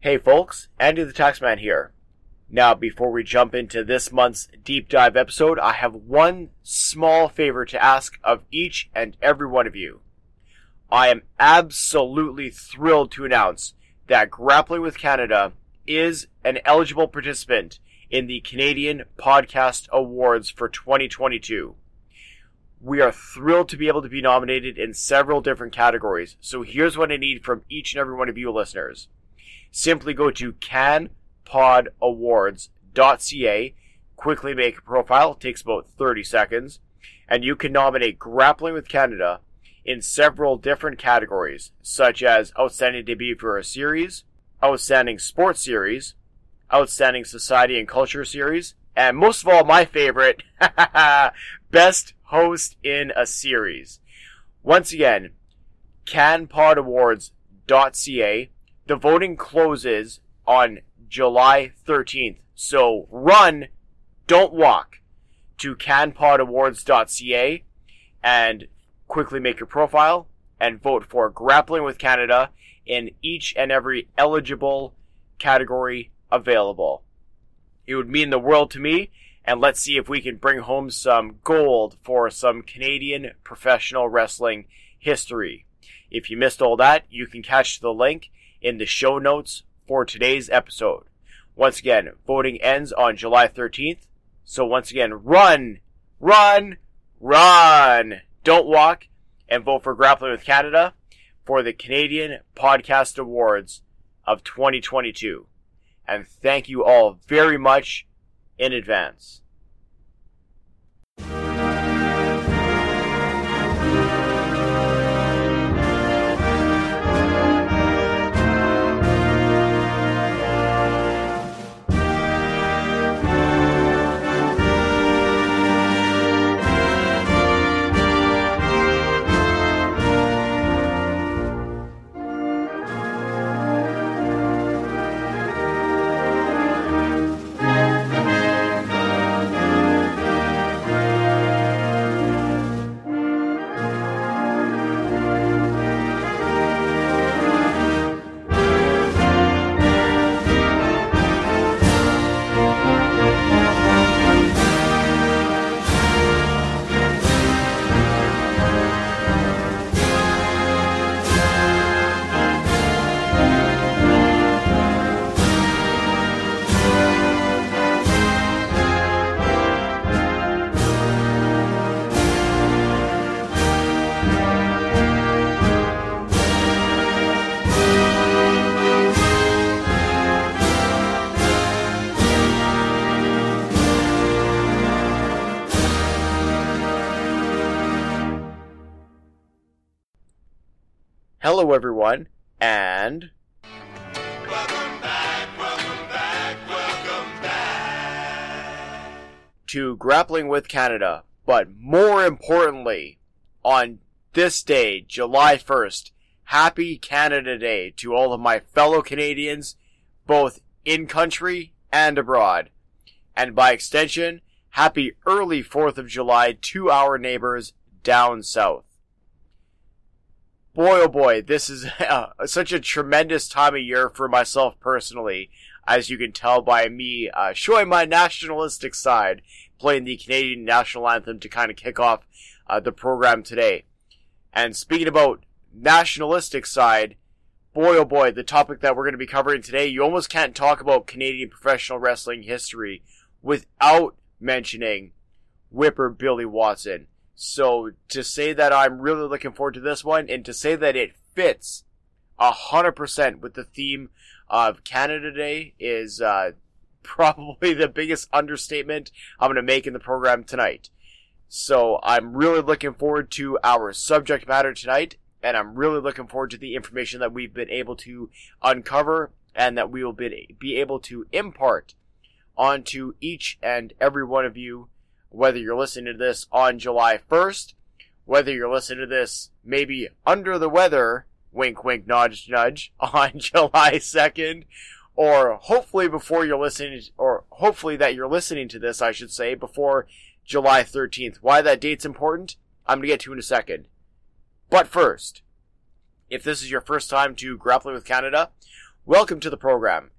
Hey folks, Andy the Taxman here. Now, before we jump into this month's deep dive episode, I have one small favor to ask of each and every one of you. I am absolutely thrilled to announce that Grappling with Canada is an eligible participant in the Canadian Podcast Awards for 2022. We are thrilled to be able to be nominated in several different categories, so here's what I need from each and every one of you listeners. Simply go to canpodawards.ca, quickly make a profile, it takes about 30 seconds, and you can nominate Grappling with Canada in several different categories, such as Outstanding Debut for a Series, Outstanding Sports Series, Outstanding Society and Culture Series, and most of all, my favorite, Best Host in a Series. Once again, canpodawards.ca. The voting closes on July 13th. So run, don't walk to canpodawards.ca and quickly make your profile and vote for Grappling with Canada in each and every eligible category available. It would mean the world to me, and let's see if we can bring home some gold for some Canadian professional wrestling history. If you missed all that, you can catch the link in the show notes for today's episode. Once again, voting ends on July 13th. So once again, run, run, run. Don't walk and vote for Grappling with Canada for the Canadian Podcast Awards of 2022. And thank you all very much in advance. Hello, everyone, and Welcome back, welcome back, welcome back. to Grappling with Canada. But more importantly, on this day, July 1st, happy Canada Day to all of my fellow Canadians, both in country and abroad. And by extension, happy early 4th of July to our neighbors down south. Boy, oh boy, this is uh, such a tremendous time of year for myself personally, as you can tell by me uh, showing my nationalistic side, playing the Canadian national anthem to kind of kick off uh, the program today. And speaking about nationalistic side, boy, oh boy, the topic that we're going to be covering today, you almost can't talk about Canadian professional wrestling history without mentioning Whipper Billy Watson. So to say that I'm really looking forward to this one and to say that it fits a hundred percent with the theme of Canada Day is uh, probably the biggest understatement I'm going to make in the program tonight. So I'm really looking forward to our subject matter tonight, and I'm really looking forward to the information that we've been able to uncover and that we will be, be able to impart onto each and every one of you whether you're listening to this on July 1st, whether you're listening to this maybe under the weather, wink wink nudge nudge, on July 2nd, or hopefully before you're listening, or hopefully that you're listening to this, I should say, before July 13th. Why that date's important, I'm gonna get to in a second. But first, if this is your first time to Grappling with Canada, welcome to the program.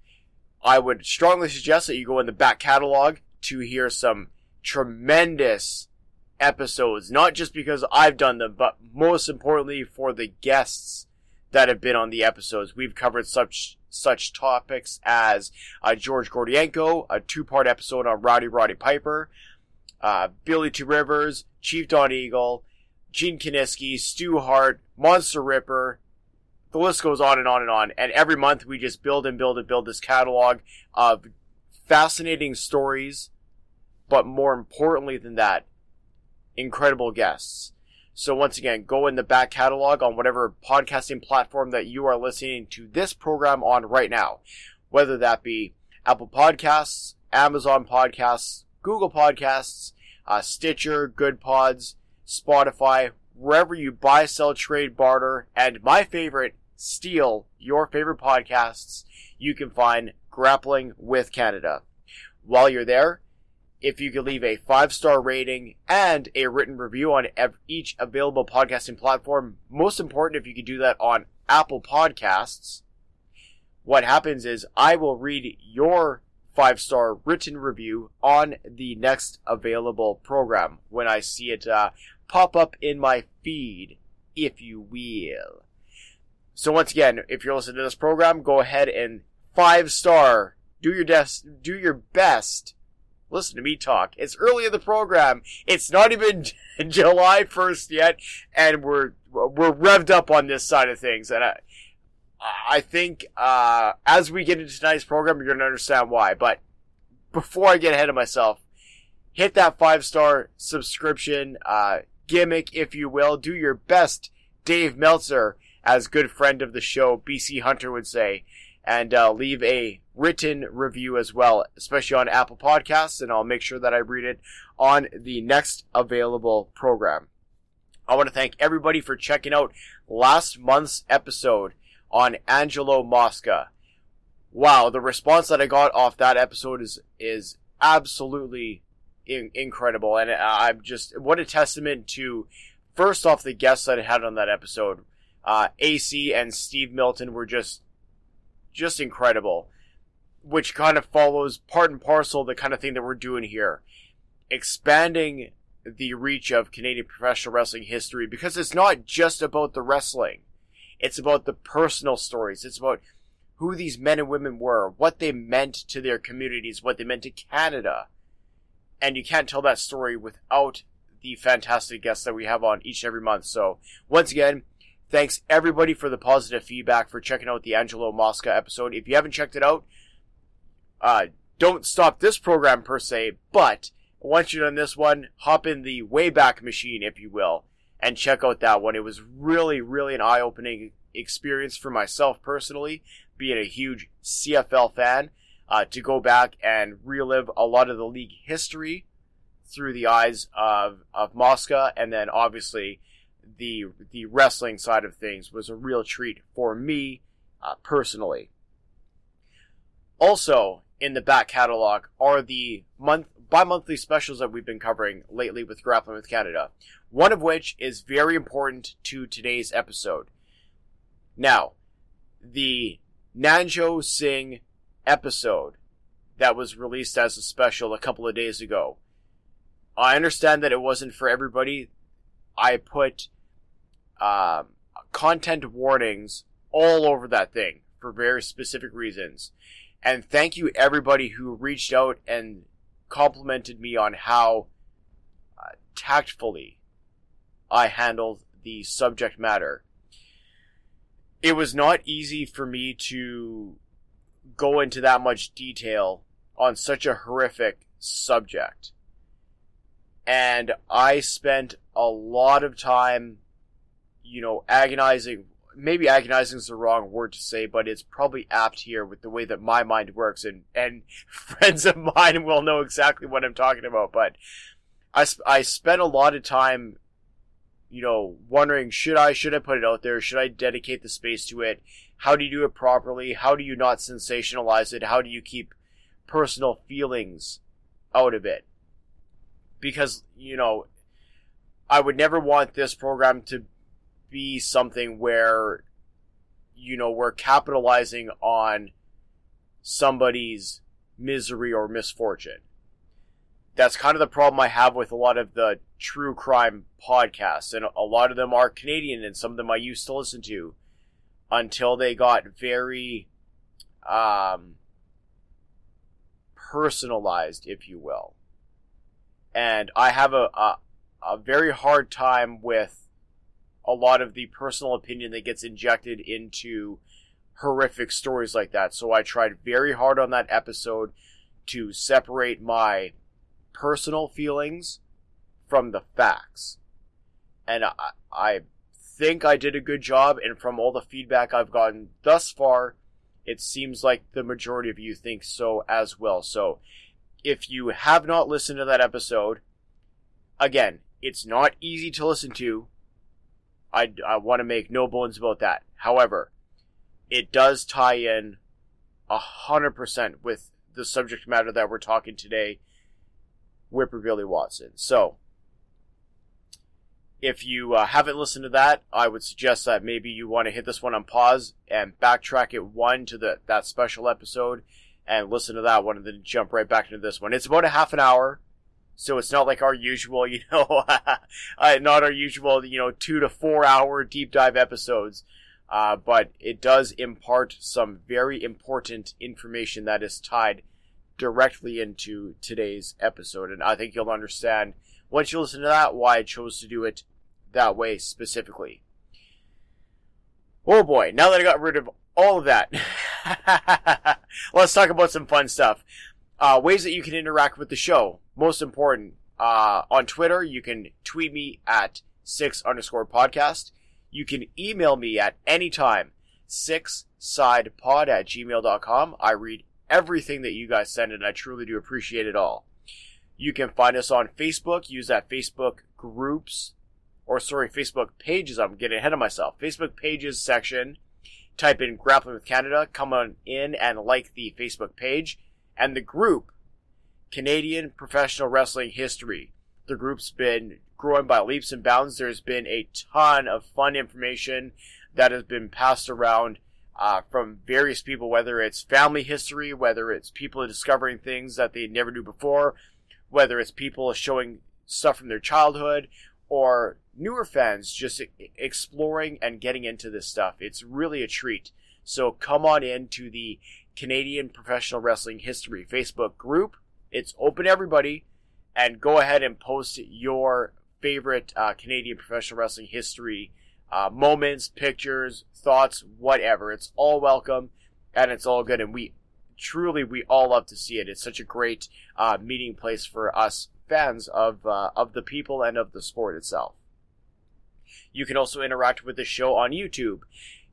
I would strongly suggest that you go in the back catalog to hear some tremendous episodes, not just because I've done them, but most importantly for the guests that have been on the episodes. We've covered such such topics as uh, George Gordienko, a two-part episode on Rowdy Roddy Piper, uh, Billy Two Rivers, Chief Don Eagle, Gene Kiniski, Stu Hart, Monster Ripper. The list goes on and on and on. And every month we just build and build and build this catalog of fascinating stories, but more importantly than that, incredible guests. So once again, go in the back catalog on whatever podcasting platform that you are listening to this program on right now, whether that be Apple Podcasts, Amazon Podcasts, Google Podcasts, uh, Stitcher, Good Pods, Spotify, wherever you buy, sell, trade, barter, and my favorite, steal your favorite podcasts, you can find Grappling with Canada. While you're there, if you could leave a five star rating and a written review on each available podcasting platform, most important, if you could do that on Apple Podcasts, what happens is I will read your five star written review on the next available program when I see it uh, pop up in my feed, if you will. So once again, if you're listening to this program, go ahead and five star. Do your des- do your best listen to me talk. It's early in the program. It's not even July 1st yet, and we're we're revved up on this side of things. And I, I think uh, as we get into tonight's program, you're going to understand why. But before I get ahead of myself, hit that five star subscription uh, gimmick, if you will. Do your best, Dave Meltzer, as good friend of the show, BC Hunter would say, and uh, leave a written review as well, especially on Apple Podcasts, and I'll make sure that I read it on the next available program. I want to thank everybody for checking out last month's episode on Angelo Mosca. Wow, the response that I got off that episode is is absolutely in- incredible, and I'm just what a testament to first off the guests that I had on that episode. Uh, AC and Steve Milton were just just incredible, which kind of follows part and parcel the kind of thing that we're doing here, expanding the reach of Canadian professional wrestling history because it's not just about the wrestling. It's about the personal stories. It's about who these men and women were, what they meant to their communities, what they meant to Canada. And you can't tell that story without the fantastic guests that we have on each and every month. So, once again, thanks everybody for the positive feedback for checking out the Angelo Mosca episode. If you haven't checked it out, uh, don't stop this program per se, but once you're on this one, hop in the Wayback Machine, if you will, and check out that one. It was really, really an eye opening experience for myself personally, being a huge CFL fan, uh, to go back and relive a lot of the league history through the eyes of, of Mosca, and then obviously the the wrestling side of things was a real treat for me uh, personally. Also, in the back catalog are the month bi-monthly specials that we've been covering lately with Grappling with Canada. One of which is very important to today's episode. Now, the Nanjo Singh episode that was released as a special a couple of days ago. I understand that it wasn't for everybody. I put um, content warnings all over that thing for very specific reasons. And thank you everybody who reached out and complimented me on how uh, tactfully I handled the subject matter. It was not easy for me to go into that much detail on such a horrific subject. And I spent a lot of time, you know, agonizing. Maybe agonizing is the wrong word to say, but it's probably apt here with the way that my mind works. And, and friends of mine will know exactly what I'm talking about. But I, I spent a lot of time, you know, wondering should I, should I put it out there? Should I dedicate the space to it? How do you do it properly? How do you not sensationalize it? How do you keep personal feelings out of it? Because, you know, I would never want this program to be something where, you know, we're capitalizing on somebody's misery or misfortune. That's kind of the problem I have with a lot of the true crime podcasts, and a lot of them are Canadian, and some of them I used to listen to until they got very um, personalized, if you will. And I have a, a a very hard time with a lot of the personal opinion that gets injected into horrific stories like that. So I tried very hard on that episode to separate my personal feelings from the facts. And I, I think I did a good job, and from all the feedback I've gotten thus far, it seems like the majority of you think so as well. So if you have not listened to that episode, again, it's not easy to listen to. I, I want to make no bones about that. However, it does tie in a hundred percent with the subject matter that we're talking today, Whipper Billy Watson. So, if you uh, haven't listened to that, I would suggest that maybe you want to hit this one on pause and backtrack it one to the that special episode and listen to that one and then jump right back into this one. It's about a half an hour. So it's not like our usual, you know, uh, not our usual, you know, two to four hour deep dive episodes. Uh, but it does impart some very important information that is tied directly into today's episode. And I think you'll understand once you listen to that why I chose to do it that way specifically. Oh boy, now that I got rid of all of that, let's talk about some fun stuff. Uh, ways that you can interact with the show. Most important, uh, on Twitter, you can tweet me at six underscore podcast. You can email me at any time, six sidepod at gmail.com. I read everything that you guys send and I truly do appreciate it all. You can find us on Facebook, use that Facebook groups, or sorry, Facebook pages. I'm getting ahead of myself. Facebook pages section. Type in Grappling with Canada, come on in and like the Facebook page and the group Canadian Professional Wrestling History. The group's been growing by leaps and bounds. There's been a ton of fun information that has been passed around uh, from various people, whether it's family history, whether it's people discovering things that they never knew before, whether it's people showing stuff from their childhood, or newer fans just exploring and getting into this stuff. It's really a treat. So come on in to the Canadian Professional Wrestling History Facebook group. It's open to everybody, and go ahead and post your favorite uh, Canadian professional wrestling history uh, moments, pictures, thoughts, whatever. It's all welcome, and it's all good. And we truly, we all love to see it. It's such a great uh, meeting place for us fans of uh, of the people and of the sport itself. You can also interact with the show on YouTube,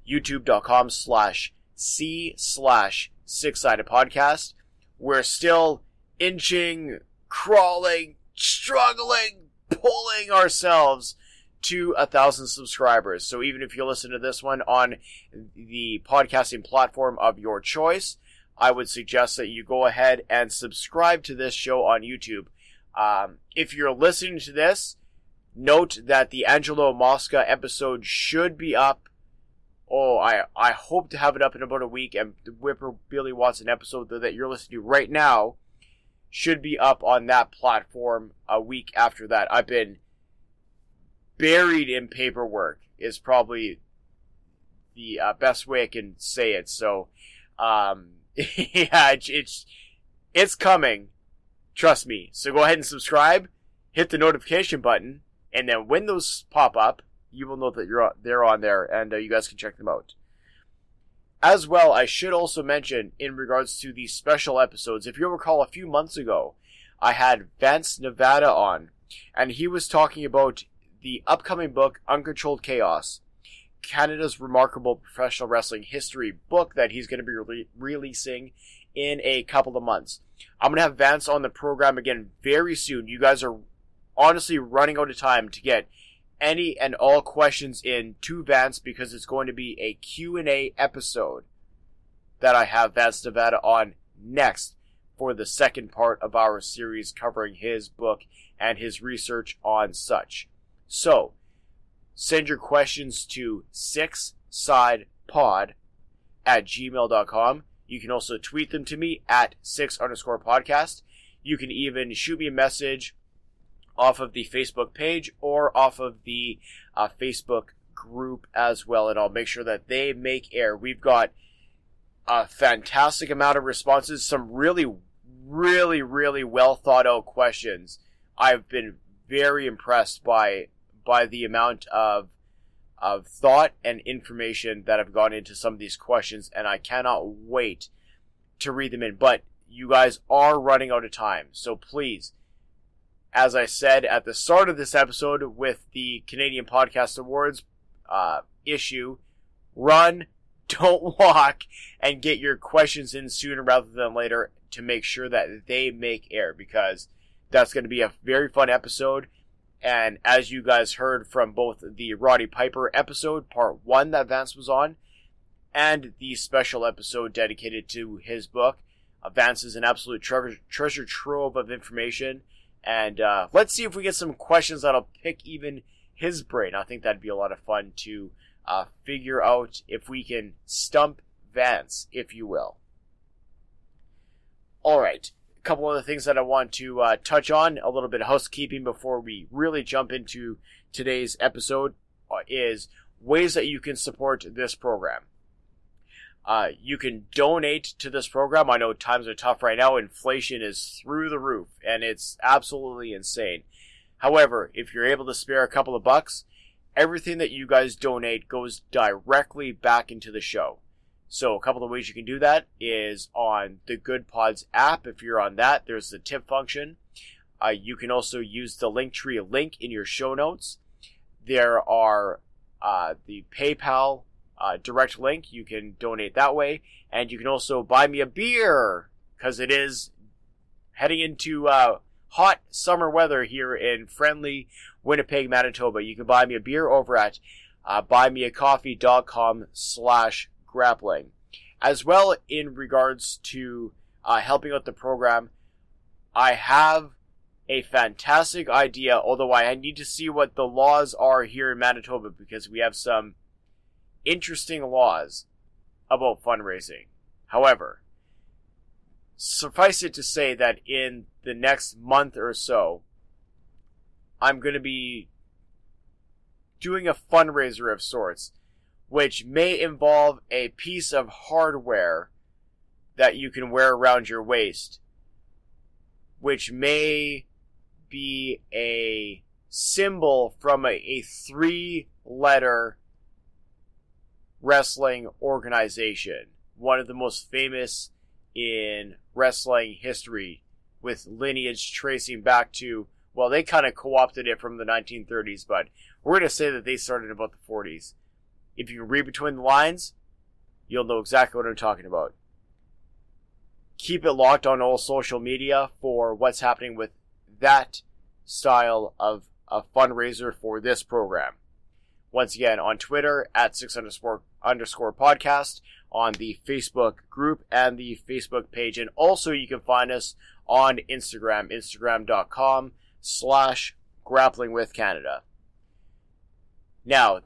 youtube.com slash c slash six sided podcast. We're still inching, crawling, struggling, pulling ourselves to a thousand subscribers. So even if you listen to this one on the podcasting platform of your choice, I would suggest that you go ahead and subscribe to this show on YouTube. Um, if you're listening to this, note that the Angelo Mosca episode should be up. Oh, I I hope to have it up in about a week, and the Whipper Billy Watson episode that you're listening to right now should be up on that platform a week after that. I've been buried in paperwork is probably the uh, best way I can say it. So, um, yeah, it's, it's it's coming. Trust me. So go ahead and subscribe, hit the notification button, and then when those pop up, you will know that you're they're on there, and uh, you guys can check them out. As well, I should also mention in regards to these special episodes, if you'll recall a few months ago, I had Vance Nevada on, and he was talking about the upcoming book, Uncontrolled Chaos, Canada's remarkable professional wrestling history book that he's going to be rele- releasing in a couple of months. I'm going to have Vance on the program again very soon. You guys are honestly running out of time to get any and all questions in to Vance because it's going to be a Q&A episode that I have Vance Nevada on next for the second part of our series covering his book and his research on such. So, send your questions to six side pod at gmail.com. You can also tweet them to me at six underscore podcast. You can even shoot me a message off of the Facebook page or off of the uh, Facebook group as well, and I'll make sure that they make air. We've got a fantastic amount of responses, some really, really, really well thought out questions. I've been very impressed by by the amount of of thought and information that have gone into some of these questions, and I cannot wait to read them in. But you guys are running out of time, so please, as I said at the start of this episode with the Canadian Podcast Awards uh, issue, run, don't walk, and get your questions in sooner rather than later to make sure that they make air because that's going to be a very fun episode. And as you guys heard from both the Roddy Piper episode, part one that Vance was on, and the special episode dedicated to his book, uh, Vance is an absolute treasure, treasure trove of information. And uh, let's see if we get some questions that'll pick even his brain. I think that'd be a lot of fun to uh, figure out if we can stump Vance, if you will. All right a couple other things that I want to uh, touch on, a little bit of housekeeping before we really jump into today's episode, uh, is ways that you can support this program. Uh, you can donate to this program. I know times are tough right now. Inflation is through the roof, and it's absolutely insane. However, if you're able to spare a couple of bucks, everything that you guys donate goes directly back into the show. So a couple of ways you can do that is on the Good Pods app. If you're on that, there's the tip function. Uh, you can also use the Linktree link in your show notes. There are uh, the PayPal uh, direct link. You can donate that way, and you can also buy me a beer because it is heading into uh, hot summer weather here in friendly Winnipeg, Manitoba. You can buy me a beer over at uh, buymeacoffee.com slash grappling. As well, in regards to uh, helping out the program, I have a fantastic idea, although I need to see what the laws are here in Manitoba because we have some interesting laws about fundraising. However, suffice it to say that in the next month or so, I'm going to be doing a fundraiser of sorts which may involve a piece of hardware that you can wear around your waist, which may be a symbol from a, a three letter wrestling organization, one of the most famous in wrestling history, with lineage tracing back to, well, they kind of co opted it from the 1930s, but we're going to say that they started about the 40s. If you read between the lines, you'll know exactly what I'm talking about. Keep it locked on all social media for what's happening with that style of a fundraiser for this program. Once again, on Twitter at six underscore underscore podcast, on the Facebook group and the Facebook page. And also you can find us on Instagram, instagram.com slash grappling with Canada. Now,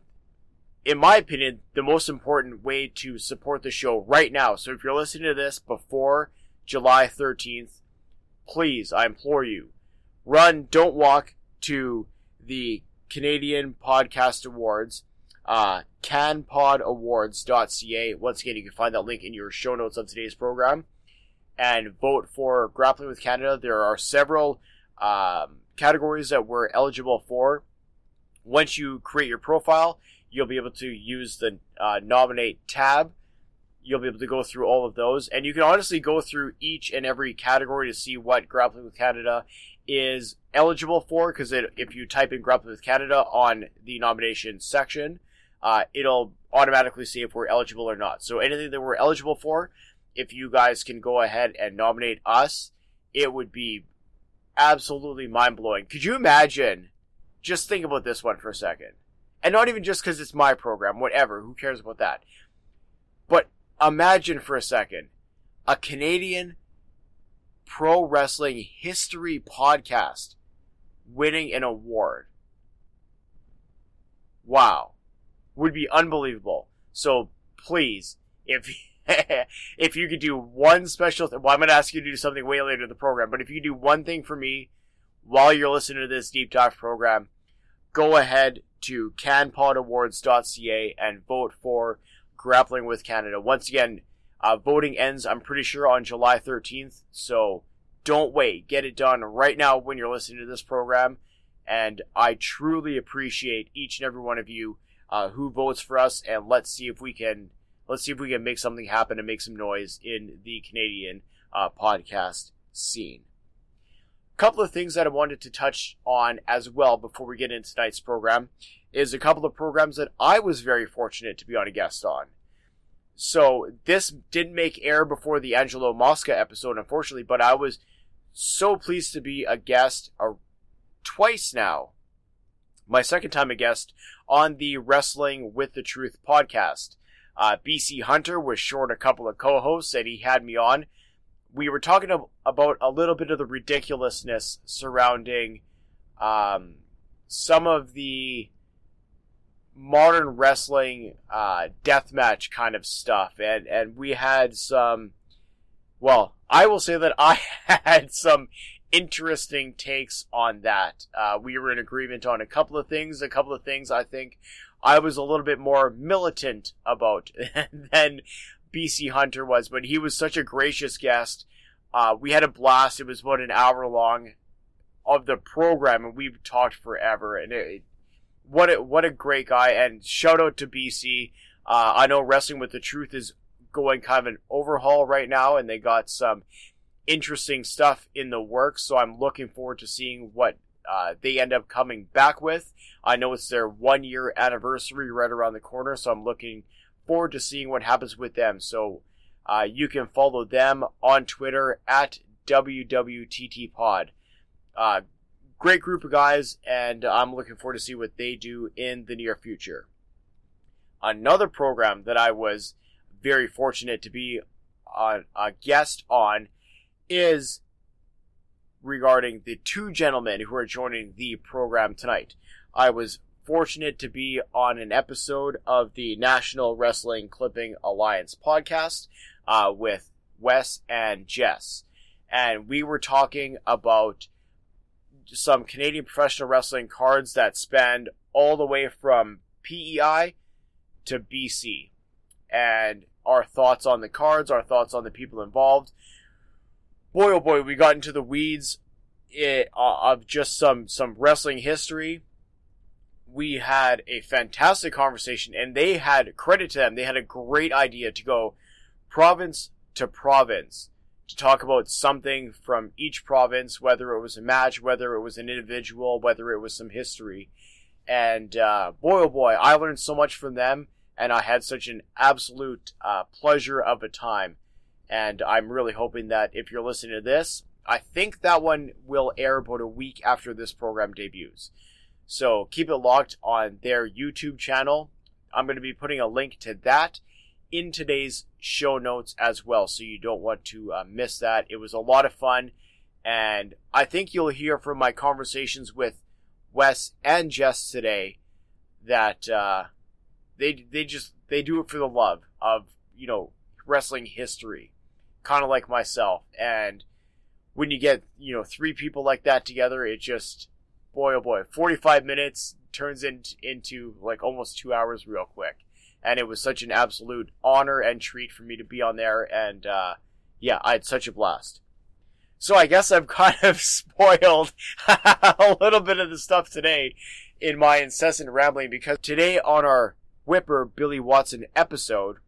in my opinion, the most important way to support the show right now. So if you're listening to this before July 13th, please, I implore you, run, don't walk to the Canadian Podcast Awards, uh, canpodawards.ca. Once again, you can find that link in your show notes of today's program. And vote for Grappling with Canada. There are several um, categories that we're eligible for. Once you create your profile, You'll be able to use the uh, nominate tab. You'll be able to go through all of those, and you can honestly go through each and every category to see what Grappling with Canada is eligible for. Because if you type in Grappling with Canada on the nomination section, uh, it'll automatically see if we're eligible or not. So anything that we're eligible for, if you guys can go ahead and nominate us, it would be absolutely mind blowing. Could you imagine? Just think about this one for a second. And not even just because it's my program, whatever, who cares about that? But imagine for a second a Canadian pro wrestling history podcast winning an award. Wow. Would be unbelievable. So please, if if you could do one special, th- well, I'm going to ask you to do something way later in the program, but if you could do one thing for me while you're listening to this deep dive program, go ahead to canpodawards.ca and vote for Grappling with Canada. Once again, uh, voting ends, I'm pretty sure, on July 13th, so don't wait. Get it done right now when you're listening to this program. And I truly appreciate each and every one of you uh, who votes for us, and let's see if we can let's see if we can make something happen and make some noise in the Canadian uh, podcast scene. A couple of things that I wanted to touch on as well before we get into tonight's program is a couple of programs that I was very fortunate to be on a guest on. So this didn't make air before the Angelo Mosca episode, unfortunately, but I was so pleased to be a guest uh, twice now. My second time a guest on the Wrestling with the Truth podcast. Uh, BC Hunter was short a couple of co-hosts and he had me on. We were talking about a little bit of the ridiculousness surrounding um, some of the modern wrestling uh, deathmatch kind of stuff, and and we had some. Well, I will say that I had some interesting takes on that. Uh, we were in agreement on a couple of things. A couple of things I think I was a little bit more militant about than BC Hunter was, but he was such a gracious guest. Uh, we had a blast. It was about an hour long of the program, and we've talked forever. And it, what a, what a great guy! And shout out to BC. Uh, I know Wrestling with the Truth is going kind of an overhaul right now, and they got some interesting stuff in the works. So I'm looking forward to seeing what uh, they end up coming back with. I know it's their one year anniversary right around the corner, so I'm looking forward to seeing what happens with them. So uh, you can follow them on Twitter at WWTTPod. Uh, great group of guys, and I'm looking forward to see what they do in the near future. Another program that I was very fortunate to be a, a guest on is regarding the two gentlemen who are joining the program tonight. I was fortunate to be on an episode of the National Wrestling Clipping Alliance podcast uh, with Wes and Jess. And we were talking about some Canadian professional wrestling cards that span all the way from PEI to BC. And our thoughts on the cards, our thoughts on the people involved. Boy, oh boy, we got into the weeds it, uh, of just some, some wrestling history. We had a fantastic conversation, and they had credit to them. They had a great idea to go province to province to talk about something from each province, whether it was a match, whether it was an individual, whether it was some history. And uh, boy, oh boy, I learned so much from them, and I had such an absolute uh, pleasure of a time. And I'm really hoping that if you're listening to this, I think that one will air about a week after this program debuts. So keep it locked on their YouTube channel. I'm going to be putting a link to that in today's show notes as well, so you don't want to uh, miss that. It was a lot of fun, and I think you'll hear from my conversations with Wes and Jess today that uh, they they just they do it for the love of you know wrestling history, kind of like myself. And when you get you know three people like that together, it just boy oh boy, forty five minutes turns into into like almost two hours real quick and it was such an absolute honor and treat for me to be on there. And uh, yeah, I had such a blast. So I guess I've kind of spoiled a little bit of the stuff today in my incessant rambling because today on our Whipper Billy Watson episode,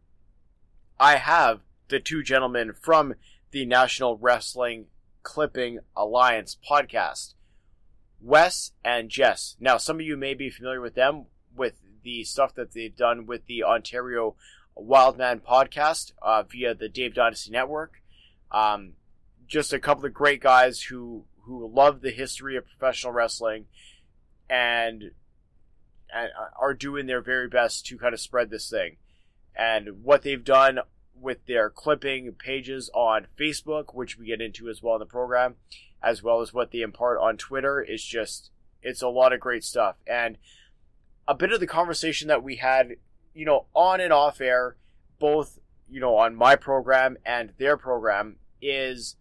I have the two gentlemen from the National Wrestling Clipping Alliance podcast, Wes and Jess. Now, some of you may be familiar with them with the stuff that they've done with the Ontario Wildmen podcast uh, via the Dave Dynasty Network. Um, just a couple of great guys who who love the history of professional wrestling and, and are doing their very best to kind of spread this thing. And what they've done with their clipping pages on Facebook, which we get into as well in the program, as well as what they impart on Twitter, is just it's a lot of great stuff. And a bit of the conversation that we had, you know, on and off air both, you know, on my program and their program is,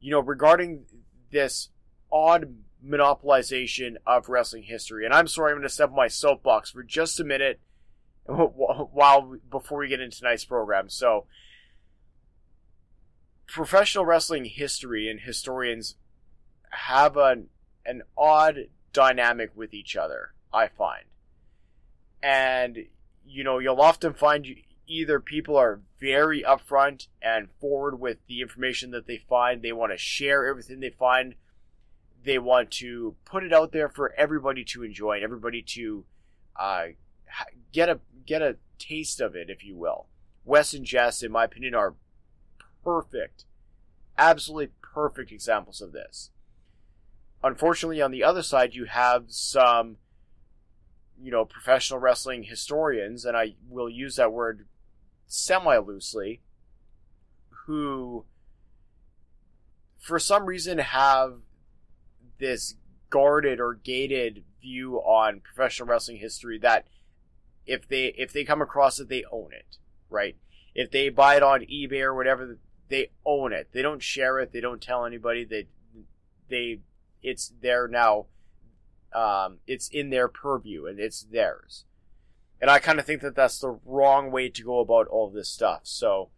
you know, regarding this odd monopolization of wrestling history. And I'm sorry, I'm going to step on my soapbox for just a minute while before we get into tonight's program. So, professional wrestling history and historians have an an odd dynamic with each other. I find, and you know, you'll often find either people are very upfront and forward with the information that they find. They want to share everything they find. They want to put it out there for everybody to enjoy and everybody to uh, get a get a taste of it, if you will. Wes and Jess, in my opinion, are perfect, absolutely perfect examples of this. Unfortunately, on the other side, you have some, you know, professional wrestling historians, and I will use that word semi loosely, who, for some reason, have this guarded or gated view on professional wrestling history that if they if they come across it they own it right? If they buy it on ebay or whatever they own it. They don't share it. They don't tell anybody. They they it's there now um, it's in their purview and it's theirs. And i kind of think that that's the wrong way to go about all this stuff. So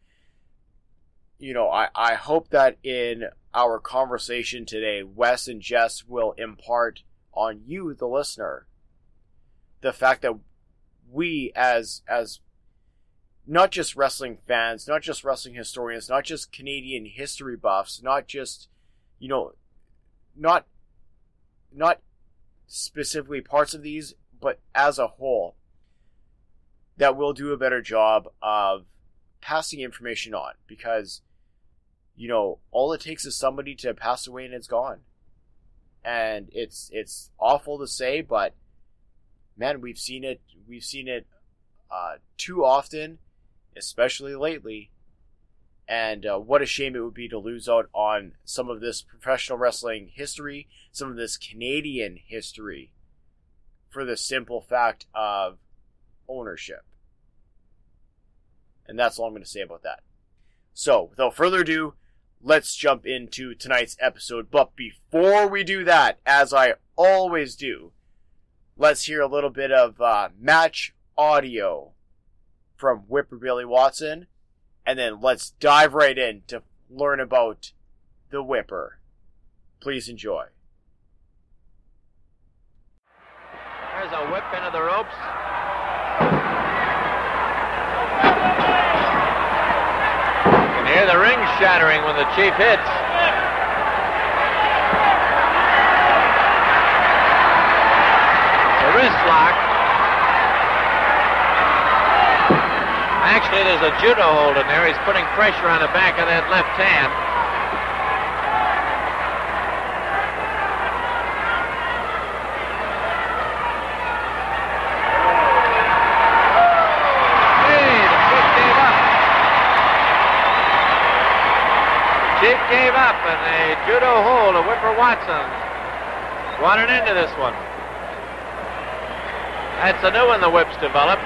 you know i i hope that in our conversation today wes and jess will impart on you the listener the fact that we as as not just wrestling fans, not just wrestling historians, not just Canadian history buffs, not just you know not not specifically parts of these, but as a whole that will do a better job of passing information on because you know all it takes is somebody to pass away and it's gone and it's it's awful to say but man, we've seen it. We've seen it uh, too often, especially lately. And uh, what a shame it would be to lose out on some of this professional wrestling history, some of this Canadian history, for the simple fact of ownership. And that's all I'm going to say about that. So, without further ado, let's jump into tonight's episode. But before we do that, as I always do, let's hear a little bit of uh, match audio from Whipper Billy Watson, and then let's dive right in to learn about the Whipper. Please enjoy. There's a whip into the ropes. You can hear the ring shattering when the chief hits. A wrist lock. Actually, there's a judo hold in there. He's putting pressure on the back of that left hand. Hey, the Chief gave up. Chief gave up, and a judo hold of Whipper Watson wanted into this one. That's a new one the whips developed.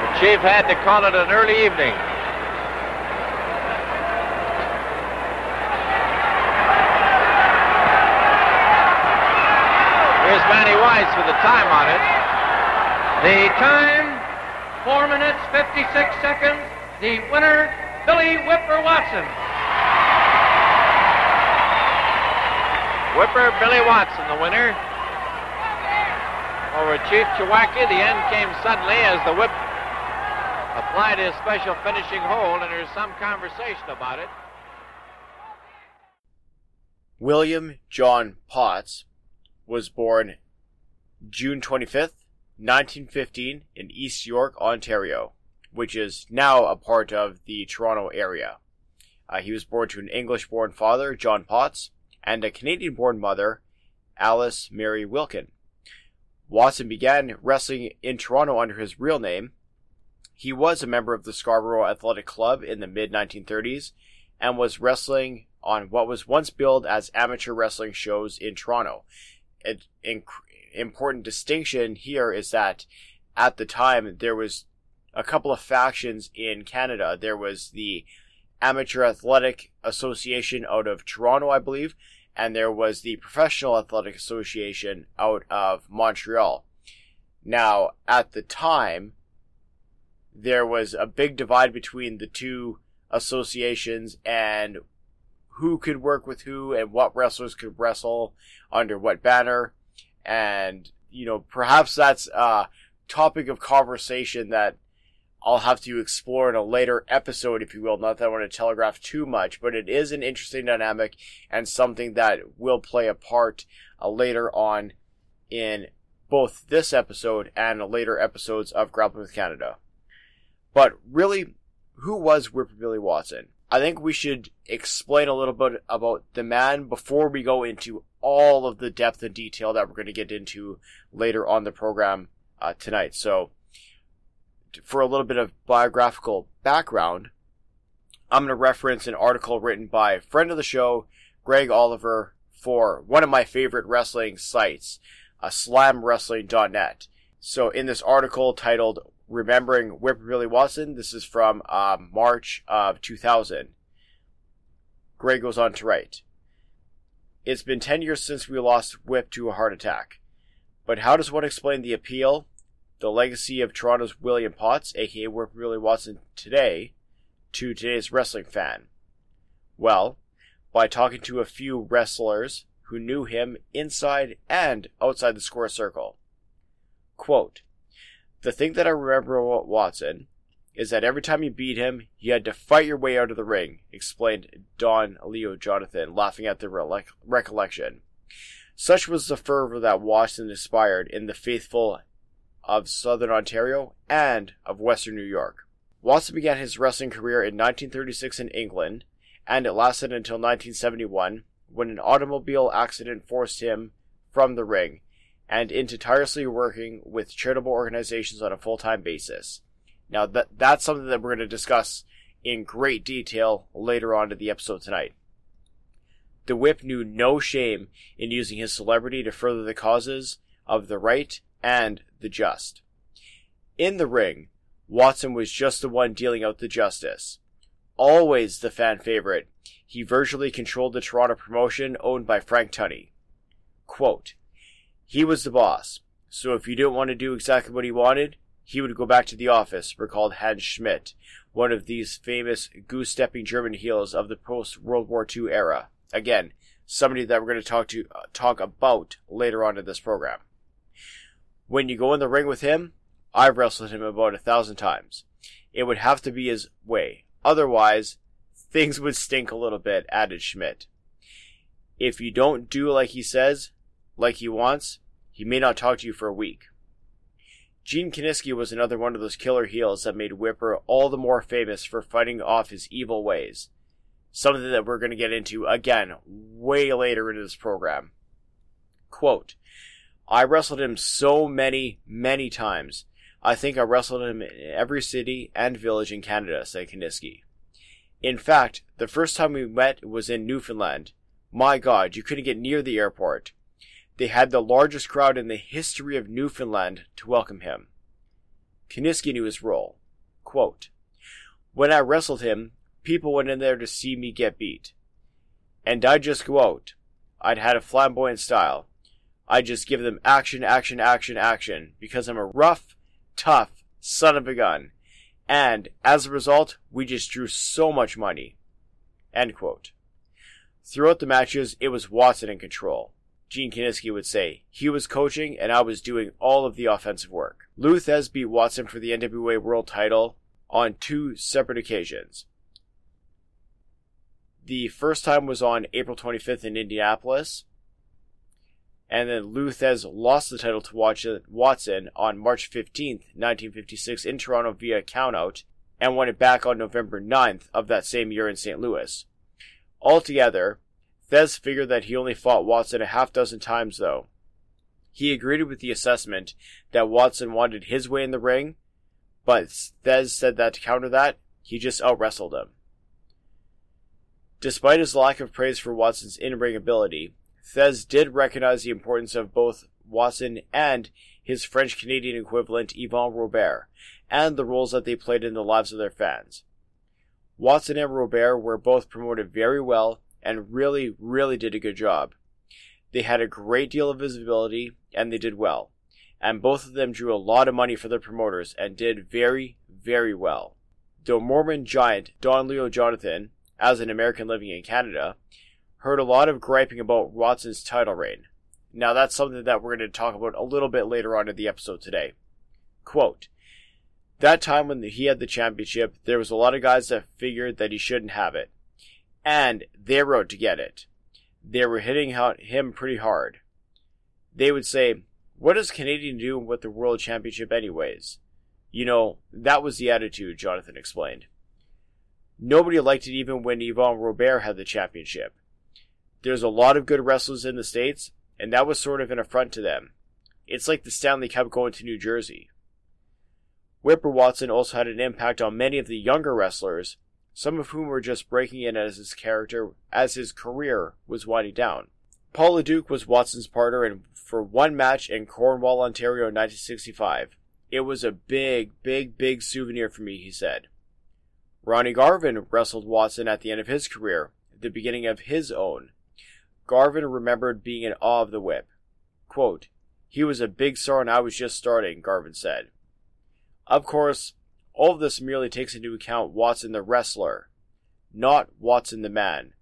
The chief had to call it an early evening. Here's Manny Weiss with the time on it. The time, 4 minutes 56 seconds. The winner, Billy Whipper Watson. Whipper Billy Watson, the winner. Over Chief Chewacki, the end came suddenly as the whip applied his special finishing hold, and there's some conversation about it. William John Potts was born June 25th, 1915, in East York, Ontario, which is now a part of the Toronto area. Uh, he was born to an English born father, John Potts, and a Canadian born mother, Alice Mary Wilkin. Watson began wrestling in Toronto under his real name. He was a member of the Scarborough Athletic Club in the mid 1930s and was wrestling on what was once billed as amateur wrestling shows in Toronto. An important distinction here is that at the time there was a couple of factions in Canada. There was the Amateur Athletic Association out of Toronto, I believe, and there was the Professional Athletic Association out of Montreal. Now, at the time, there was a big divide between the two associations and who could work with who and what wrestlers could wrestle under what banner. And, you know, perhaps that's a topic of conversation that I'll have to explore in a later episode, if you will. Not that I want to telegraph too much, but it is an interesting dynamic and something that will play a part uh, later on in both this episode and later episodes of Grappling with Canada. But really, who was Whipper Billy Watson? I think we should explain a little bit about the man before we go into all of the depth and detail that we're going to get into later on the program uh, tonight. So, for a little bit of biographical background, I'm going to reference an article written by a friend of the show, Greg Oliver, for one of my favorite wrestling sites, uh, slamwrestling.net. So in this article titled Remembering Whipper Billy Watson, this is from uh, March of 2000. Greg goes on to write, It's been 10 years since we lost Whip to a heart attack. But how does one explain the appeal, the legacy of Toronto's William Potts, aka Whipper Billy Watson today, to today's wrestling fan? Well, by talking to a few wrestlers who knew him inside and outside the square circle. Quote, the thing that I remember about Watson is that every time you beat him, you had to fight your way out of the ring, explained Don Leo Jonathan, laughing at the rele- recollection. Such was the fervor that Watson inspired in the faithful of Southern Ontario and of Western New York. Watson began his wrestling career in 1936 in England, and it lasted until 1971 when an automobile accident forced him from the ring and into tirelessly working with charitable organizations on a full-time basis. Now that that's something that we're going to discuss in great detail later on in the episode tonight. The Whip knew no shame in using his celebrity to further the causes of the right and the just. In the ring, Watson was just the one dealing out the justice. Always the fan favorite, he virtually controlled the Toronto promotion owned by Frank Tunney. Quote, he was the boss, so if you didn't want to do exactly what he wanted, he would go back to the office, recalled Hans Schmidt, one of these famous goose stepping German heels of the post World War II era. Again, somebody that we're going to talk to uh, talk about later on in this program. When you go in the ring with him, I've wrestled him about a thousand times. It would have to be his way. Otherwise, things would stink a little bit, added Schmidt. If you don't do like he says, like he wants, he may not talk to you for a week. Gene Kiniski was another one of those killer heels that made Whipper all the more famous for fighting off his evil ways. Something that we're going to get into again way later in this program. Quote, I wrestled him so many, many times. I think I wrestled him in every city and village in Canada, said Kiniski. In fact, the first time we met was in Newfoundland. My god, you couldn't get near the airport. They had the largest crowd in the history of Newfoundland to welcome him. Kiniski knew his role. Quote, when I wrestled him, people went in there to see me get beat. And I'd just go out. I'd had a flamboyant style. I'd just give them action, action, action, action, because I'm a rough, tough son of a gun. And as a result, we just drew so much money. End quote. Throughout the matches, it was Watson in control. Gene Kiniski would say, he was coaching and I was doing all of the offensive work. Lou Thesz beat Watson for the NWA World title on two separate occasions. The first time was on April 25th in Indianapolis, and then Lou Thesz lost the title to Watson on March 15th, 1956 in Toronto via countout, and won it back on November 9th of that same year in St. Louis. Altogether, Thesz figured that he only fought Watson a half dozen times, though. He agreed with the assessment that Watson wanted his way in the ring, but Thesz said that to counter that, he just out wrestled him. Despite his lack of praise for Watson's in ring ability, Thesz did recognize the importance of both Watson and his French Canadian equivalent Yvon Robert, and the roles that they played in the lives of their fans. Watson and Robert were both promoted very well and really, really did a good job. They had a great deal of visibility and they did well. And both of them drew a lot of money for their promoters and did very, very well. The Mormon giant Don Leo Jonathan, as an American living in Canada, heard a lot of griping about Watson's title reign. Now that's something that we're going to talk about a little bit later on in the episode today. Quote, that time when he had the championship, there was a lot of guys that figured that he shouldn't have it. And they out to get it. They were hitting him pretty hard. They would say, what does Canadian do with the World Championship anyways? You know, that was the attitude, Jonathan explained. Nobody liked it even when Yvon Robert had the championship. There's a lot of good wrestlers in the States, and that was sort of an affront to them. It's like the Stanley Cup going to New Jersey. Whipper Watson also had an impact on many of the younger wrestlers, some of whom were just breaking in as his character as his career was winding down. Paul LeDuc was Watson's partner in, for one match in Cornwall, Ontario in 1965. It was a big, big, big souvenir for me, he said. Ronnie Garvin wrestled Watson at the end of his career, at the beginning of his own. Garvin remembered being in awe of the whip. Quote, he was a big star and I was just starting, Garvin said. Of course, all of this merely takes into account Watson the wrestler, not Watson the man,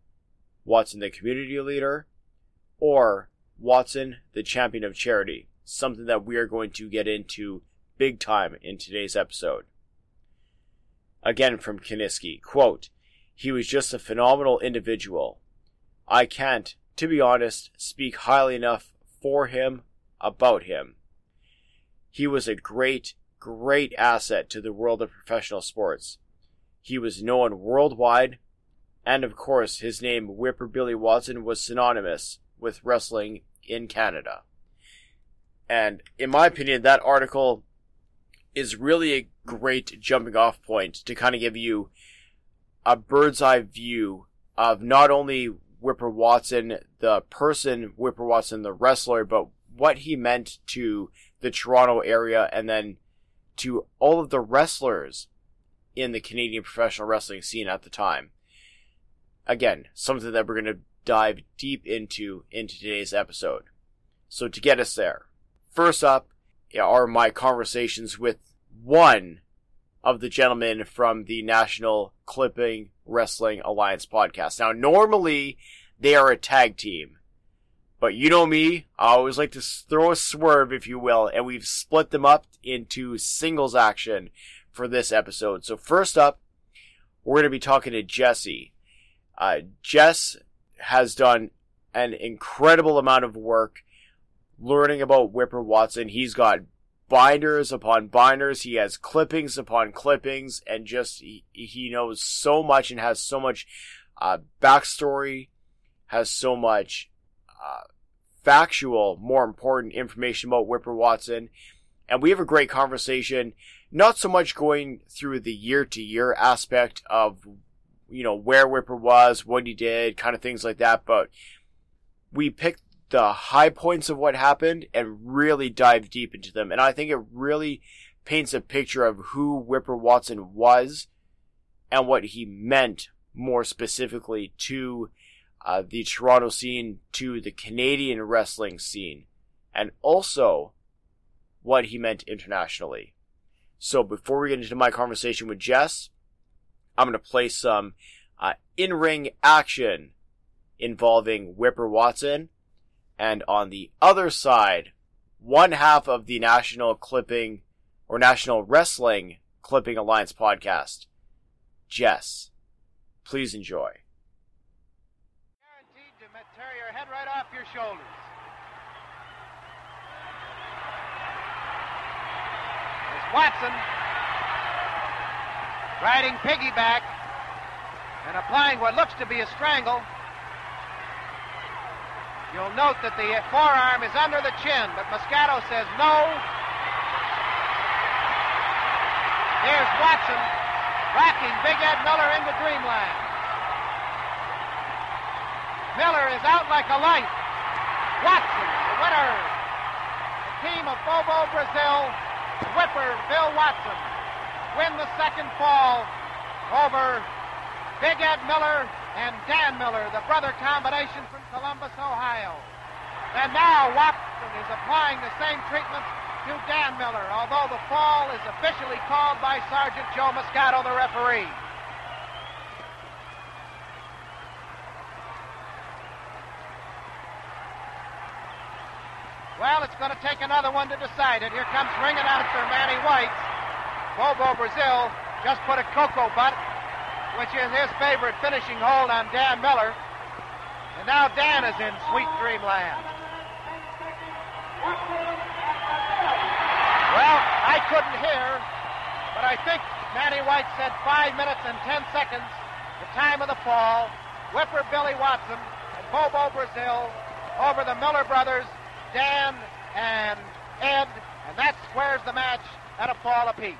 Watson the community leader, or Watson the champion of charity, something that we are going to get into big time in today's episode. Again from Kiniski, quote, he was just a phenomenal individual. I can't, to be honest, speak highly enough for him, about him. He was a great, great asset to the world of professional sports. He was known worldwide, and of course, his name, Whipper Billy Watson, was synonymous with wrestling in Canada. And in my opinion, that article is really a great jumping off point to kind of give you a bird's eye view of not only Whipper Watson, the person, Whipper Watson, the wrestler, but what he meant to the Toronto area and then to all of the wrestlers in the Canadian professional wrestling scene at the time. Again, something that we're going to dive deep into in today's episode. So to get us there, first up are my conversations with one of the gentlemen from the National Clipping Wrestling Alliance podcast. Now, normally they are a tag team, but you know me, I always like to throw a swerve, if you will, and we've split them up into singles action for this episode. So first up, we're going to be talking to Jesse. Uh, Jess has done an incredible amount of work learning about Whipper Watson. He's got binders upon binders. He has clippings upon clippings, and just he, he knows so much and has so much uh, backstory, has so much uh, factual, more important information about Whipper Watson. And we have a great conversation, not so much going through the year to year aspect of, you know, where Whipper was, what he did, kind of things like that, but we picked the high points of what happened and really dive deep into them. And I think it really paints a picture of who Whipper Watson was and what he meant more specifically to uh, the Toronto scene, to the Canadian wrestling scene, and also what he meant internationally. So before we get into my conversation with Jess, I'm going to play some uh, in-ring action involving Whipper Watson and on the other side, one half of the National Clipping or National Wrestling Clipping Alliance podcast, Jess. Please enjoy. Guaranteed to tear your head right off your shoulders. There's Watson riding piggyback and applying what looks to be a strangle. You'll note that the forearm is under the chin, but Moscato says no. Here's Watson rocking Big Ed Miller into dreamland. Miller is out like a light. Watson, the winner. The team of Bobo Brazil, Whipper Bill Watson win the second fall over Big Ed Miller and Dan Miller, the brother combination from Columbus, Ohio. And now Watson is applying the same treatment to Dan Miller, although the fall is officially called by Sergeant Joe Moscato, the referee. Well, it's going to take another one to decide it. Here comes ring announcer Manny White. Bobo Brazil just put a cocoa butt, which is his favorite finishing hold on Dan Miller. And now Dan is in sweet dreamland. Well, I couldn't hear, but I think Manny White said five minutes and ten seconds, the time of the fall. Whipper Billy Watson and Bobo Brazil over the Miller brothers, Dan and Ed, and that squares the match at a fall apiece.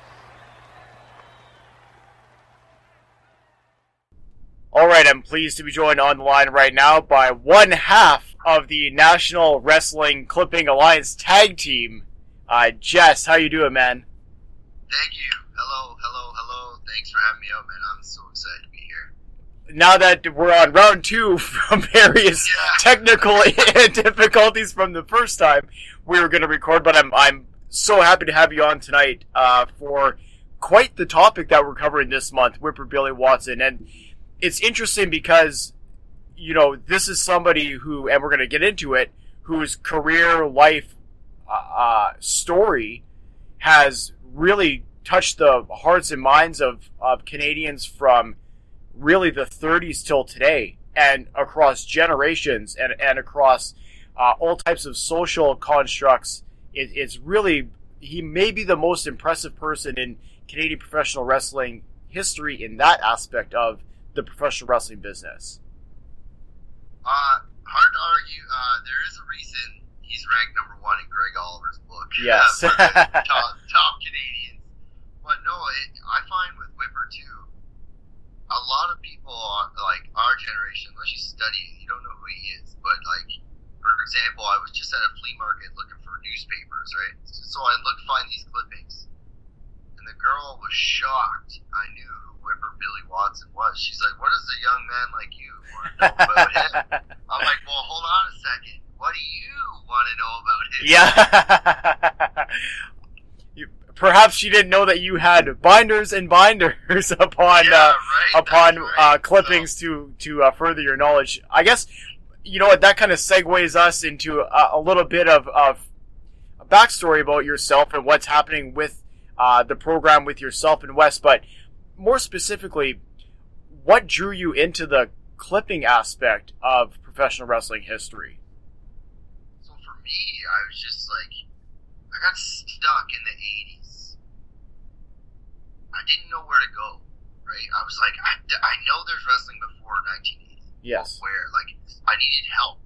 All right, I'm pleased to be joined on the line right now by one half of the National Wrestling Clipping Alliance tag team. Uh, Jess, how you doing, man? Thank you. Hello, hello, hello. Thanks for having me out, man. I'm so excited to be here. Now that we're on round two from various Yeah. technical difficulties from the first time we were going to record, but I'm I'm so happy to have you on tonight uh, for quite the topic that we're covering this month, Whipper Billy Watson, and it's interesting because you know this is somebody who, and we're going to get into it, whose career life uh, uh, story has really touched the hearts and minds of, of Canadians from really the 30s till today and across generations and, and across uh, all types of social constructs. It, it's really, he may be the most impressive person in Canadian professional wrestling history in that aspect of the professional wrestling business. Uh, hard to argue. Uh, there is a reason he's ranked number one in Greg Oliver's book. Yes. the top, top Canadians. But no, it, I find with Whipper too, a lot of people, are, like our generation, unless you study you don't know who he is. But like, for example, I was just at a flea market looking for newspapers, right? So I looked find these clippings, and the girl was shocked. I knew who Whipper Billy Watson was. She's like, "What does a young man like you want to know about him?" I'm like, "Well, hold on a second. What do you want to know about him?" yeah. You- Perhaps she didn't know that you had binders and binders upon Yeah, uh, right, upon right. uh, clippings to to uh, further your knowledge. I guess you know what that kind of segues us into a, a little bit of, of a backstory about yourself and what's happening with uh, the program with yourself and Wes. But more specifically, what drew you into the clipping aspect of professional wrestling history? So for me, I was just like, I got stuck in the 80s. I didn't know where to go, right? I was like, I, I know there's wrestling before 1980. Yes. Where, like, I needed help.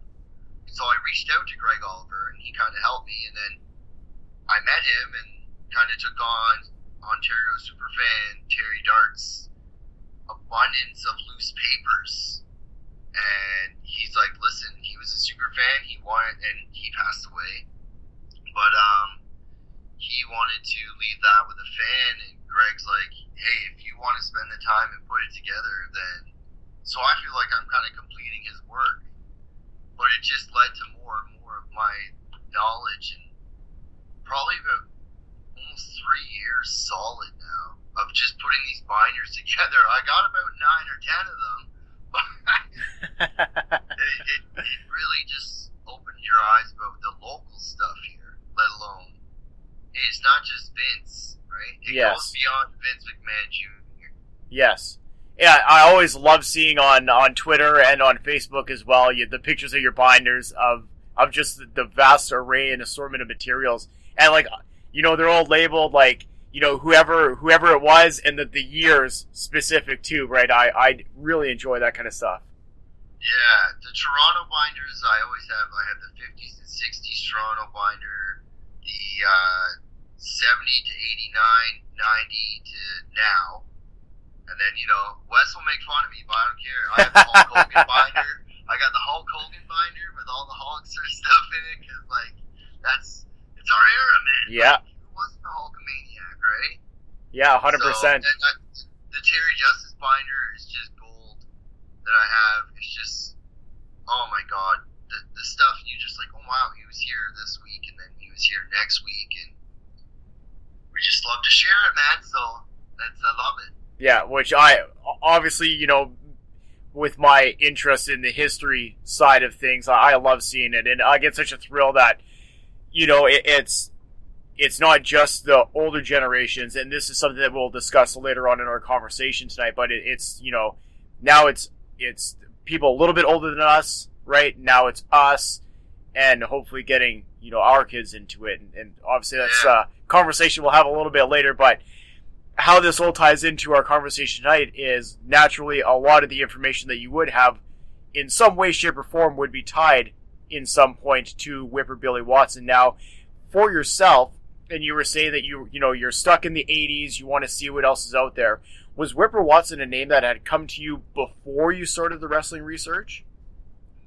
So I reached out to Greg Oliver, and he kind of helped me, and then I met him and kind of took on Ontario Superfan, Terry Dart's abundance of loose papers. And he's like, listen, he was a super fan. He wanted, and he passed away. But um, he wanted to leave that with a fan. And Greg's like, hey, if you want to spend the time and put it together, then. So I feel like I'm kind of completing his work. But it just led to more and more of my knowledge and probably about almost three years solid now of just putting these binders together. I got about nine or ten of them. But it, it, it really just opened your eyes about the local stuff here, let alone it's not just Vince, right? It Yes. goes beyond Vince McMahon Jr. Yes. Yeah, I always love seeing on, on Twitter and on Facebook as well you, the pictures of your binders of of just the, the vast array and assortment of materials, and like you know they're all labeled like you know whoever whoever it was and the, the years specific too, right? I I really enjoy that kind of stuff. Yeah, the Toronto binders I always have. I have the 50s and 60s Toronto binder, the uh, 70 to 89, 90 to now. And then, you know, Wes will make fun of me, but I don't care. I have the Hulk Hogan binder. I got the Hulk Hogan binder with all the Hulkster stuff in it because, like, that's it's our era, man. Yeah. Like, who wasn't a Hulkamaniac, right? Yeah, hundred So, percent. Uh, the Terry Justice binder is just gold that I have. It's just, oh my god, the, the stuff you just like, oh wow, he was here this week, and then he was here next week, and we just love to share it, man. So that's I love it. Yeah, which I obviously, you know, with my interest in the history side of things, I, I love seeing it, and I get such a thrill that, you know, it, it's it's not just the older generations, and this is something that we'll discuss later on in our conversation tonight. But it, it's you know, now it's it's people a little bit older than us, right? Now it's us, and hopefully getting you know our kids into it, and, and obviously that's a conversation we'll have a little bit later, but how this all ties into our conversation tonight is naturally a lot of the information that you would have in some way, shape, or form would be tied in some point to Whipper Billy Watson. Now, for yourself, and you were saying that you you know you're stuck in the 80s, you want to see what else is out there. Was Whipper Watson a name that had come to you before you started the wrestling research?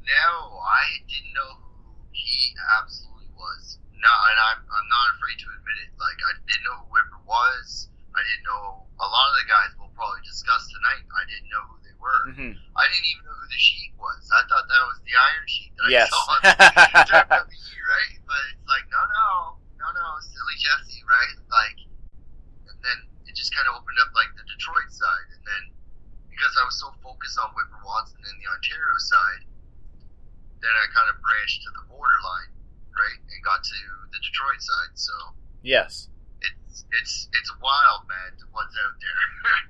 No, I didn't know who he absolutely was. No, and I'm I'm not afraid to admit it. Like I didn't know who Whipper was. I didn't know a lot of the guys we'll probably discuss tonight. I didn't know who they were. Mm-hmm. I didn't even know who the Sheik was. I thought that was the Iron Sheik that Yes. I saw on WWE, right? But it's like, no, no, no, no, silly Jesse, right? Like, and then it just kind of opened up like the Detroit side, and then because I was so focused on Whipper Watson and the Ontario side, then I kind of branched to the borderline, right, and got to the Detroit side. So Yes. it's it's it's wild, man, to what's out there.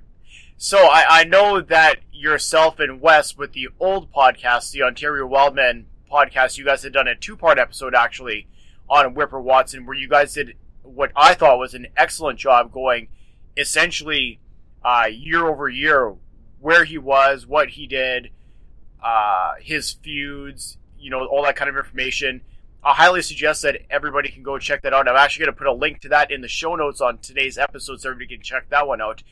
So I, I know that yourself and Wes with the old podcast, the Ontario Wildmen podcast, you guys had done a two part episode actually on Whipper Watson where you guys did what I thought was an excellent job going essentially uh, year over year where he was, what he did, uh, his feuds, you know, all that kind of information. I highly suggest that everybody can go check that out. I'm actually going to put a link to that in the show notes on today's episode so everybody can check that one out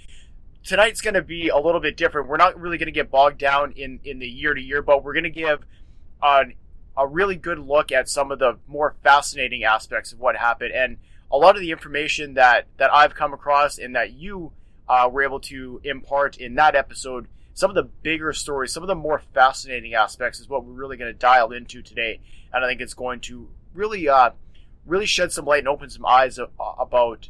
tonight's going to be a little bit different. We're not really going to get bogged down in, in the year to year, but we're going to give an, a really good look at some of the more fascinating aspects of what happened and a lot of the information that, that I've come across and that you uh, were able to impart in that episode. Some of the bigger stories, some of the more fascinating aspects is what we're really going to dial into today, and I think it's going to really, uh, really shed some light and open some eyes a- about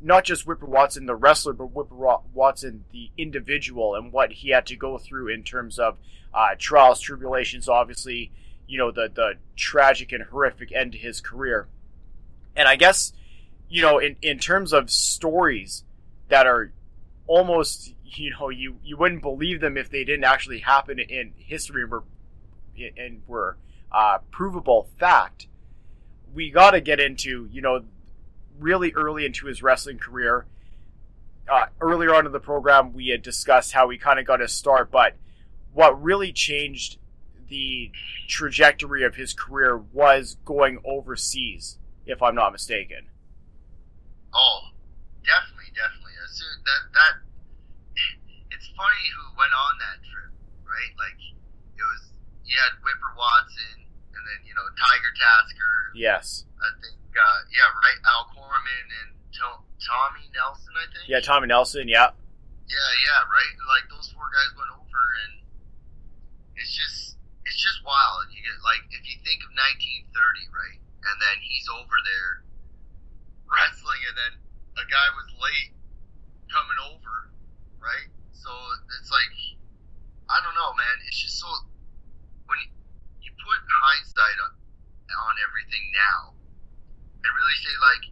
not just Whipper Watson, the wrestler, but Whipper Watson, the individual, and what he had to go through in terms of uh, trials, tribulations, obviously, you know, the, the tragic and horrific end to his career. And I guess, you know, in, in terms of stories that are almost, you know, you, you wouldn't believe them if they didn't actually happen in history and were, and were uh, provable fact. We got to get into, you know, really early into his wrestling career. Uh, earlier on in the program, we had discussed how he kind of got his start, but what really changed the trajectory of his career was going overseas, if I'm not mistaken. Oh, definitely, definitely. That that it's funny who went on that trip, right? Like it was you had Whipper Watson, and then you know Tiger Tasker. Yes. I think uh, yeah, right. Al Corman and to- Tommy Nelson. I think. Yeah, Tommy Nelson, yeah. Yeah, yeah, right. Like those four guys went over, and it's just it's just wild. You get like if you think of 1930, right, and then he's over there wrestling, and then a guy was late coming over, right? So it's like I don't know, man. It's just so when you, you put hindsight on on everything now, and really say like,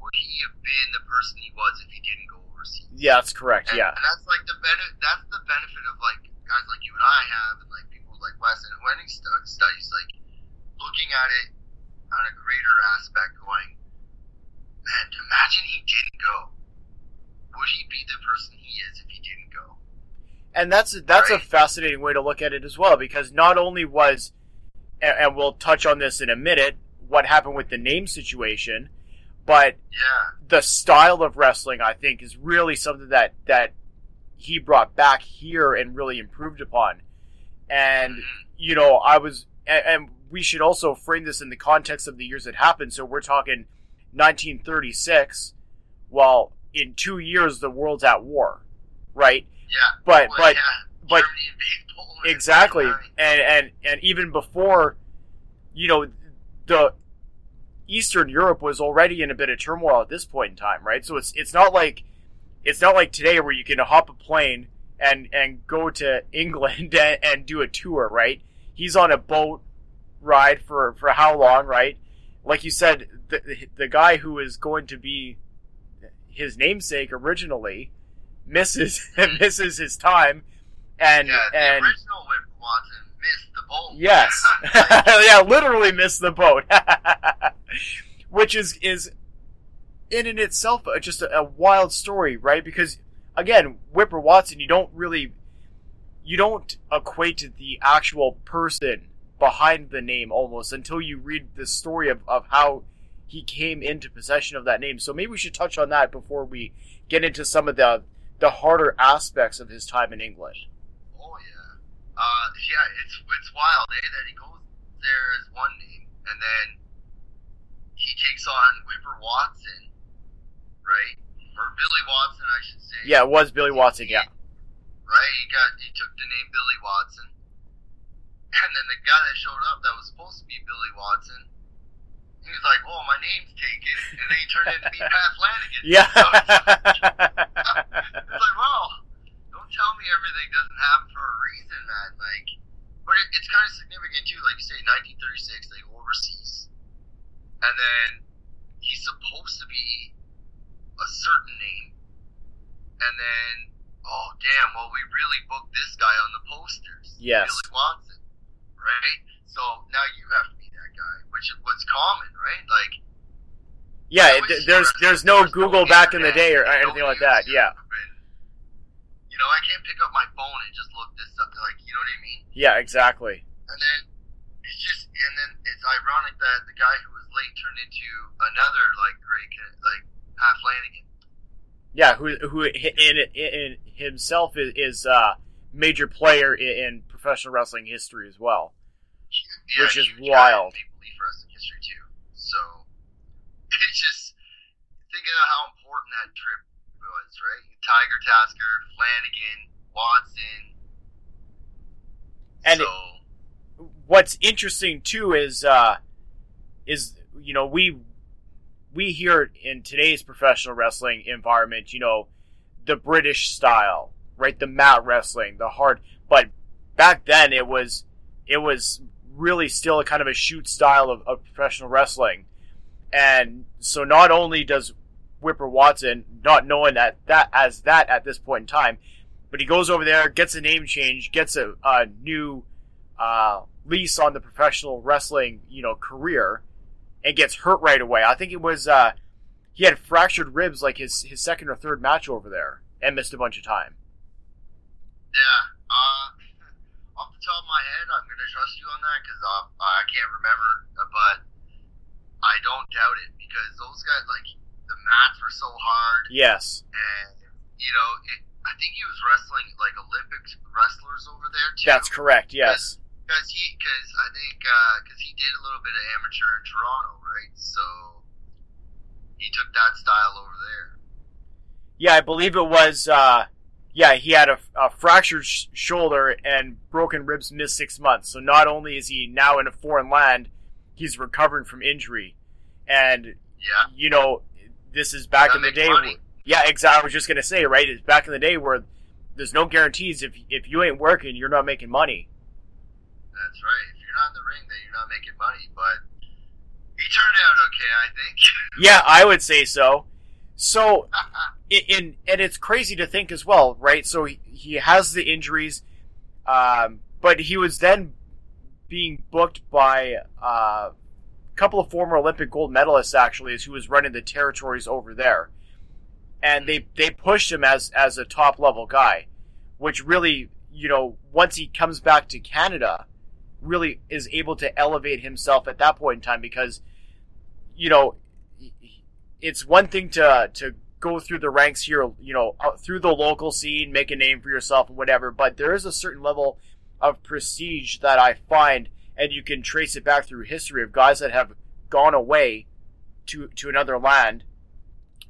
would he have been the person he was if he didn't go overseas? Yeah, that's correct, And, yeah. and that's like the benefit. That's the benefit of like guys like you and I have, and like people like Wes and Wenning stu- studies, like looking at it on a greater aspect, going, man, imagine he didn't go. Would he be the person he is if he didn't go? And that's that's a fascinating way to look at it as well, because not only was, and we'll touch on this in a minute, what happened with the name situation, but Yeah, the style of wrestling, I think, is really something that that he brought back here and really improved upon. And mm-hmm. you know, I was, and, and we should also frame this in the context of the years that happened. So we're talking 1936. Well, in two years the world's at war, right? Yeah. But Well, but yeah, but- Germany invades Poland. in exactly and and and even before you know the eastern europe was already in a bit of turmoil at this point in time right? So it's it's not like it's not like today where you can hop a plane and and go to england and, and do a tour right? He's on a boat ride for for how long right? Like you said the the guy who is going to be his namesake originally misses misses his time and yeah, the and original Watson missed the boat. Yes. yeah, literally missed the boat. Which is is in and itself just a, a wild story, right? Because again, Whipper Watson, you don't really you don't equate the actual person behind the name almost until you read the story of, of how he came into possession of that name. So maybe we should touch on that before we get into some of the the harder aspects of his time in England. Uh, yeah, it's it's wild, eh? That he goes there as one name, and then he takes on Whipper Watson, right? Or Billy Watson, I should say. Yeah, it was Billy Watson, yeah. Right. He got he took the name Billy Watson, and then the guy that showed up that was supposed to be Billy Watson. He was like, "Oh, my name's taken," and then he turned into Pat Flanagan. Yeah. So it's, it's like, well, don't tell me everything doesn't happen for a reason, man. Like, but it, it's kind of significant too. Like you say, 1936, they go overseas, and then he's supposed to be a certain name, and then oh damn, well we really booked this guy on the posters. Yes. Billy Watson, right? So now you have to be that guy, which is what's common, right? Like Yeah, it, there's there's there no Google back in the day or anything like that. Yeah, you know, I can't pick up my phone and just look this up. Like, you know what I mean? yeah, exactly. And then it's just, and then it's ironic that the guy who was late turned into another like great, like Pat Flanagan. Yeah, who who in in, himself is, is a major player in, in professional wrestling history as well. Yeah, Which is huge guy in wild. Maple wrestling history too. So it's just thinking of how important that trip was, right? Tiger Tasker, Flanagan, Watson. And so what's interesting too is uh is you know we we hear in today's professional wrestling environment you know the british style right the mat wrestling the hard but back then it was it was really still a kind of a shoot style of, of professional wrestling and so not only does whipper watson not knowing that that as that at this point in time but he goes over there gets a name change gets a, a new uh, lease on the professional wrestling, you know, career, and gets hurt right away. I think it was uh, he had fractured ribs like his his second or third match over there, and missed a bunch of time. yeah, uh, off the top of my head, I'm gonna trust you on that because uh, I can't remember, but I don't doubt it because those guys like the mats were so hard. Yes, and you know, it, I think he was wrestling like Olympic wrestlers over there too. that's correct. Yes, Because he, because I think, because he did a little bit of amateur in Toronto, right? So he took that style over there. yeah, I believe it was. Uh, yeah, he had a, a fractured sh- shoulder and broken ribs, missed six months. So not only is he now in a foreign land, he's recovering from injury, and Yeah, you know, this is back in the day. where- yeah, exactly. I was just gonna say, right? It's back in the day where there's no guarantees if if you ain't working, you're not making money. that's right. If you're not in the ring, then you're not making money. But he turned out okay, I think. Yeah, I would say so. So, in, in and it's crazy to think as well, right? So he, he has the injuries, um, but he was then being booked by uh, couple of former Olympic gold medalists, actually, as who was running the territories over there, and they they pushed him as as a top level guy, which really, you know, once he comes back to Canada, really is able to elevate himself at that point in time because, you know, it's one thing to to go through the ranks here, you know, uh, through the local scene, make a name for yourself and whatever. But there is a certain level of prestige that I find, and you can trace it back through history of guys that have gone away to to another land,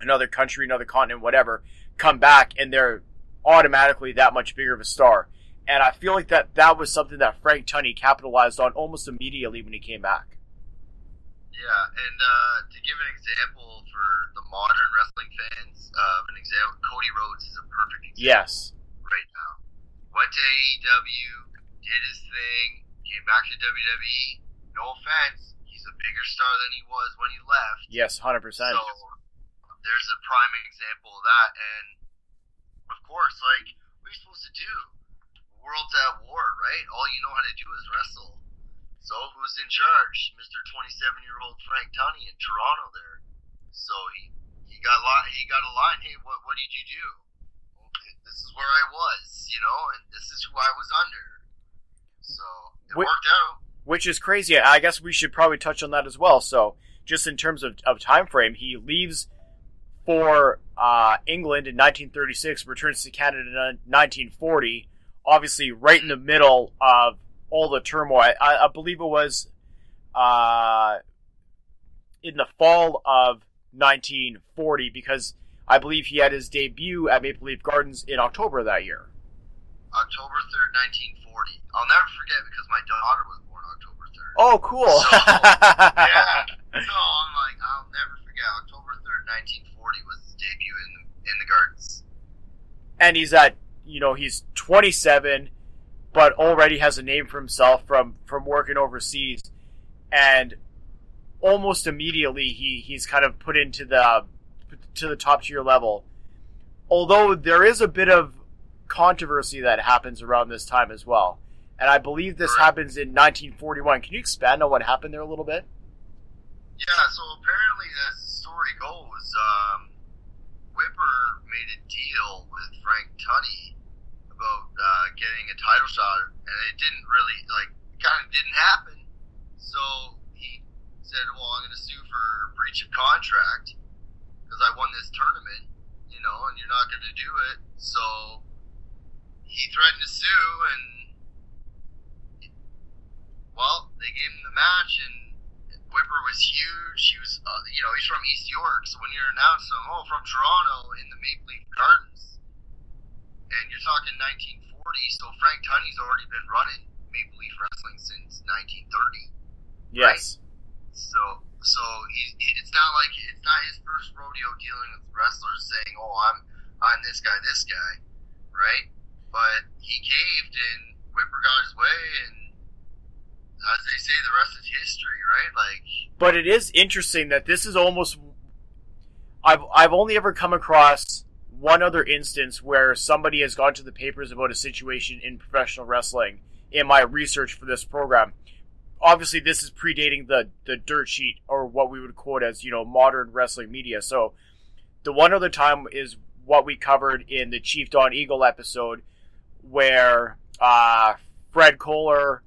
another country, another continent, whatever, come back and they're automatically that much bigger of a star. And I feel like that that was something that Frank Tunney capitalized on almost immediately when he came back. Yeah, and uh, to give an example for the modern wrestling fans, uh, an example, Cody Rhodes is a perfect example Yes. right now. Went to AEW, did his thing, came back to WWE. No offense, he's a bigger star than he was when he left. Yes, hundred percent. So there's a prime example of that, and of course, like what are you supposed to do? The world's at war, right? All you know how to do is wrestle. So who's in charge? Mr. 27 year old Frank Tunney in Toronto there. So he he got li- he got a line. Hey, what what did you do? Okay, this is where I was, you know, and this is who I was under. So it Wh- worked out. which is crazy. I guess we should probably touch on that as well. So, just in terms of, of time frame, he leaves for uh, England in 1936, returns to Canada in 1940. Obviously, right in the middle of all the turmoil. I, I believe it was uh, in the fall of 1940 because I believe he had his debut at Maple Leaf Gardens in October that year. October 3rd, 1940. I'll never forget because my daughter was born October 3rd. Oh, cool. yeah. So I'm like, I'll never forget. October 3rd, 1940 was his debut in the, in the Gardens. and he's at you know he's 27 but already has a name for himself from from working overseas and almost immediately he he's kind of put into the to the top tier level although there is a bit of controversy that happens around this time as well and i believe this Right. happens in 1941 can you expand on what happened there a little bit Yeah, so apparently, as the story goes, um, Whipper made a deal with Frank Tunney about uh, getting a title shot, and it didn't really, like, kind of didn't happen. So he said, well, I'm going to sue for breach of contract because I won this tournament, you know, and you're not going to do it. So he threatened to sue, and, well, they gave him the match, and Whipper was huge. He was, uh, you know, he's from East York. So when you're announcing, oh, from Toronto in the Maple Leaf Gardens, and you're talking 1940, so Frank Tunney's already been running Maple Leaf Wrestling since 1930. yes So, so he, he- it's not like it's not his first rodeo dealing with wrestlers saying, "Oh, I'm, I'm this guy, this guy," right? But he caved, and Whipper got his way, and as they say, the rest is history, right? Like, but it is interesting that this is almost I've I've only ever come across one other instance where somebody has gone to the papers about a situation in professional wrestling in my research for this program. Obviously this is predating the the dirt sheet or what we would quote as, you know, modern wrestling media. So the one other time is what we covered in the Chief Don Eagle episode where uh, Fred Kohler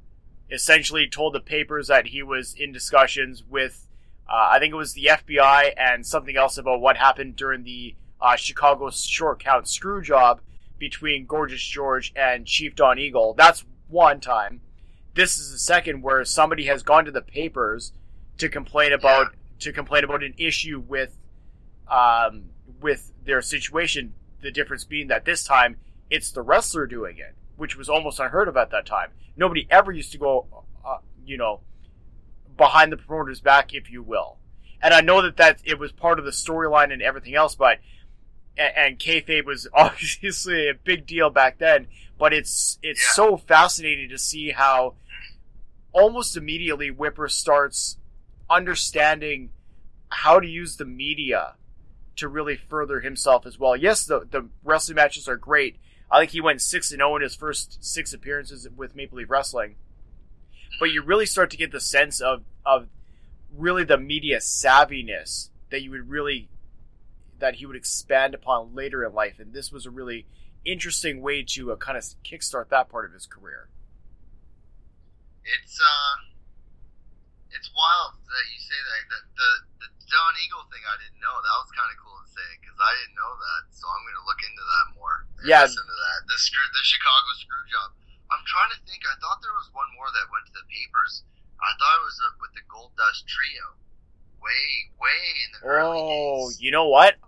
essentially told the papers that he was in discussions with, uh, I think it was the FBI and something else about what happened during the uh, Chicago short count screw job between Gorgeous George and Chief Don Eagle. That's one time. This is the second where somebody has gone to the papers to complain about to complain about an issue with um, with their situation. The difference being that this time it's the wrestler doing it, which was almost unheard of at that time. Nobody ever used to go, uh, you know, behind the promoter's back, if you will. And I know that that it was part of the storyline and everything else, but and, and kayfabe was obviously a big deal back then. But it's it's Yeah. so fascinating to see how almost immediately Whipper starts understanding how to use the media to really further himself as well. Yes, the the wrestling matches are great. I think he went six and zero in his first six appearances with Maple Leaf Wrestling. But you really start to get the sense of of really the media savviness that you would really that he would expand upon later in life, and this was a really interesting way to uh, kind of kickstart that part of his career. it's uh, it's wild that you say that. The the, the John Eagle thing I didn't know. That was kind of cool to say because I didn't know that. So I'm going to look into that more. Yeah. listen to that. The screw, the Chicago screw job. I'm trying to think. I thought there was one more that went to the papers. I thought it was uh, with the Gold Dust Trio. way, way in the early Oh, you know what?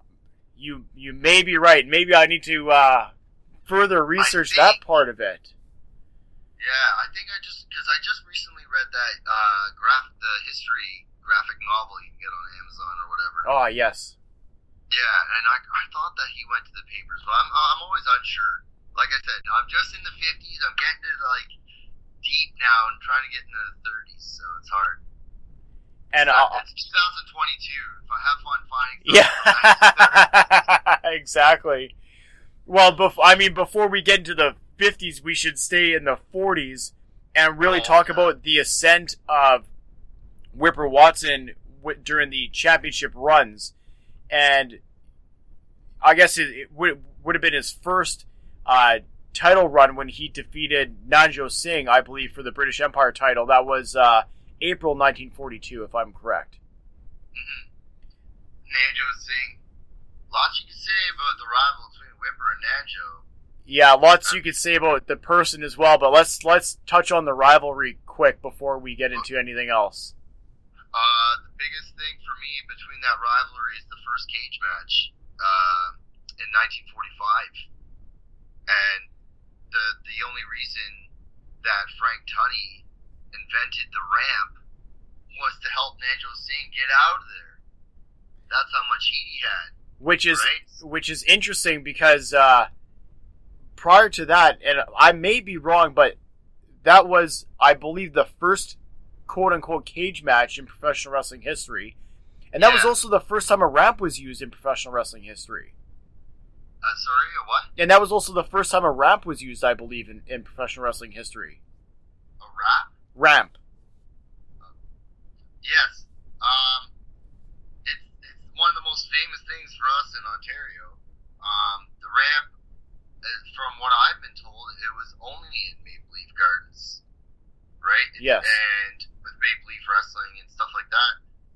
You you may be right. Maybe I need to uh, further research that part of it. Yeah, I think I just because I just recently read that uh, graph, the history graphic novel you can get on Amazon or whatever. Oh yes. Yeah, and I, I thought that he went to the papers, but I'm I'm always unsure. Like I said, I'm just in the 50s. I'm getting to like deep now and trying to get into the 30s, so it's hard. And uh, it's 2022. If I have fun finding yeah, exactly. Well, bef- I mean, before we get into the 50s, we should stay in the 40s and really Oh, talk about the ascent of Whipper Watson w- during the championship runs. And I guess it, it would, would have been his first uh, title run when he defeated Nanjo Singh, I believe, for the British Empire title. That was uh, April 1942, if I'm correct. Mhm. Nanjo Singh. Lots you can say about the rival between Whipper and Nanjo. Yeah, lots you could say about the person as well, but let's let's touch on the rivalry quick before we get into anything else. Uh, the biggest thing for me between that rivalry is the first cage match uh, in 1945, and the the only reason that Frank Tunney invented the ramp was to help Nanjo Singh get out of there. That's how much heat he had, Which is right? which is interesting because uh, prior to that, and I may be wrong, but that was, I believe, the first quote unquote cage match in professional wrestling history. And that was also the first time a ramp was used in professional wrestling history. Uh, sorry, a what? And that was also the first time a ramp was used, I believe, in, in professional wrestling history. A rap? Ramp. Yes. Um, it's, it's one of the most famous things for us in Ontario. Um, the ramp, uh, from what I've been told, it was only in Maple Leaf Gardens, right? Yes. And with Maple Leaf Wrestling and stuff like that,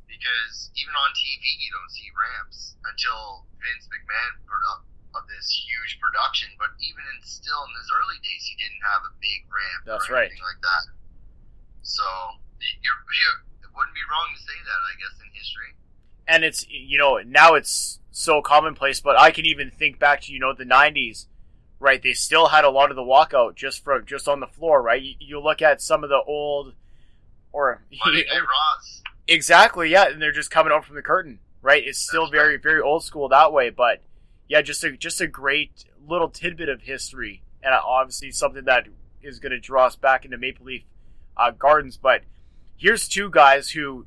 because even on TV you don't see ramps until Vince McMahon put up of this huge production. But even in still in his early days, he didn't have a big ramp That's or right. anything like that. So you're, you're it wouldn't be wrong to say that, I guess, in history. and it's you know now it's so commonplace but i can even think back to you know the 90s right they still had a lot of the walkout just from just on the floor right? You, you look at some of the old or Monday Night Raws. exactly yeah and they're just coming out from the curtain right? It's still That's very very old school that way but yeah just a just a great little tidbit of history and obviously something that is going to draw us back into maple leaf uh, gardens but here's two guys who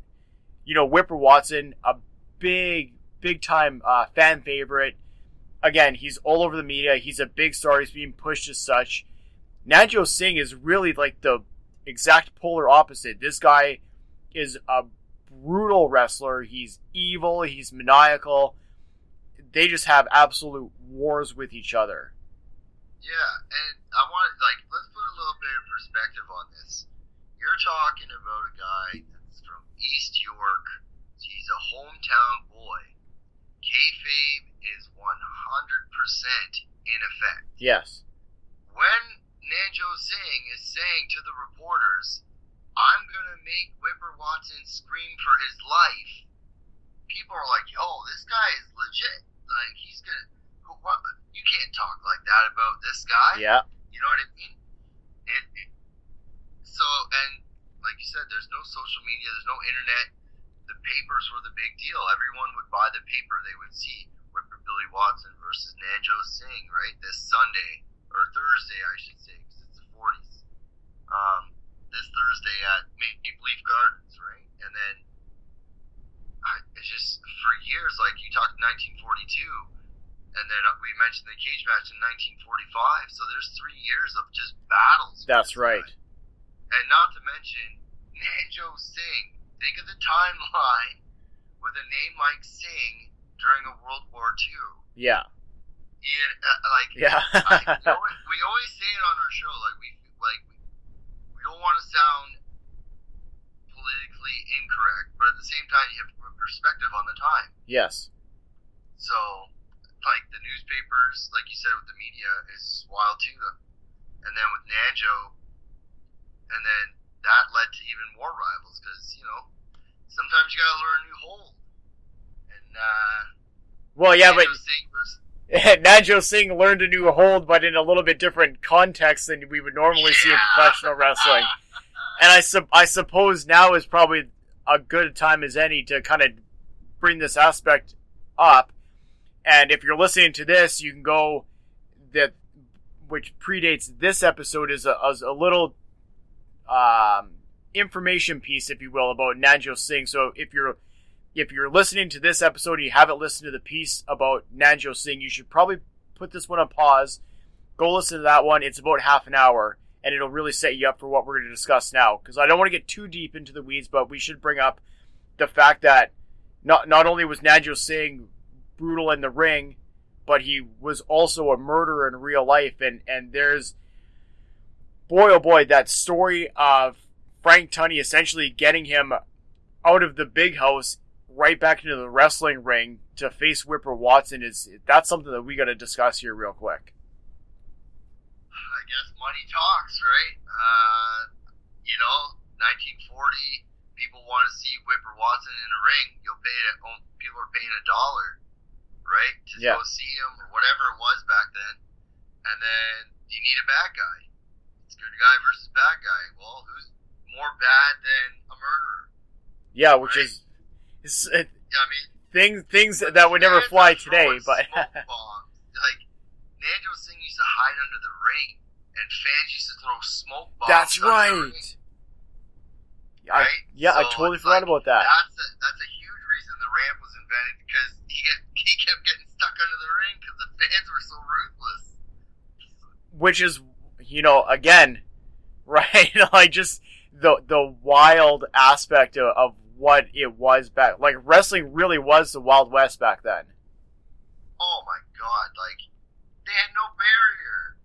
you know whipper watson a big big time uh, fan favorite again he's all over the media he's a big star he's being pushed as such Nanjo Singh is really like the exact polar opposite. This guy is a brutal wrestler. He's evil. He's maniacal. They just have absolute wars with each other. Yeah, and I want like let's put a little bit of perspective on this. You're talking about a guy that's from East York. He's a hometown boy. Kayfabe is 100% in effect. Yes. When Nanjo Singh is saying to the reporters, "I'm gonna make Whipper Watson scream for his life," people are like, "Yo, this guy is legit. Like he's gonna." What? You can't talk like that about this guy. Yeah. You know what I mean? And, and so, and like you said, there's no social media, there's no internet. The papers were the big deal. Everyone would buy the paper. They would see Whipper Billy Watson versus Nanjo Singh, right? This Sunday or Thursday, I should say, because it's the 40s. Um, this Thursday at Maple Leaf Gardens, right? And then I, it's just for years, like you talked 1942 and then uh, we mentioned the cage match in 1945. So there's three years of just battles. That's right. guy. And not to mention Nanjo Singh. Think of the timeline with a name like Singh during a World War II. Yeah. Ian, uh, like Yeah. I, we, always, we always say it on our show, like we like we, we don't want to sound politically incorrect, but at the same time, you have to put perspective on the time. yes. So, like the newspapers, like you said with the media, is wild too. And then with Nanjo, and then that led to even more rivals because you know sometimes you gotta learn new hold. Uh, Well, yeah, but Singh versus- Singh learned a new hold, but in a little bit different context than we would normally see in professional wrestling. And I, sup- I suppose now is probably a good time as any to kind of bring this aspect up. And if you're listening to this, you can go that which predates this episode is a, is a little um, information piece, if you will, about Nanjo Singh. So if you're if you're listening to this episode and you haven't listened to the piece about Nanjo Singh, you should probably put this one on pause. Go listen to that one. It's about half an hour, and it'll really set you up for what we're going to discuss now. Because I don't want to get too deep into the weeds, but we should bring up the fact that not not only was Nanjo Singh brutal in the ring, but he was also a murderer in real life. And and there's boy oh boy that story of Frank Tunney essentially getting him out of the big house right back into the wrestling ring to face Whipper Watson is that's something that we got to discuss here real quick. I guess money talks, right? Uh, you know, 1940, people want to see Whipper Watson in a ring. You'll pay it. oh, People are paying a dollar, right, to Yeah. go see him or whatever it was back then. And then you need a bad guy. It's good guy versus bad guy. Well, who's more bad than a murderer? Yeah, which Right. is, is uh, Yeah, I mean, things things that would never fly today. But like Nanjo Singh used to hide under the ring, and fans used to throw smoke bombs. that's under the ring. right. I, Right? yeah, I totally forgot like, about that. That's a, that's a huge reason the ramp was invented because he get he kept getting stuck under the ring because the fans were so ruthless. which is you know again right like just the the wild aspect of, of what it was back like wrestling really was the wild west back then Oh my god! Like they had no barrier.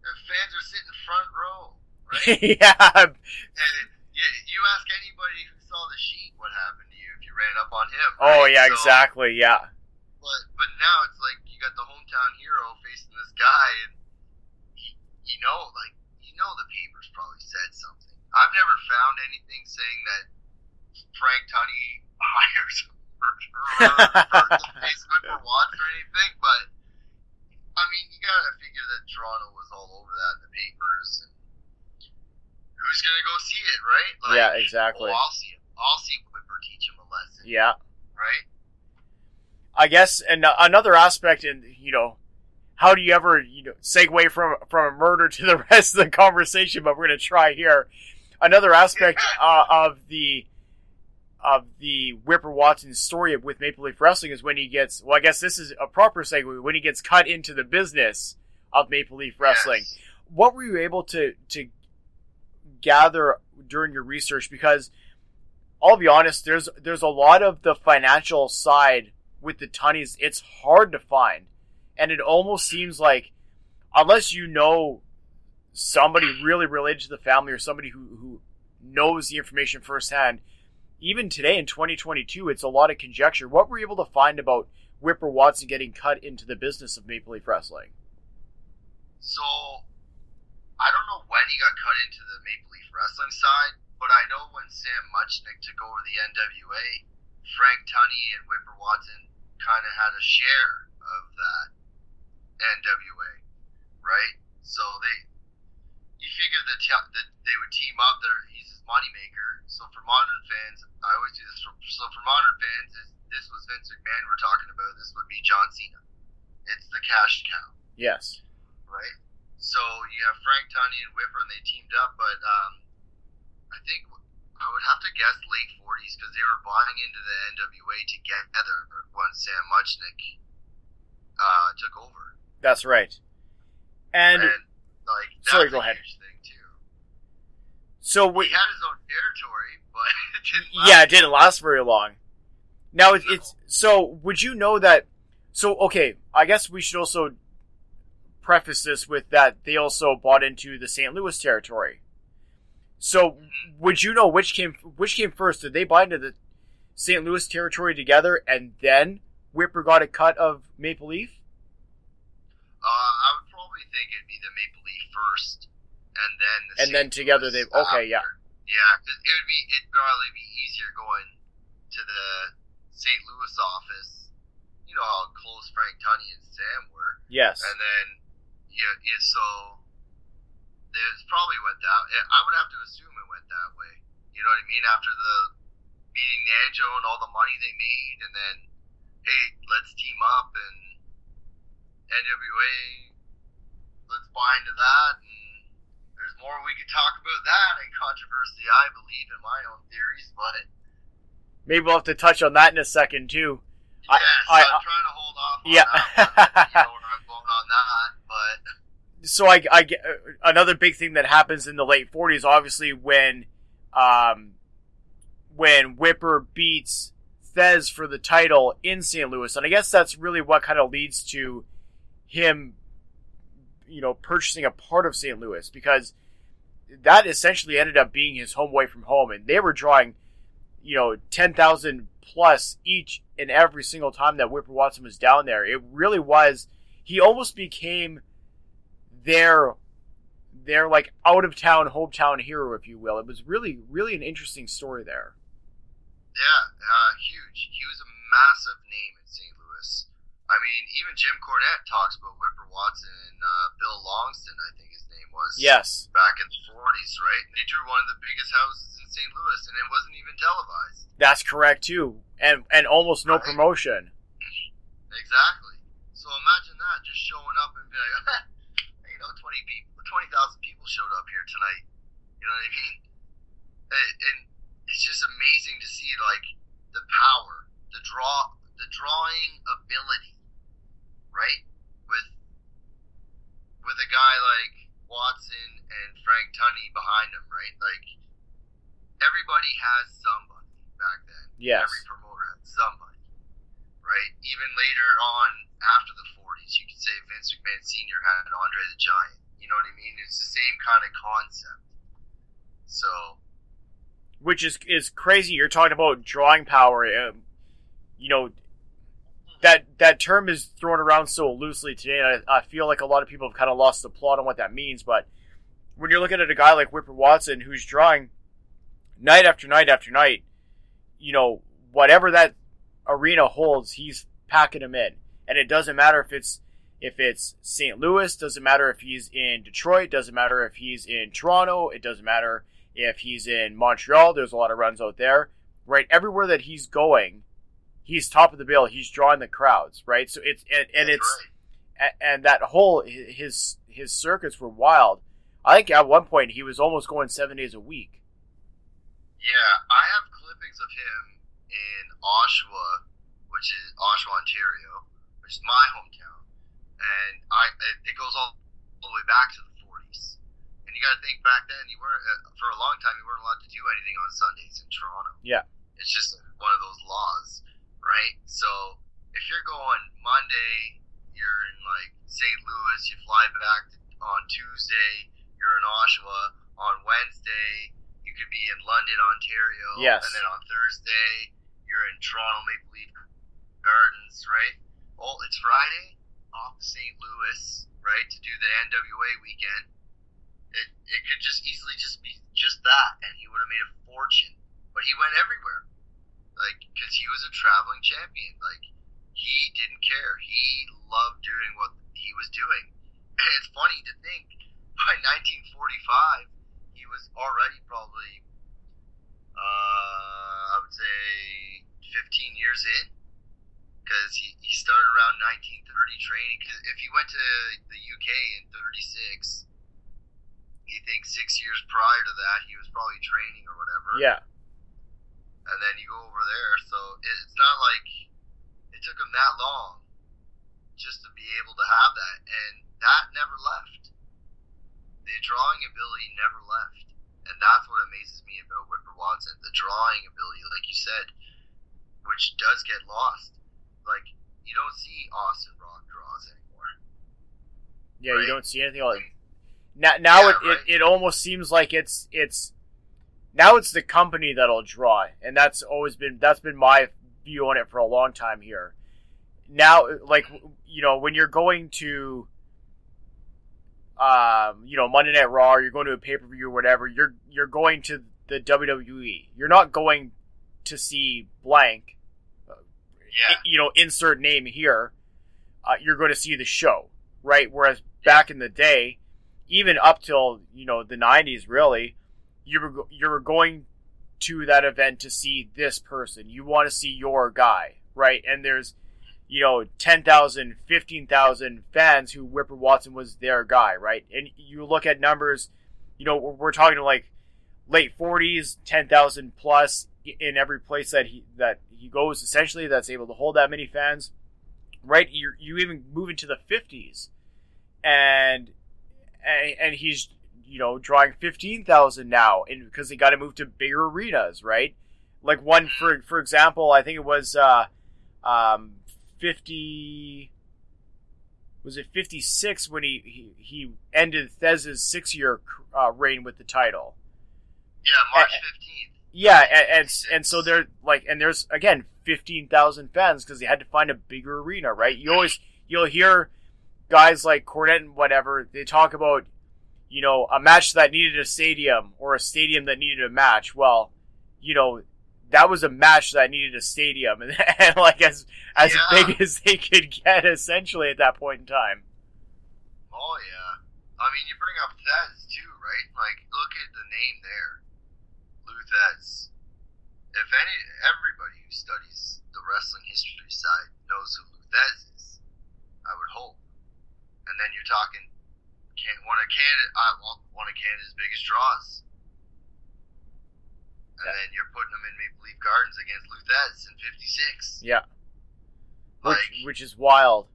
The fans are sitting front row, right? yeah and you, you ask anybody who saw the sheet what happened to you if you ran up on him. oh yeah So- exactly yeah But but now it's like you got the hometown hero facing this guy, and he, you know, like you know, the papers probably said something. I've never found anything saying that Frank Tunney hires a murderer face Whipper Watts or anything, but I mean, you gotta figure that Toronto was all over that in the papers, and who's gonna go see it, right? Like, Yeah, exactly. Oh, I'll see it. I'll see Whipper teach him a lesson, yeah right? i guess and another aspect in you know how do you ever you know segue from from a murder to the rest of the conversation but we're going to try here another aspect uh, of the of the Whipper Watson story with Maple Leaf Wrestling is when he gets well I guess this is a proper segue when he gets cut into the business of Maple Leaf Wrestling. Yes. What were you able to to gather during your research because I'll be honest there's there's a lot of the financial side with the Tunneys it's hard to find and it almost seems like unless you know somebody really related to the family or somebody who, who knows the information firsthand, even today in 2022, it's a lot of conjecture. What were you able to find about Whipper Watson getting cut into the business of Maple Leaf Wrestling? So, I don't know when he got cut into the Maple Leaf Wrestling side, but I know when Sam Muchnick took over the NWA, Frank Tunney and Whipper Watson kind of had a share of that NWA, right? So they, you figure that, te- that they would team up. There, he's his moneymaker. So for modern fans, I always do this. For, so for modern fans, is this was Vince McMahon we're talking about. This would be John Cena. It's the cash cow Yes. right? So you have Frank Tunney and Whipper, and they teamed up. But um, I think I would have to guess late '40s because they were buying into the NWA together when Sam Muchnick uh, took over. That's right. And that's Sorry, go ahead. Thing too. so we, He had his own territory, but it didn't last yeah, it didn't last very long. Now it, it's so. Would you know that? So okay, I guess we should also preface this with that they also bought into the St. Louis territory. So would you know which came which came first? Did they buy into the St. Louis territory together, and then Whipper got a cut of Maple Leaf? Uh, I would probably think it'd be the Maple Leaf first, and then the And then together they- okay, yeah. yeah. 'cause it would be it'd probably be easier going to the St. Louis office. You know how close Frank Tunney and Sam were. Yes. And then, yeah, yeah so there's probably went that. I would have to assume it went that way. You know what I mean? After the beating Nanjo and all the money they made, and then, hey, let's team up and NWA, let's buy into that. And there's more we could talk about that and controversy, I believe, in my own theories. But Maybe we'll have to touch on that in a second too. Yes, I- I'm trying to hold off. On Yeah. that you know where I'm going on that, but. so I, I get another big thing that happens in the late 40s obviously when um when Whipper beats Thesz for the title in St. Louis and I guess that's really what kind of leads to him you know purchasing a part of St. Louis because that essentially ended up being his home away from home and they were drawing you know 10,000 plus each and every single time that Whipper Watson was down there it really was he almost became their their like out of town hometown hero, if you will. It was really really an interesting story there. Yeah, uh, huge. He was a massive name. I mean, even Jim Cornette talks about Whipper Watson and uh, Bill Longson, I think his name was. Yes, Back in the 40s, right? And they drew one of the biggest houses in St. Louis, and it wasn't even televised. that's correct too, and and almost no Right. promotion. Exactly. So imagine that, just showing up and being like, you know, 20 people, 20,000 people showed up here tonight. You know what I mean? And, and it's just amazing to see, like, the power, the draw, the drawing ability, right? With, with a guy like Watson and Frank Tunney behind him, right? Like, everybody has somebody back then. Yes. Every promoter had somebody right? Even later on, after the 40s, you could say Vince McMahon Sr. had Andre the Giant. You know what I mean? It's the same kind of concept. So, Which is is crazy. You're talking about drawing power. Um, you know that that term is thrown around so loosely today, and I, I feel like a lot of people have kind of lost the plot on what that means. But when you're looking at a guy like Whipper Watson, who's drawing night after night after night, you know whatever that arena holds, he's packing them in, and it doesn't matter if it's if it's St. Louis, doesn't matter if he's in Detroit, doesn't matter if he's in Toronto, it doesn't matter if he's in Montreal. There's a lot of runs out there, right? Everywhere that he's going, he's top of the bill. He's drawing the crowds, right? So it's and, and it's right. and that whole his his circuits were wild. I think at one point he was almost going seven days a week. Yeah, I have clippings of him in Oshawa, which is Oshawa, Ontario, which is my hometown, and I it, it goes all, all the way back to the 40s. And you got to think back then, you weren't uh, for a long time you weren't allowed to do anything on Sundays in Toronto. Yeah. it's just one of those laws, right? So if you're going Monday, you're in like St. Louis, you fly back on Tuesday, you're in Oshawa. On Wednesday, you could be in London, Ontario. Yes. And then on Thursday, you're in Toronto Maple Leaf Gardens, right? Oh, it's Friday off to St. Louis, right, to do the NWA weekend. It, it could just easily just be just that, and he would have made a fortune. But he went everywhere, like because he was a traveling champion. Like he didn't care. He loved doing what he was doing. And it's funny to think by 1945 he was already probably uh, I would say 15 years in because he, he started around 1930 training. Because if he went to the UK in 36, you think six years prior to that he was probably training or whatever. Yeah, And then you go over there, so it, it's not like it took him that long just to be able to have that, and that never left. The drawing ability never left, and that's what amazes me about Whipper Watson. The drawing ability, like you said, which does get lost. Like you don't see Austin Rock draws anymore. yeah. Right. You don't see anything like now. Now Yeah, it, right. it it almost seems like it's it's now it's the company that'll draw, and that's always been that's been my view on it for a long time here. Now, like you know, when you're going to um, you know, Monday Night Raw, or you're going to a pay per view or whatever, you're you're going to the WWE. You're not going to see blank, Yeah. you know, insert name here, uh, you're going to see the show, right? Whereas back in the day, even up till you know the '90s, really, you were you were going to that event to see this person. You want to see your guy, right? And there's you know 10,000, 15,000 fans who Whipper Watson was their guy, right? And you look at numbers, you know, we're, talking like late 40s, 10,000 plus in every place that he that he goes essentially that's able to hold that many fans. Right? You you even move into the 50s and and, and he's you know drawing 15,000 now and because they got to move to bigger arenas, right? Like one for for example, I think it was uh um 50 was it 56 when he he, he ended Thesz's 6-year uh, reign with the title. Yeah, March 15th. Yeah, and and, and so they're like, and there's again fifteen thousand fans because they had to find a bigger arena, right? You always you'll hear guys like Cornette and whatever they talk about, you know, a match that needed a stadium or a stadium that needed a match. Well, you know, that was a match that needed a stadium, and, and like as as Yeah. big as they could get essentially at that point in time. Oh yeah. I mean, you bring up Thesz too, right? Like, look at the name there, Lou Thesz. If any, everybody who studies the wrestling history side knows who Lou Thesz is. I would hope. And then you're talking, can one of Canada, uh, one of Canada's biggest draws. And Yeah. then you're putting them in Maple Leaf Gardens against Lou Thesz in '56. Yeah, which Like, which is wild.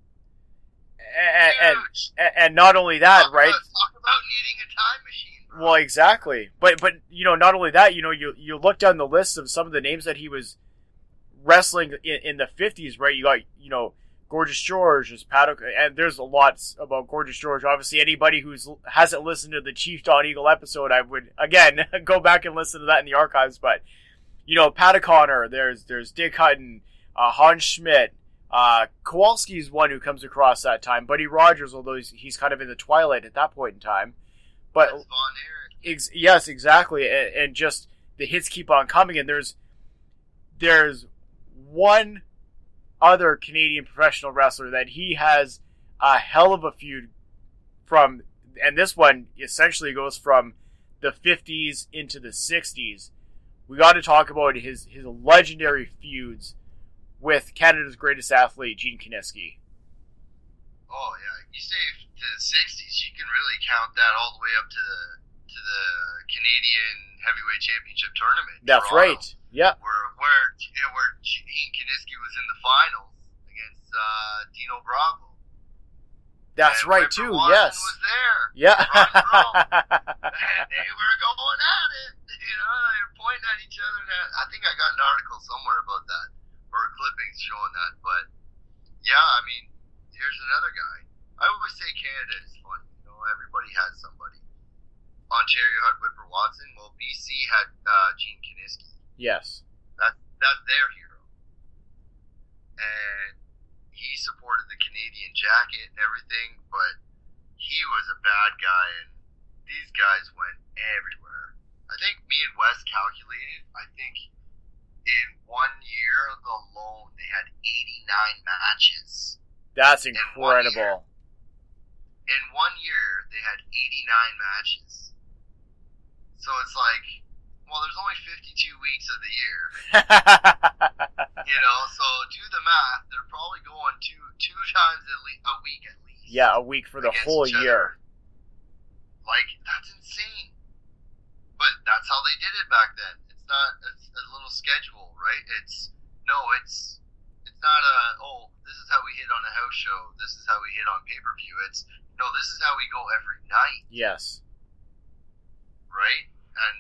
And, and and not only that, Talk right? About, talk about needing a time machine. Bro. Well, exactly. But but you know, not only that, you know, you you look down the list of some of the names that he was wrestling in, in the fifties, right? You got you know, Gorgeous George, Pat, O'C- and there's a lot about Gorgeous George. Obviously, anybody who's hasn't listened to the Chief Don Eagle episode, I would again go back and listen to that in the archives. But you know, Pat O'Connor, there's there's Dick Hutton, uh, Hans Schmidt. Uh, Kowalski is one who comes across that time. Buddy Rogers, although he's, he's kind of in the twilight at that point in time. But That's Von Erich. Ex- yes, exactly, and, and just the hits keep on coming. And there's there's one other Canadian professional wrestler that he has a hell of a feud from, and this one essentially goes from the 50s into the 60s. We got to talk about his his legendary feuds with Canada's greatest athlete, Gene Kiniski. Oh yeah, you say the '60s, you can really count that all the way up to the the Canadian Heavyweight Championship tournament. That's Toronto, right. Yeah, Where where yeah, where Gene Kiniski was in the finals against uh, Dino Bravo. that's And right Whipper too. Watson Yes. was there. Yeah. and they were going at it. You know, they were pointing at each other. I think I got an article somewhere about that, or clippings showing that. But yeah, I mean, here's another guy. I always say Canada is fun. You know, everybody has somebody. Ontario had Whipper Watson. Well, BC had uh, Gene Kiniski. yes. That that's their hero. And he supported the Canadian jacket and everything, but he was a bad guy, and these guys went everywhere. I think me and Wes calculated. I think in one year alone, they had 89 matches. That's In one year. incredible. In one year, they had 89 matches. So it's like, well, there's only 52 weeks of the year. You know, so do the math. They're probably going two two times at least a week at least. yeah, a week for the whole other. year. Like that's insane. But that's how they did it back then. It's not it's a little schedule, right? It's no, it's it's not a oh this is how we hit on a house show. This is how we hit on pay per view. It's no, this is how we go every night, Yes. Right? And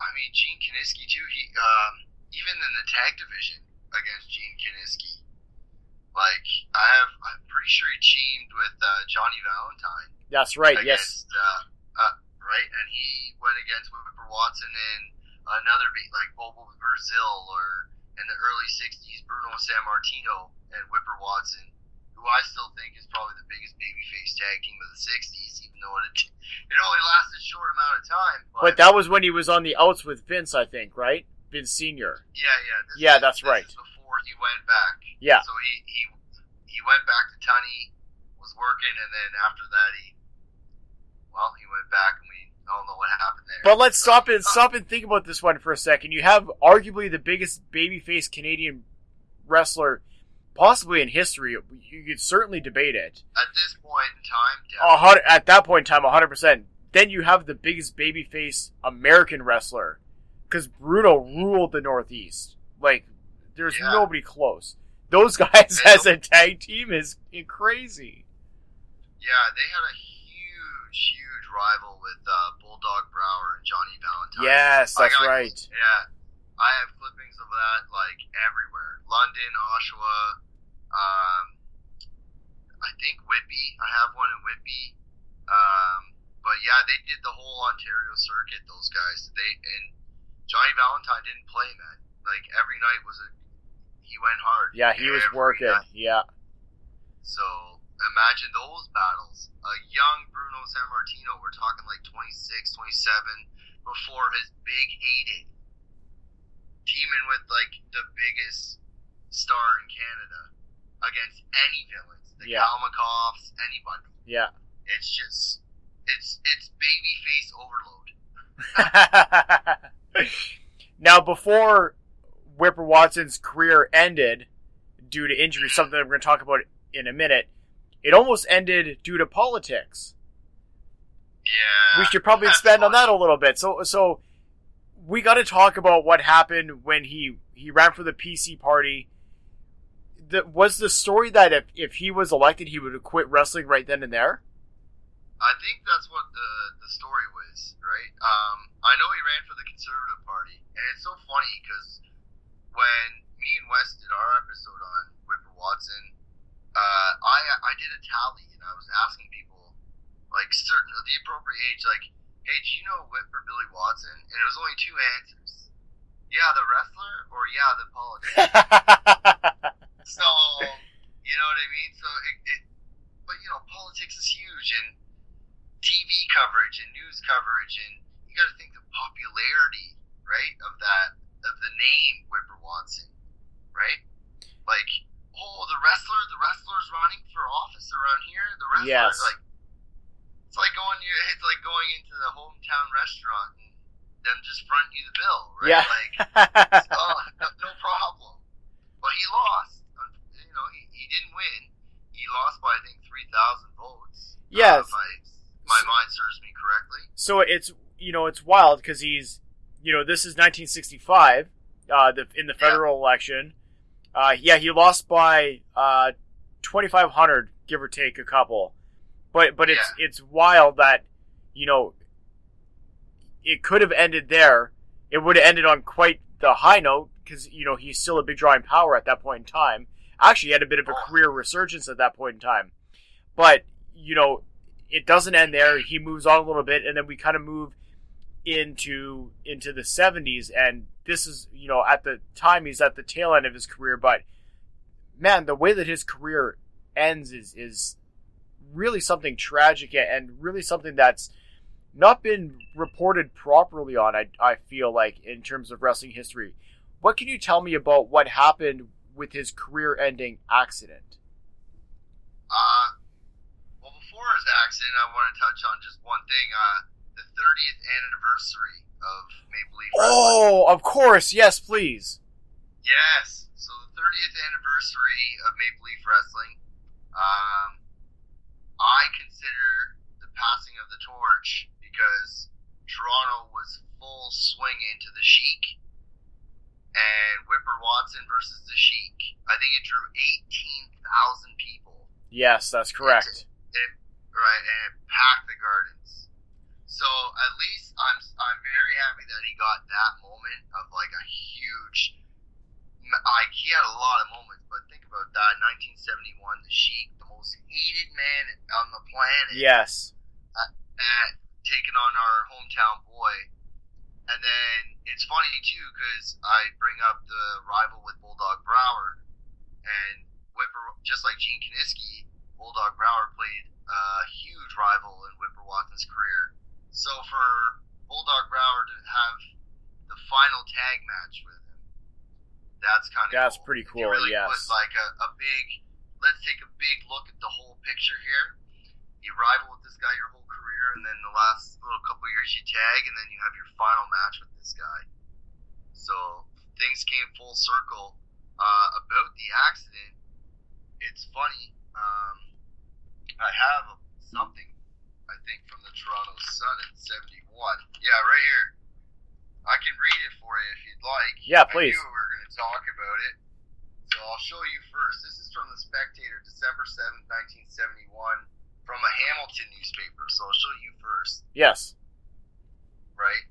I mean Gene Kiniski too. He um even in the tag division against Gene Kiniski. Like I have, I'm pretty sure he teamed with uh, Johnny Valentine. That's right. Yes. Uh, uh, right, and he went against Whipper Watson in another beat like Bobo Brazil, or in the early '60s Bruno Sammartino and Whipper Watson, who I still think is probably the biggest babyface tag team of the '60s, even though it it only lasted a short amount of time. But that was when he was on the outs with Vince, I think, right? Vince Senior. Yeah, yeah. Yeah, is- that's right. before he went back. Yeah. So he he he went back to Tunney, was working, and then after that he, well, he went back, and we don't know what happened there. But let's stop and stop and think about this one for a second. You have arguably the biggest babyface Canadian wrestler, possibly in history. You could certainly debate it. At this point in time, yeah, hundred- At that point in time, hundred percent. Then you have the biggest babyface American wrestler, because Bruno ruled the Northeast. Like, there's Yeah. nobody close. Those guys as a tag team is crazy. yeah, they had a huge, huge rival with uh, Bulldog Brower and Johnny Valentine. Yes, that's got- right. Yeah, I have clippings of that like everywhere. London, Oshawa, um, I think Whitby. I have one in Whitby. Um, but yeah, they did the whole Ontario circuit. Those guys. They and Johnny Valentine didn't play man. Like every night was a he went hard. Yeah, he was working. night. Yeah. So imagine those battles. A young Bruno Sammartino, we're talking like 26, 27, before his big heyday. Teaming with like the biggest star in Canada against any villains, the Yeah. Kalmikoffs, anybody. Yeah. It's just, it's it's babyface overload. now, before Whipper Watson's career ended due to injury, something that we're going to talk about in a minute, it almost ended due to politics. Yeah. we should probably expand on that a little bit. So, so we got to talk about what happened when he he ran for the PC party. The, was the story that if, if he was elected, he would quit wrestling right then and there? I think that's what the the story was, right? Um, I know he ran for the Conservative Party, and it's so funny because when me and Wes did our episode on Whipper Watson, uh, I I did a tally and I was asking people like certain the appropriate age, like, hey, do you know Whipper Billy Watson? And it was only two answers. Yeah, the wrestler, or yeah, the politician. So, you know what I mean? So, it, it, but you know, politics is huge, and TV coverage and news coverage, and you got to think the popularity, right, of that of the name Whipper Watson, right? Like, oh, the wrestler, the wrestler's running for office around here. The wrestler, Yes. like, it's like going you, it's like going into the hometown restaurant and them just fronting you the bill, right? Yeah. Like, oh, no, no problem. But he lost. Uh, You know, he, he didn't win. He lost by I think three thousand votes. Yes. Uh, if I- my mind serves me correctly. so it's you know it's wild because he's you know this is 1965 uh the, in the federal election uh yeah he lost by uh 2500 give or take a couple but but it's it's wild that you know it could have ended there. It would have ended on quite the high note because you know he's still a big drawing power at that point in time. Actually he had a bit of a oh. career resurgence at that point in time. But you know it doesn't end there. He moves on a little bit, and then we kind of move into into the 70s, and this is you know at the time he's at the tail end of his career, but man, the way that his career ends is is really something tragic and really something that's not been reported properly on. I I feel like in terms of wrestling history. What can you tell me about what happened with his career-ending accident? Uh, well, before his accident, I want to touch on just one thing. Uh, the 30th anniversary of Maple Leaf Wrestling. Oh, of course, yes, please. Yes. So the 30th anniversary of Maple Leaf Wrestling. Um, I consider the passing of the torch because Toronto was full swing into the Sheik and Whipper Watson versus the Sheik. I think it drew 18,000 people. Yes, that's correct. It, right, and it packed the gardens. So at least I'm I'm very happy that he got that moment of like a huge. Like he had a lot of moments, but think about that. 1971, the Sheik, the most hated man on the planet, Yes. at taking on our hometown boy. And then it's funny too because I bring up the rival with Bulldog Brower, and Whipper, just like Gene Kiniski, Bulldog Brower played a huge rival in Whipper Watson's career. So for Bulldog Brower to have the final tag match with. That's kind of That's cool. pretty cool, really yes. was like a, a big. Let's take a big look at the whole picture here. You rival with this guy your whole career, and then the last little couple years you tag, and then you have your final match with this guy. So things came full circle. Uh, about the accident, it's funny. Um, I have something, I think, from the Toronto Sun in '71. Yeah, right here. I can read it for you if you'd like. Yeah, please. I knew we were going to talk about it. So I'll show you first. This is from the Spectator, December 7th, 1971, from a Hamilton newspaper. So I'll show you first, Yes. right?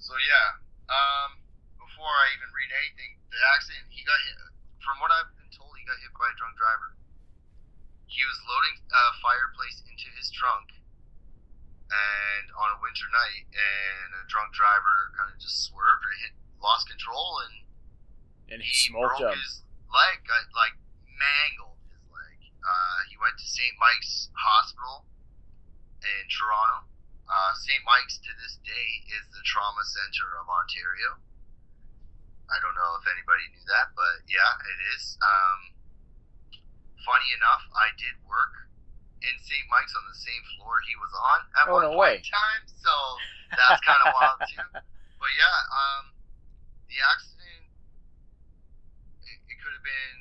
So yeah, um, before I even read anything, the accident, he got hit, from what I've been told, he got hit by a drunk driver. He was loading a fireplace into his trunk, and on a winter night, and a drunk driver kind of just swerved or hit, lost control, and And he he smoked broke him. his leg, got, like mangled his leg. Uh, he went to St. Mike's Hospital in Toronto. Uh, St. Mike's to this day is the trauma center of Ontario. I don't know if anybody knew that, but yeah, it is. Um, funny enough, I did work in St. Mike's on the same floor he was on at Oh, one no point way. in time, so that's kind of wild too. But yeah, um, the accident it, it could have been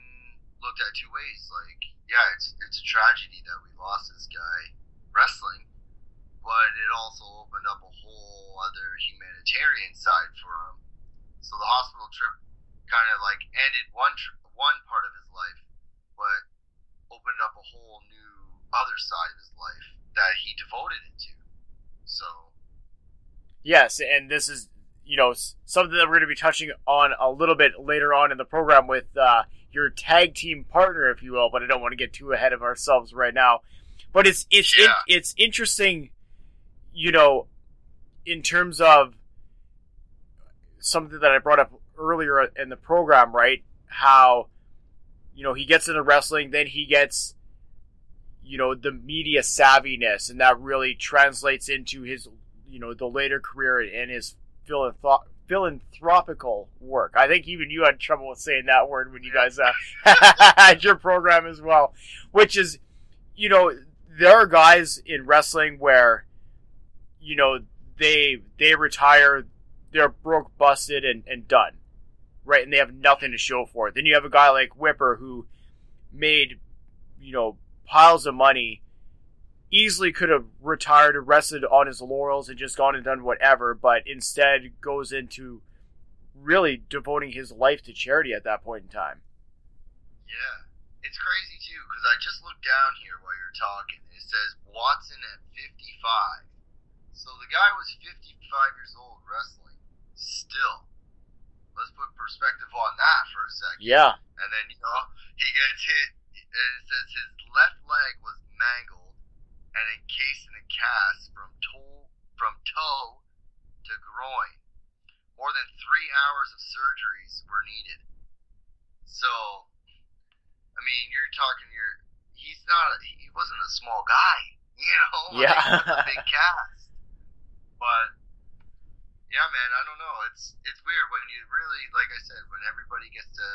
looked at two ways. Like, yeah, it's it's a tragedy that we lost this guy wrestling, but it also opened up a whole other humanitarian side for him. So the hospital trip kind of like ended one tr- one part of his life, but opened up a whole new other side of his life that he devoted it to. So Yes, and this is you know something that we're going to be touching on a little bit later on in the program with uh, your tag team partner, if you will. But I don't want to get too ahead of ourselves right now. But it's it's Yeah. it's interesting, you know, in terms of something that I brought up earlier in the program, right? How you know he gets into wrestling, then he gets you know the media savviness, and that really translates into his you know the later career and his philanthrop- philanthropical work. I think even you had trouble with saying that word when you guys uh, had your program as well, which is you know there are guys in wrestling where you know they they retire, they're broke, busted, and, and done, right? And they have nothing to show for it. Then you have a guy like Whipper who made you know piles of money easily could have retired rested on his laurels and just gone and done whatever, but instead goes into really devoting his life to charity at that point in time. Yeah, it's crazy too because I just looked down here while you're talking. It says Watson at 55. So the guy was 55 years old wrestling. Still, let's put perspective on that for a second. Yeah. And then you know he gets hit, and it says his left leg was mangled and encased in a cast from toe from toe to groin. More than three hours of surgeries were needed. So, I mean, you're talking. You're he's not. He wasn't a small guy. You know. Yeah. Like, a big cast. But yeah, man, I don't know. It's it's weird when you really, like I said, when everybody gets to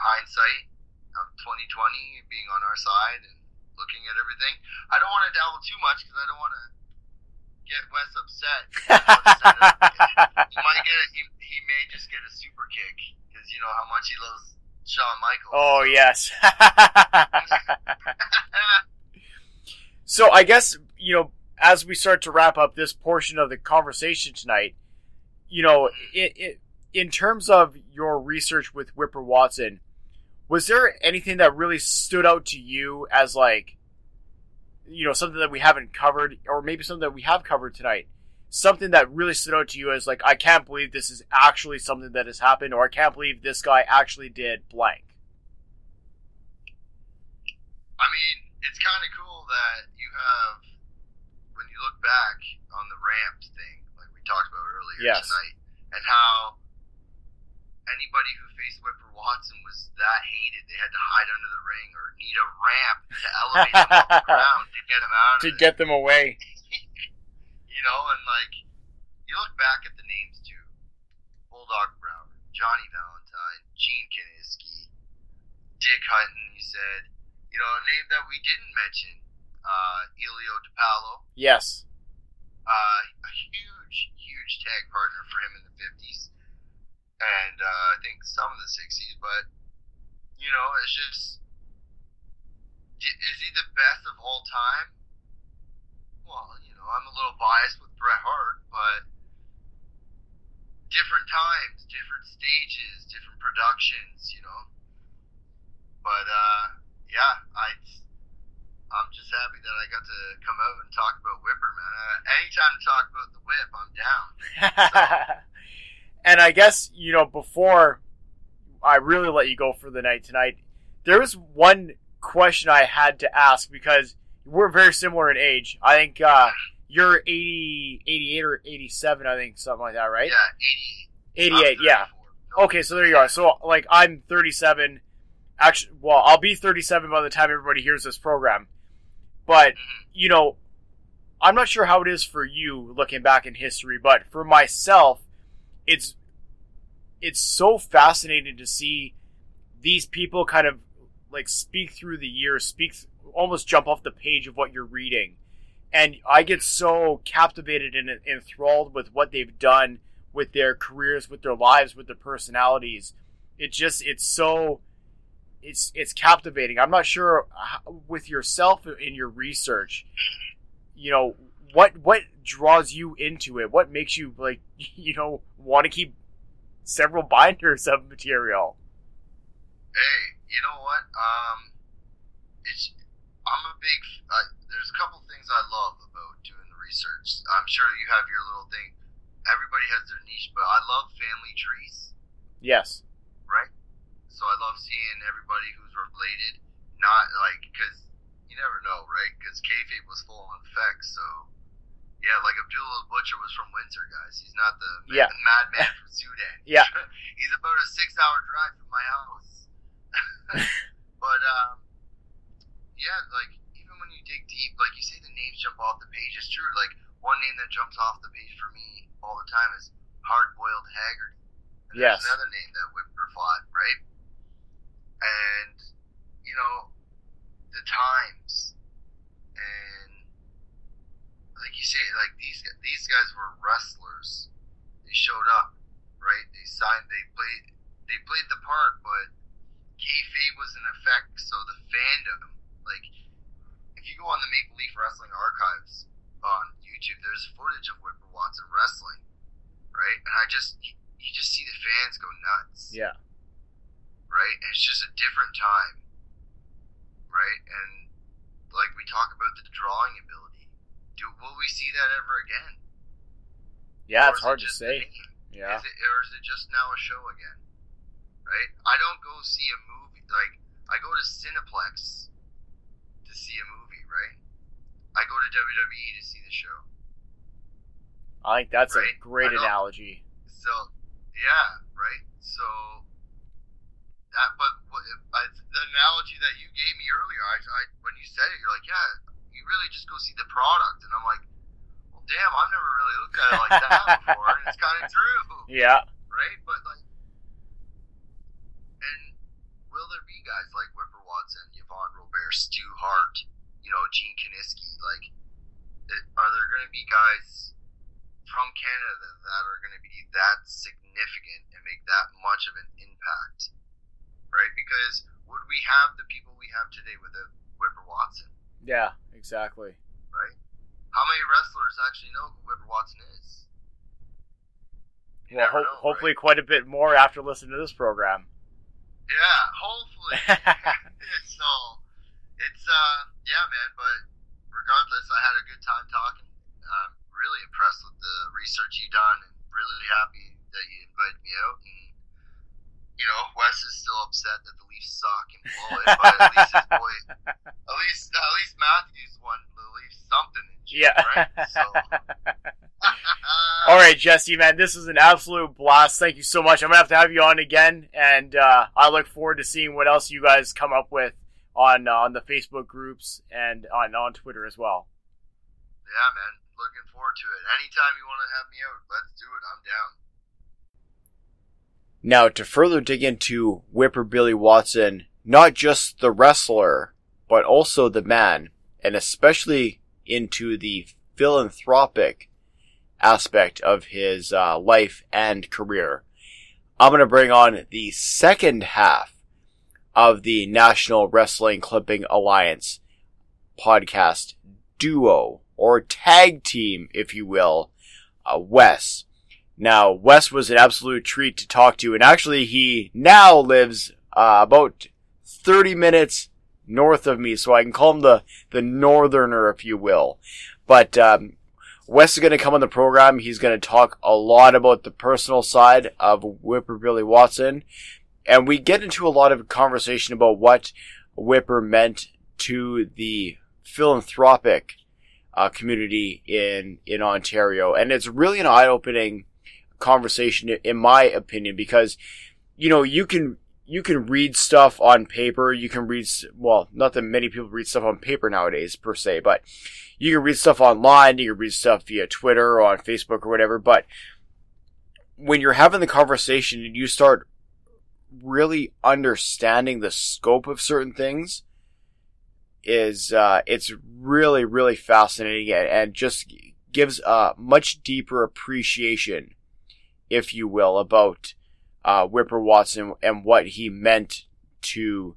hindsight of 2020 being on our side and looking at everything. I don't want to dabble too much because I don't want to get Wes upset. he might get a, he, he may just get a super kick because you know how much he loves Shawn Michaels. oh yes. so I guess you know as we start to wrap up this portion of the conversation tonight, you know, mm-hmm. it, it in terms of your research with Whipper Watson, was there anything that really stood out to you as like, you know, something that we haven't covered, or maybe something that we have covered tonight? Something that really stood out to you as like, I can't believe this is actually something that has happened, or I can't believe this guy actually did blank. I mean, it's kind of cool that you have, when you look back on the ramps thing, like we talked about earlier Yes. tonight, and how anybody who faced Whipper Watson was that hated. They had to hide under the ring or need a ramp to elevate them off the ground to get them out of To get them away. you know, and like, you look back at the names too. Bulldog Brower, Johnny Valentine, Gene Kiniski, Dick Hutton. You said, you know, a name that we didn't mention, uh, Ilio DiPaolo, Yes. uh, a huge, huge tag partner for him in the 50s, and uh, I think some of the 60s. But you know, it's just, is he the best of all time? Well, you know, I'm a little biased with Bret Hart, but different times, different stages, different productions, you know. But uh, yeah, I I'm just happy that I got to come out and talk about Whipper, man. Uh, anytime to talk about the whip, I'm down. and I guess, you know, before I really let you go for the night tonight, there was one question I had to ask because we're very similar in age. I think uh, you're 80, 88 or 87, I think, something like that, right? Yeah, 88. 88, yeah. Okay, so there you are. So, like, I'm 37. Actually, well, I'll be 37 by the time everybody hears this program. But, Mhm. you know, I'm not sure how it is for you looking back in history, but for myself, it's it's so fascinating to see these people kind of like speak through the years, speak almost jump off the page of what you're reading. And I get so captivated and enthralled with what they've done with their careers, with their lives, with their personalities. It just it's so it's it's captivating. I'm not sure how, with yourself in your research, you know, what what draws you into it? What makes you like you know want to keep several binders of material? Hey, you know what? Um, it's I'm a big. Uh, there's a couple things I love about doing the research. I'm sure you have your little thing. Everybody has their niche, but I love family trees, Yes. right? So I love seeing everybody who's related. Not like because you never know, right? Because kayfabe was full on effect. So yeah, like Abdullah Butcher was from Windsor, guys. He's not the Yeah. madman from Sudan. Yeah. He's about a six-hour drive from my house. but um, yeah, like even when you dig deep, like you say, the names jump off the page. It's true. Like one name that jumps off the page for me all the time is Hard-Boiled Haggerty. And Yes. Another name that Whipper fought, right? And you know the times and like you say, like these these guys were wrestlers. They showed up, right? They signed. They played. They played the part, but kayfabe was in effect. So the fandom, like, if you go on the Maple Leaf Wrestling archives on YouTube, there's footage of Whipper Watson wrestling, right? And I just, you, you just see the fans go nuts Yeah. right? And it's just a different time, right? And like we talk about the drawing ability, do will we see that ever again? Yeah, Or it's is it hard to say. Yeah. Is it, or is it just now a show again? Right? I don't go see a movie like I go to Cineplex to see a movie, right? I go to WWE to see the show. I think that's a great analogy. So, yeah, right. So that, but what, I, the analogy that you gave me earlier, I, I when you said it, you're like, yeah, you really just go see the product, and I'm like, well, damn, I've never really looked at it like that before, and it's kind of true, Yeah. right? But like, and will there be guys like Whipper Watson, Yvon Robert, Stu Hart, you know, Gene Kiniski, like, are there going to be guys from Canada that are going to be that significant and make that much of an impact, right? Because would we have the people we have today without Whipper Watson, Yeah. Exactly. right? How many wrestlers actually know who Whipper Watson is? You Well, ho- know, hopefully, right? quite a bit more after listening to this program. Yeah, hopefully. so it's uh yeah man but regardless i had a good time talking i'm really impressed with the research you done and really happy that you invited me out and you know wes is still upset that the leafs suck and blow it but at least his boy at least at least matthews won the leafs something in June, yeah. right so All right, Jesse, man, this is an absolute blast. Thank you so much. I'm gonna have to have you on again, and uh, I look forward to seeing what else you guys come up with on uh, on the Facebook groups and on on Twitter as well. yeah man looking forward to it anytime you want to have me out let's do it i'm down Now, to further dig into Whipper Billy Watson, not just the wrestler, but also the man, and especially into the philanthropic aspect of his uh, life and career, I'm going to bring on the second half of the National Wrestling Clipping Alliance podcast duo or tag team, if you will, uh, Wes. Now, Wes was an absolute treat to talk to, and actually, he now lives uh, about 30 minutes north of me, so I can call him the, the northerner, if you will. But um, Wes is going to come on the program. He's going to talk a lot about the personal side of Whipper Billy Watson, and we get into a lot of conversation about what Whipper meant to the philanthropic uh, community in in Ontario, and it's really an eye opening conversation in my opinion because you know you can you can read stuff on paper. You can read well not that many people read stuff on paper nowadays per se but you can read stuff online. You can read stuff via twitter or on facebook or whatever. But when you're having the conversation and you start really understanding the scope of certain things is uh, it's really really fascinating and, and just gives a much deeper appreciation if you will about uh, Whipper Watson and what he meant to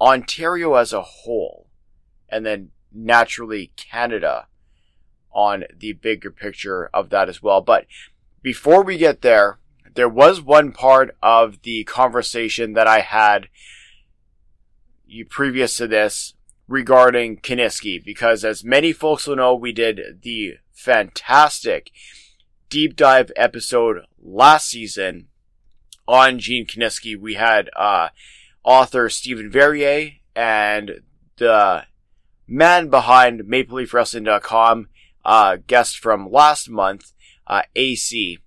Ontario as a whole and then naturally Canada on the bigger picture of that as well. But before we get there there was one part of the conversation that I had you previous to this regarding Kiniski because as many folks will know, we did the fantastic deep dive episode last season on Gene Kiniski, We had uh, author Stephen Verrier and the man behind MapleLeafWrestling.com, uh, guest from last month, uh, AC.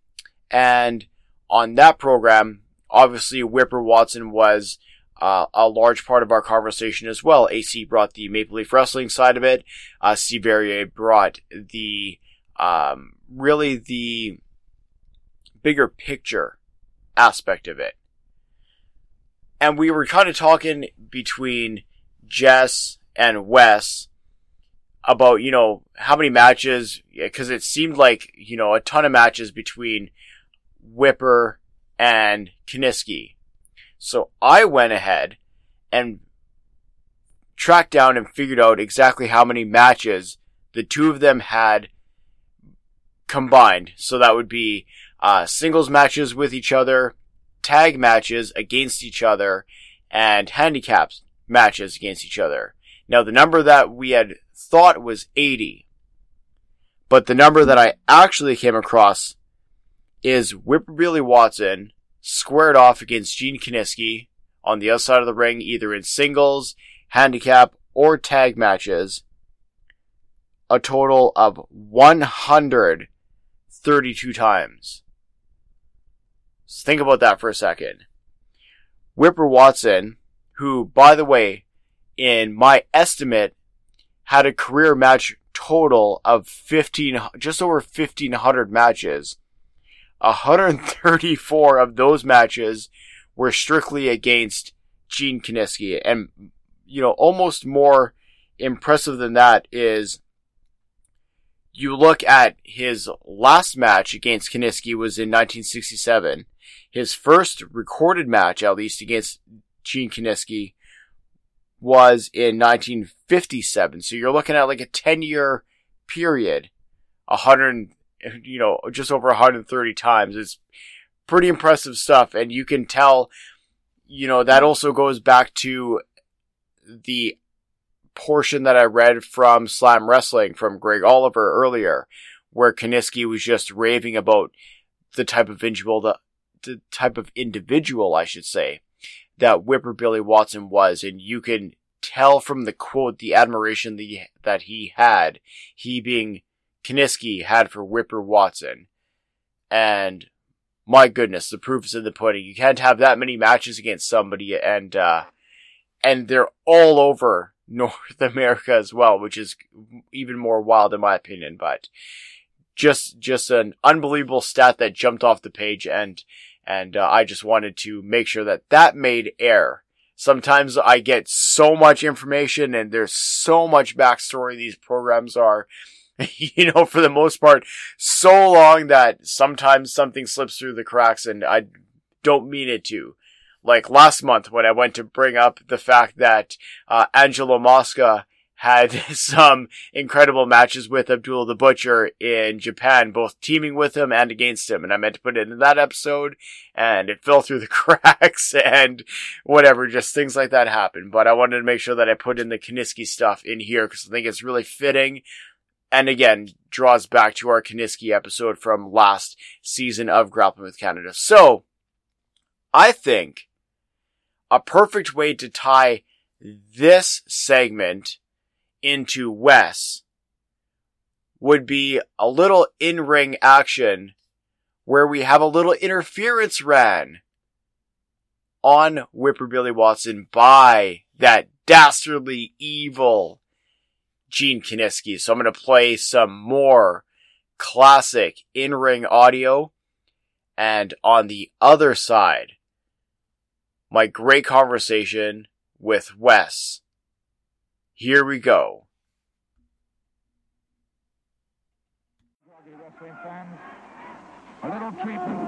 And on that program, obviously Whipper Watson was uh, a large part of our conversation as well. AC brought the Maple Leaf Wrestling side of it. Uh, C. Verrier brought the, um, really the bigger picture aspect of it. And we were kind of talking between Jess and Wes about, you know, how many matches, because it seemed like, you know, a ton of matches between Whipper and Kiniski. So I went ahead and tracked down and figured out exactly how many matches the two of them had combined. So that would be uh, singles matches with each other, tag matches against each other, and handicaps matches against each other. Now the number that we had thought was 80, but the number that I actually came across is Whipper Billy Watson squared off against Gene Kiniski on the outside of the ring, either in singles, handicap, or tag matches. A total of 132 times. So think about that for a second. Whipper Watson, who, by the way, in my estimate, had a career match total of 15, just over 1500 matches. 134 of those matches were strictly against Gene Kiniski. And, you know, almost more impressive than that is you look at his last match against Kiniski was in 1967. His first recorded match, at least against Gene Kiniski, was in 1957. So you're looking at like a 10 year period, 100, you know, just over 130 times. It's pretty impressive stuff. And you can tell, you know, that also goes back to the portion that I read from Slam Wrestling from Greg Oliver earlier, where Kiniski was just raving about the type of individual, the, the type of individual, I should say, that Whipper Billy Watson was. And you can tell from the quote the admiration the, that he had, he being Kiniski had for Whipper Watson. And my goodness, the proof is in the pudding. You can't have that many matches against somebody and, uh, and they're all over North America as well, which is even more wild in my opinion, but just, just an unbelievable stat that jumped off the page and, And uh, I just wanted to make sure that that made air. Sometimes I get so much information and there's so much backstory these programs are, you know, for the most part, so long that sometimes something slips through the cracks and I don't mean it to. Like last month when I went to bring up the fact that uh, Angelo Mosca had some incredible matches with Abdullah the Butcher in Japan, both teaming with him and against him. And I meant to put it in that episode and it fell through the cracks and whatever, just things like that happen. But I wanted to make sure that I put in the Kiniski stuff in here because I think it's really fitting. And again, draws back to our Kiniski episode from last season of Grappling with Canada. So, I think a perfect way to tie this segment into Wes would be a little in-ring action where we have a little interference ran on Whipper Billy Watson by that dastardly evil Gene Kiniski. So I'm going to play some more classic in-ring audio. And on the other side, my great conversation with Wes. Here we go. A little treatment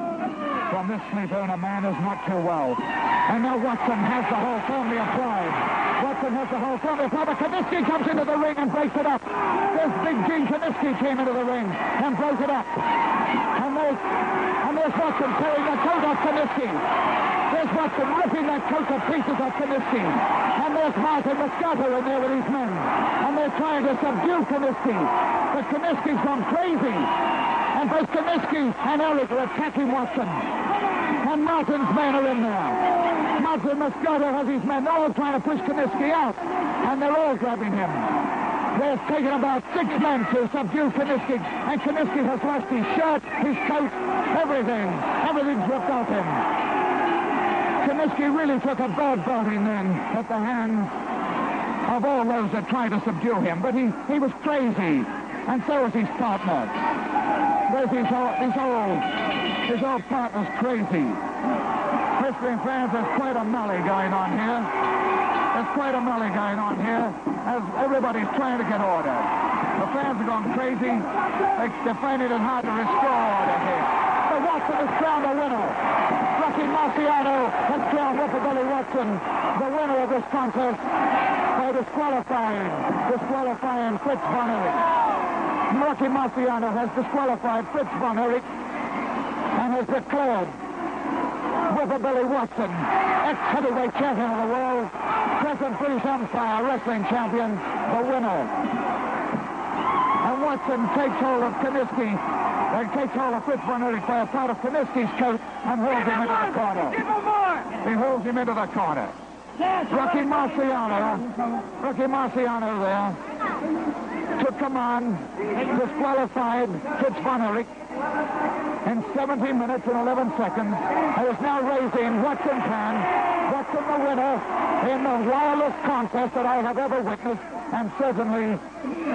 from this sleeper and a man is not too well. And now Watson has the whole family applied. Watson has the whole family applied. But Kiniski comes into the ring and breaks it up. There's Big Gene Kiniski came into the ring and broke it up. And there's, and there's Watson tearing the coat off Kiniski. There's Watson ripping that coat to pieces of Kiniski. And there's Martin Moscato in there with his men. And they're trying to subdue Kiniski. But Kiniski's gone crazy. And both Kiniski and Erich are attacking Watson. And Martin's men are in there. Martin Moscato has his men. They're all trying to push Kiniski out. And they're all grabbing him. They've taken about six men to subdue Kiniski. And Kiniski has lost his shirt, his coat, everything. Everything's ripped off him. Kiniski really took a bad beating then at the hands of all those that tried to subdue him. But he, he was crazy. And so was his partner. There's his his whole, his whole partner's crazy. Wrestling fans, there's quite a molly going on here. There's quite a molly going on here as everybody's trying to get order. The fans are going crazy. They, they're finding it hard to restore order here. But Watson is crowned a winner. Rocky Marciano has crowned Whipper Billy Watson the winner of this contest by disqualifying, disqualifying Fritz Von Erich. Rocky Marciano has disqualified Fritz Von Erich and has declared Whipper Billy Watson, ex-heavyweight champion of the world, present British Empire wrestling champion, the winner. And Watson takes hold of Kiniski, and takes of Fritz Von Erich by a part of Kiniski's coat and holds him into the corner. Give him more. He holds him into the corner. Yes, Rocky Marciano, Rocky Marciano there, took command, disqualified Fritz Von Erich in 17 minutes and 11 seconds. And is now raising Watson Pan. Watson the winner in the wildest contest that I have ever witnessed, and certainly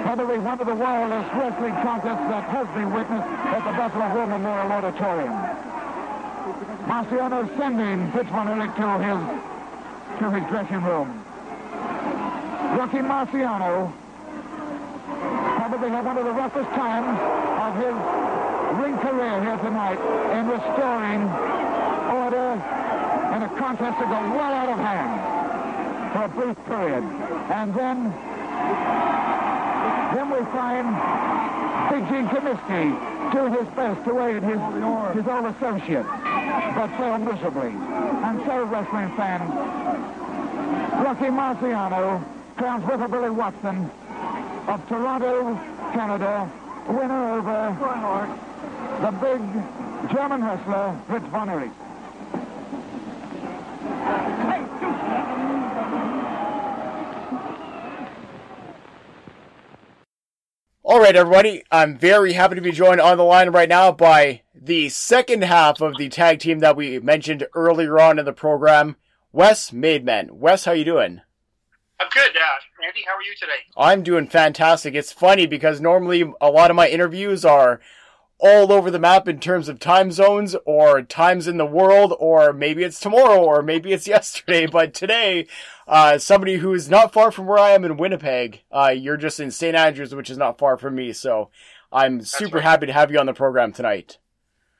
probably one of the wildest wrestling contests that has been witnessed at the Buffalo Hill Memorial Auditorium. Marciano sending Fritz Von Erich to his to his dressing room. Rocky Marciano probably had one of the roughest times of his ring career here tonight in restoring order in a contest that got well out of hand for a brief period. And then, then we find Big Gene Kaminsky doing his best to aid his, his old associate, but failed miserably. And so, wrestling fans, Rocky Marciano crowns Billy Watson of Toronto, Canada, winner over the big German wrestler Fritz Von Erich. All right, everybody. I'm very happy to be joined on the line right now by the second half of the tag team that we mentioned earlier on in the program, Wes Maidman. Wes, how you doing? I'm good, uh, Andy. How are you today? I'm doing fantastic. It's funny because normally a lot of my interviews are all over the map in terms of time zones or times in the world, or maybe it's tomorrow, or maybe it's yesterday. But today, uh, somebody who is not far from where I am in Winnipeg, uh, you're just in St. Andrews, which is not far from me. So I'm super right. happy to have you on the program tonight.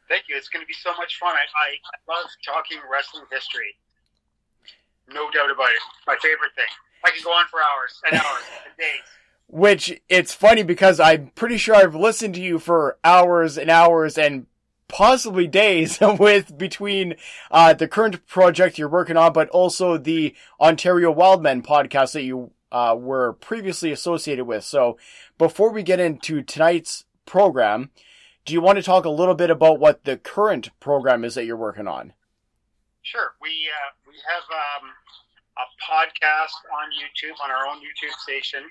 Thank you. It's going to be so much fun. I, I love talking wrestling history. No doubt about it. My favorite thing. I can go on for hours and hours and days. Which it's funny because I'm pretty sure I've listened to you for hours and hours and possibly days with between uh, the current project you're working on, but also the Ontario Wildmen podcast that you uh, were previously associated with. So before we get into tonight's program, do you want to talk a little bit about what the current program is that you're working on? Sure. We uh, we have um, a podcast on YouTube on our own YouTube station.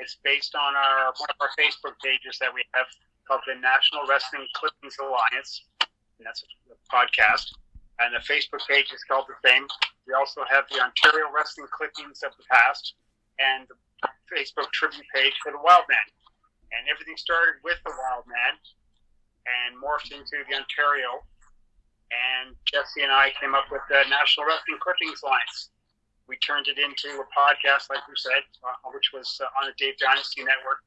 It's based on our one of our Facebook pages that we have called the National Wrestling Clippings Alliance, and that's a podcast. And the Facebook page is called the same. We also have the Ontario Wrestling Clippings of the past and the Facebook tribute page for the Wild Man. And everything started with the Wild Man and morphed into the Ontario and Jesse and I came up with the National Wrestling Clippings Alliance. We turned it into a podcast, like we said, uh, which was uh, on the Dave Dynasty Network,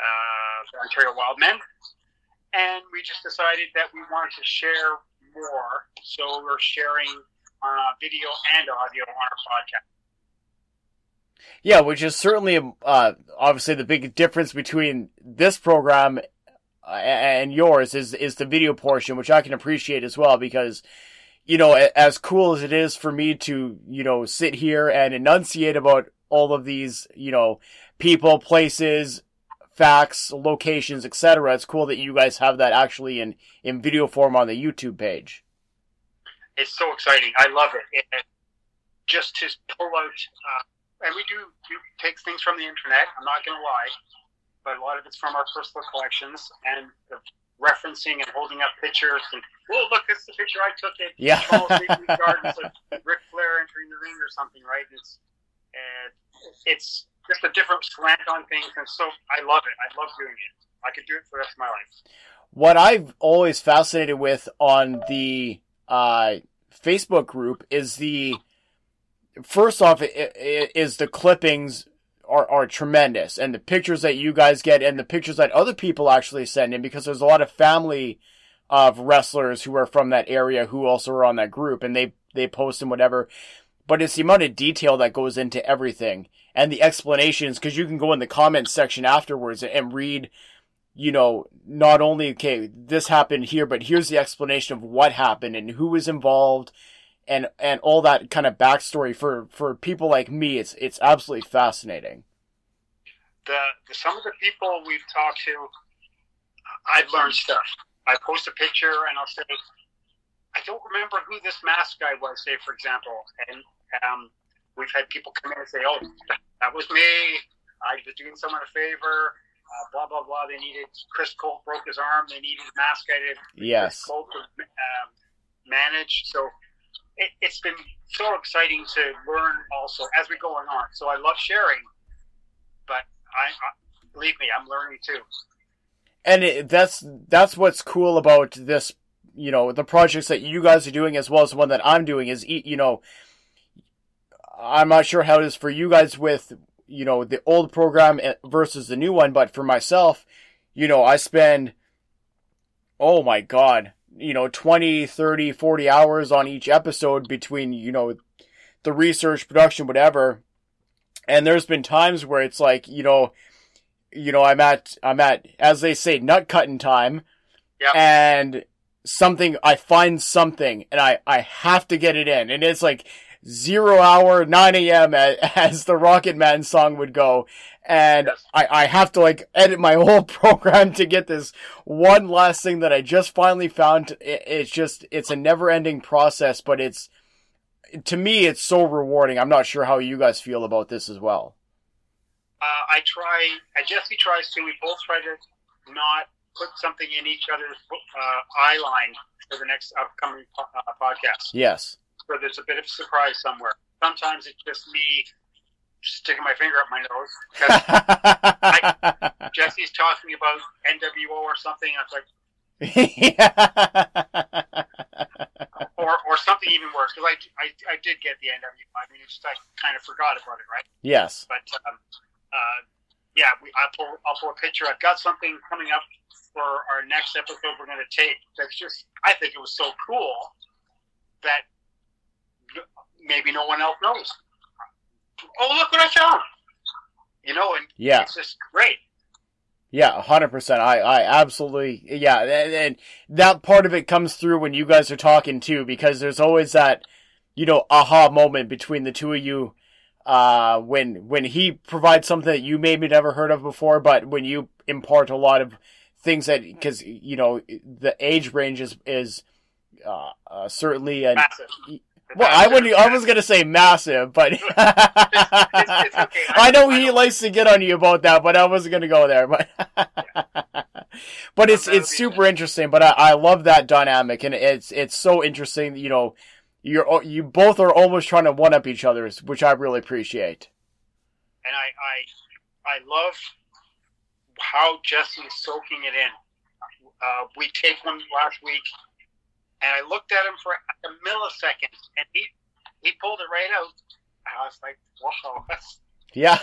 uh, the Ontario Wildmen. And we just decided that we wanted to share more, so we're sharing uh, video and audio on our podcast. Yeah, which is certainly uh, obviously the big difference between this program and yours is is the video portion, which I can appreciate as well because you know as cool as it is for me to you know sit here and enunciate about all of these you know people, places, facts, locations, etc. It's cool that you guys have that actually in in video form on the YouTube page. It's so exciting. I love it. And just to pull out, uh, and we do, do take things from the internet. I'm not going to lie but a lot of it's from our personal collections and the referencing and holding up pictures and oh look this is the picture I took at Yeah. State Gardens of Ric Flair entering the ring or something right? It's and it's just a different slant on things and so I love it. I love doing it. I could do it for the rest of my life. What I've always fascinated with on the uh, Facebook group is the first off i- i- is the clippings are, are tremendous. And the pictures that you guys get and the pictures that other people actually send in because there's a lot of family of wrestlers who are from that area who also are on that group and they they post and whatever. But it's the amount of detail that goes into everything and the explanations because you can go in the comments section afterwards and read you know not only okay this happened here but here's the explanation of what happened and who was involved and and all that kind of backstory for for people like me it's it's absolutely fascinating. The, the some of the people we've talked to I've learned stuff. I post a picture and I'll say I don't remember who this mask guy was say for example. And um, we've had people come in and say oh that was me. I was doing someone a favor. Uh, blah blah blah. They needed Chris Colt broke his arm. They needed a mask. Guy to yes. Colt to um, manage. So it, it's been so exciting to learn also as we're going on so I love sharing but I, I believe me I'm learning too. And it, that's that's what's cool about this you know the projects that you guys are doing as well as the one that i'm doing is you know i'm not sure how it is for you guys with you know the old program versus the new one but for myself you know i spend oh my god you know 20 30 40 hours on each episode between you know the research production whatever. And there's been times where it's like you know you know i'm at i'm at as they say nut cutting time. Yep. and something i find something and i i have to get it in. And it's like zero hour 9 a.m as, as the rocket man song would go and Yes. I, I have to like edit my whole program to get this one last thing that i just finally found it, it's just it's a never ending process but it's to me it's so rewarding i'm not sure how you guys feel about this as well uh, I try, uh, Jesse tries to, we both try to not put something in each other's uh, eye line for the next upcoming po- uh, podcast. yes So there's a bit of surprise somewhere. Sometimes it's just me sticking my finger up my nose because Jesse's talking about NWO or something. And was like, or or something even worse. Because I, I I did get the NWO. I mean, it's just I kind of forgot about it, right? yes. But um, uh, yeah, we, I'll pull I'll pull a picture. I've got something coming up for our next episode. We're going to take. That's just I think it was so cool that maybe no one else knows. Oh, look what I found! You know, and Yeah. it's just great. Yeah, hundred percent. I, I absolutely, yeah, and, and that part of it comes through when you guys are talking too, because there's always that, you know, aha moment between the two of you, uh, when when he provides something that you maybe never heard of before, but when you impart a lot of things that, because you know, the age range is is, uh, uh certainly an Massive. Well, I wouldn't. I was gonna say massive, but it's okay. I know I he likes to get on you about that, but I wasn't gonna go there. But but it's it's super interesting. But I, I love that dynamic, and it's it's so interesting. You know, you're you both are almost trying to one up each other, which I really appreciate. and I, I, I love how Jesse is soaking it in. Uh, we taped one last week, and I looked at him for a millisecond, and he he pulled it right out. I was like, "Wow!" That's, Yeah.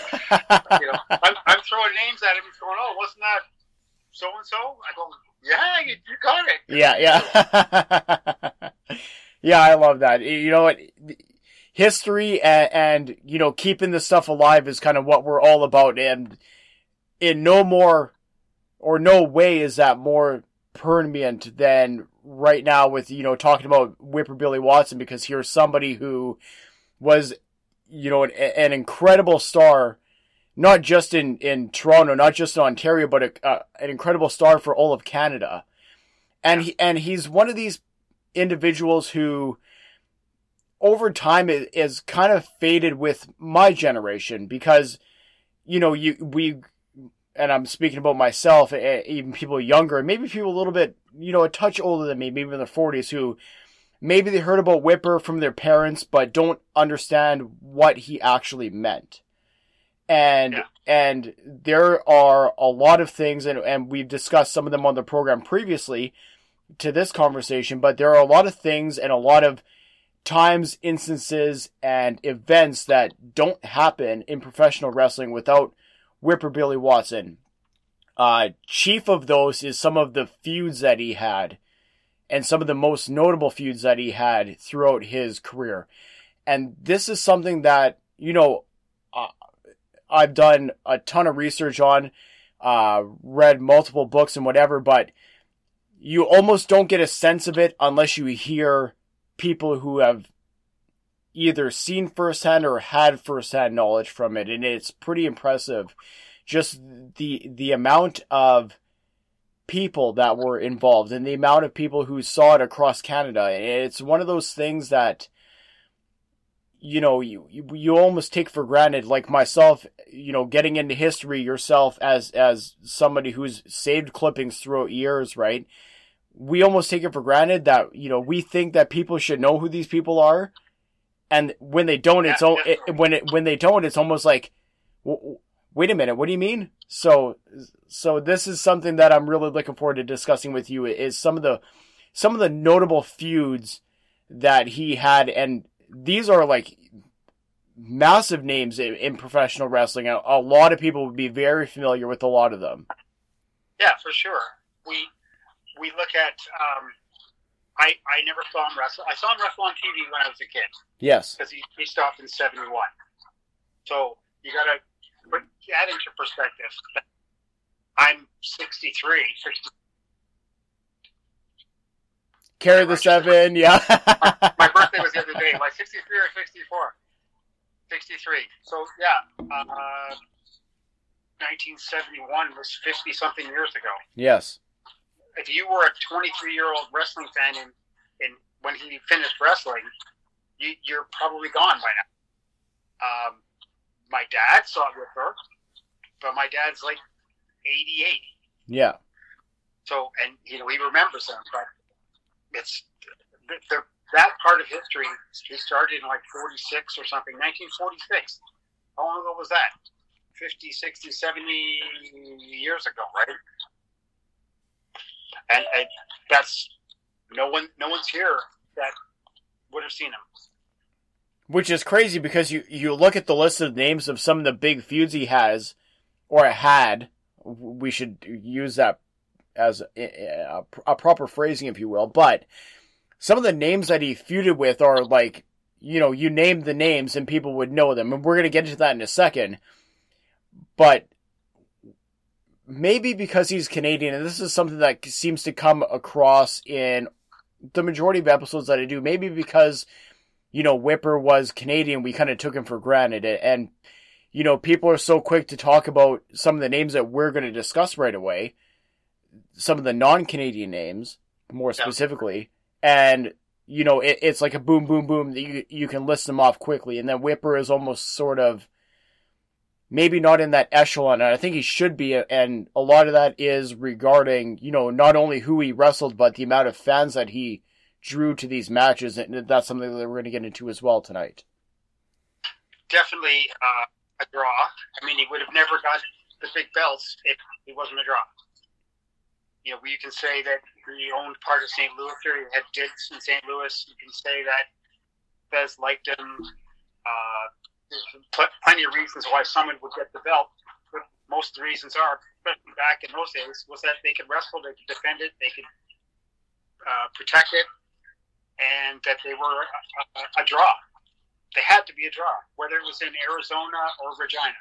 you know, I'm, I'm throwing names at him. He's going, "Oh, wasn't that so and so?" I go, "Yeah, you, you got it." Yeah, yeah. yeah, I love that. You know what? History and, and, you know, keeping the stuff alive is kind of what we're all about. And in no more or no way is that more permanent than right now with, you know, talking about Whipper Billy Watson because here's somebody who was, you know, an, an incredible star not just in, in Toronto, not just in Ontario, but a, uh, an incredible star for all of Canada. And he, and he's one of these individuals who over time is, is kind of faded with my generation because, you know, you, we, and I'm speaking about myself, eh, even people younger, maybe people a little bit, you know, a touch older than me, maybe in their 40s, who maybe they heard about Whipper from their parents, but don't understand what he actually meant and Yeah. and there are a lot of things and, and we've discussed some of them on the program previously to this conversation but there are a lot of things and a lot of times instances and events that don't happen in professional wrestling without whipper billy watson. Uh, chief of those is some of the feuds that he had and some of the most notable feuds that he had throughout his career. And this is something that you know I've done a ton of research on, uh, read multiple books and whatever, but you almost don't get a sense of it unless you hear people who have either seen firsthand or had firsthand knowledge from it, and it's pretty impressive. Just the the amount of people that were involved and the amount of people who saw it across Canada. It's one of those things that you know you, you almost take for granted like myself you know getting into history yourself as as somebody who's saved clippings throughout years right we almost take it for granted that you know we think that people should know who these people are and when they don't it's Yeah, it, when it when they don't it's almost like wait a minute what do you mean so so this is something that I'm really looking forward to discussing with you is some of the some of the notable feuds that he had and these are like massive names in, in professional wrestling. A, a lot of people would be very familiar with a lot of them. Yeah, for sure. We we look at. Um, I I never saw him wrestle. I saw him wrestle on TV when I was a kid Yes. because he, he stopped in '71. So you got to put that into perspective. I'm 63. 60, Carry the seven, yeah. my birthday was the other day. I 63 or 64? 63. So yeah, uh, 1971 was 50 something years ago. yes. if you were a 23 year old wrestling fan and, and when he finished wrestling, you, you're probably gone by now. Um, my dad saw it with her, but my dad's like 88. Yeah. So, and you know, he remembers them, but it's the, the, that part of history. He started in like 46 or something, 1946. How long ago was that? 50, 60, 70 years ago, right? and, and that's no one. No one's here that would have seen him. Which is crazy because you, you look at the list of names of some of the big feuds he has, or had. We should use that as a, a, a proper phrasing, if you will. But some of the names that he feuded with are like, you know, you name the names and people would know them. And we're going to get into that in a second. But maybe because he's Canadian, and this is something that seems to come across in the majority of episodes that I do, maybe because, you know, Whipper was Canadian, we kind of took him for granted. And, you know, people are so quick to talk about some of the names that we're going to discuss right away, some of the non Canadian names, more specifically. And, you know, it, it's like a boom, boom, boom that you, you can list them off quickly. And then Whipper is almost sort of maybe not in that echelon, and I think he should be. And a lot of that is regarding, you know, not only who he wrestled, but the amount of fans that he drew to these matches, and that's something that we're going to get into as well tonight. Definitely uh, a draw. I mean, he would have never got the big belts if he wasn't a draw. You know, you can say that he owned part of St. Louis, or he had digs in St. Louis. You can say that Thesz liked him. Uh, there's pl- plenty of reasons why someone would get the belt. But most of the reasons are, especially back in those days, was that they could wrestle, they could defend it, they could uh, protect it, and that they were a, a, a draw. They had to be a draw, whether it was in Arizona or Regina.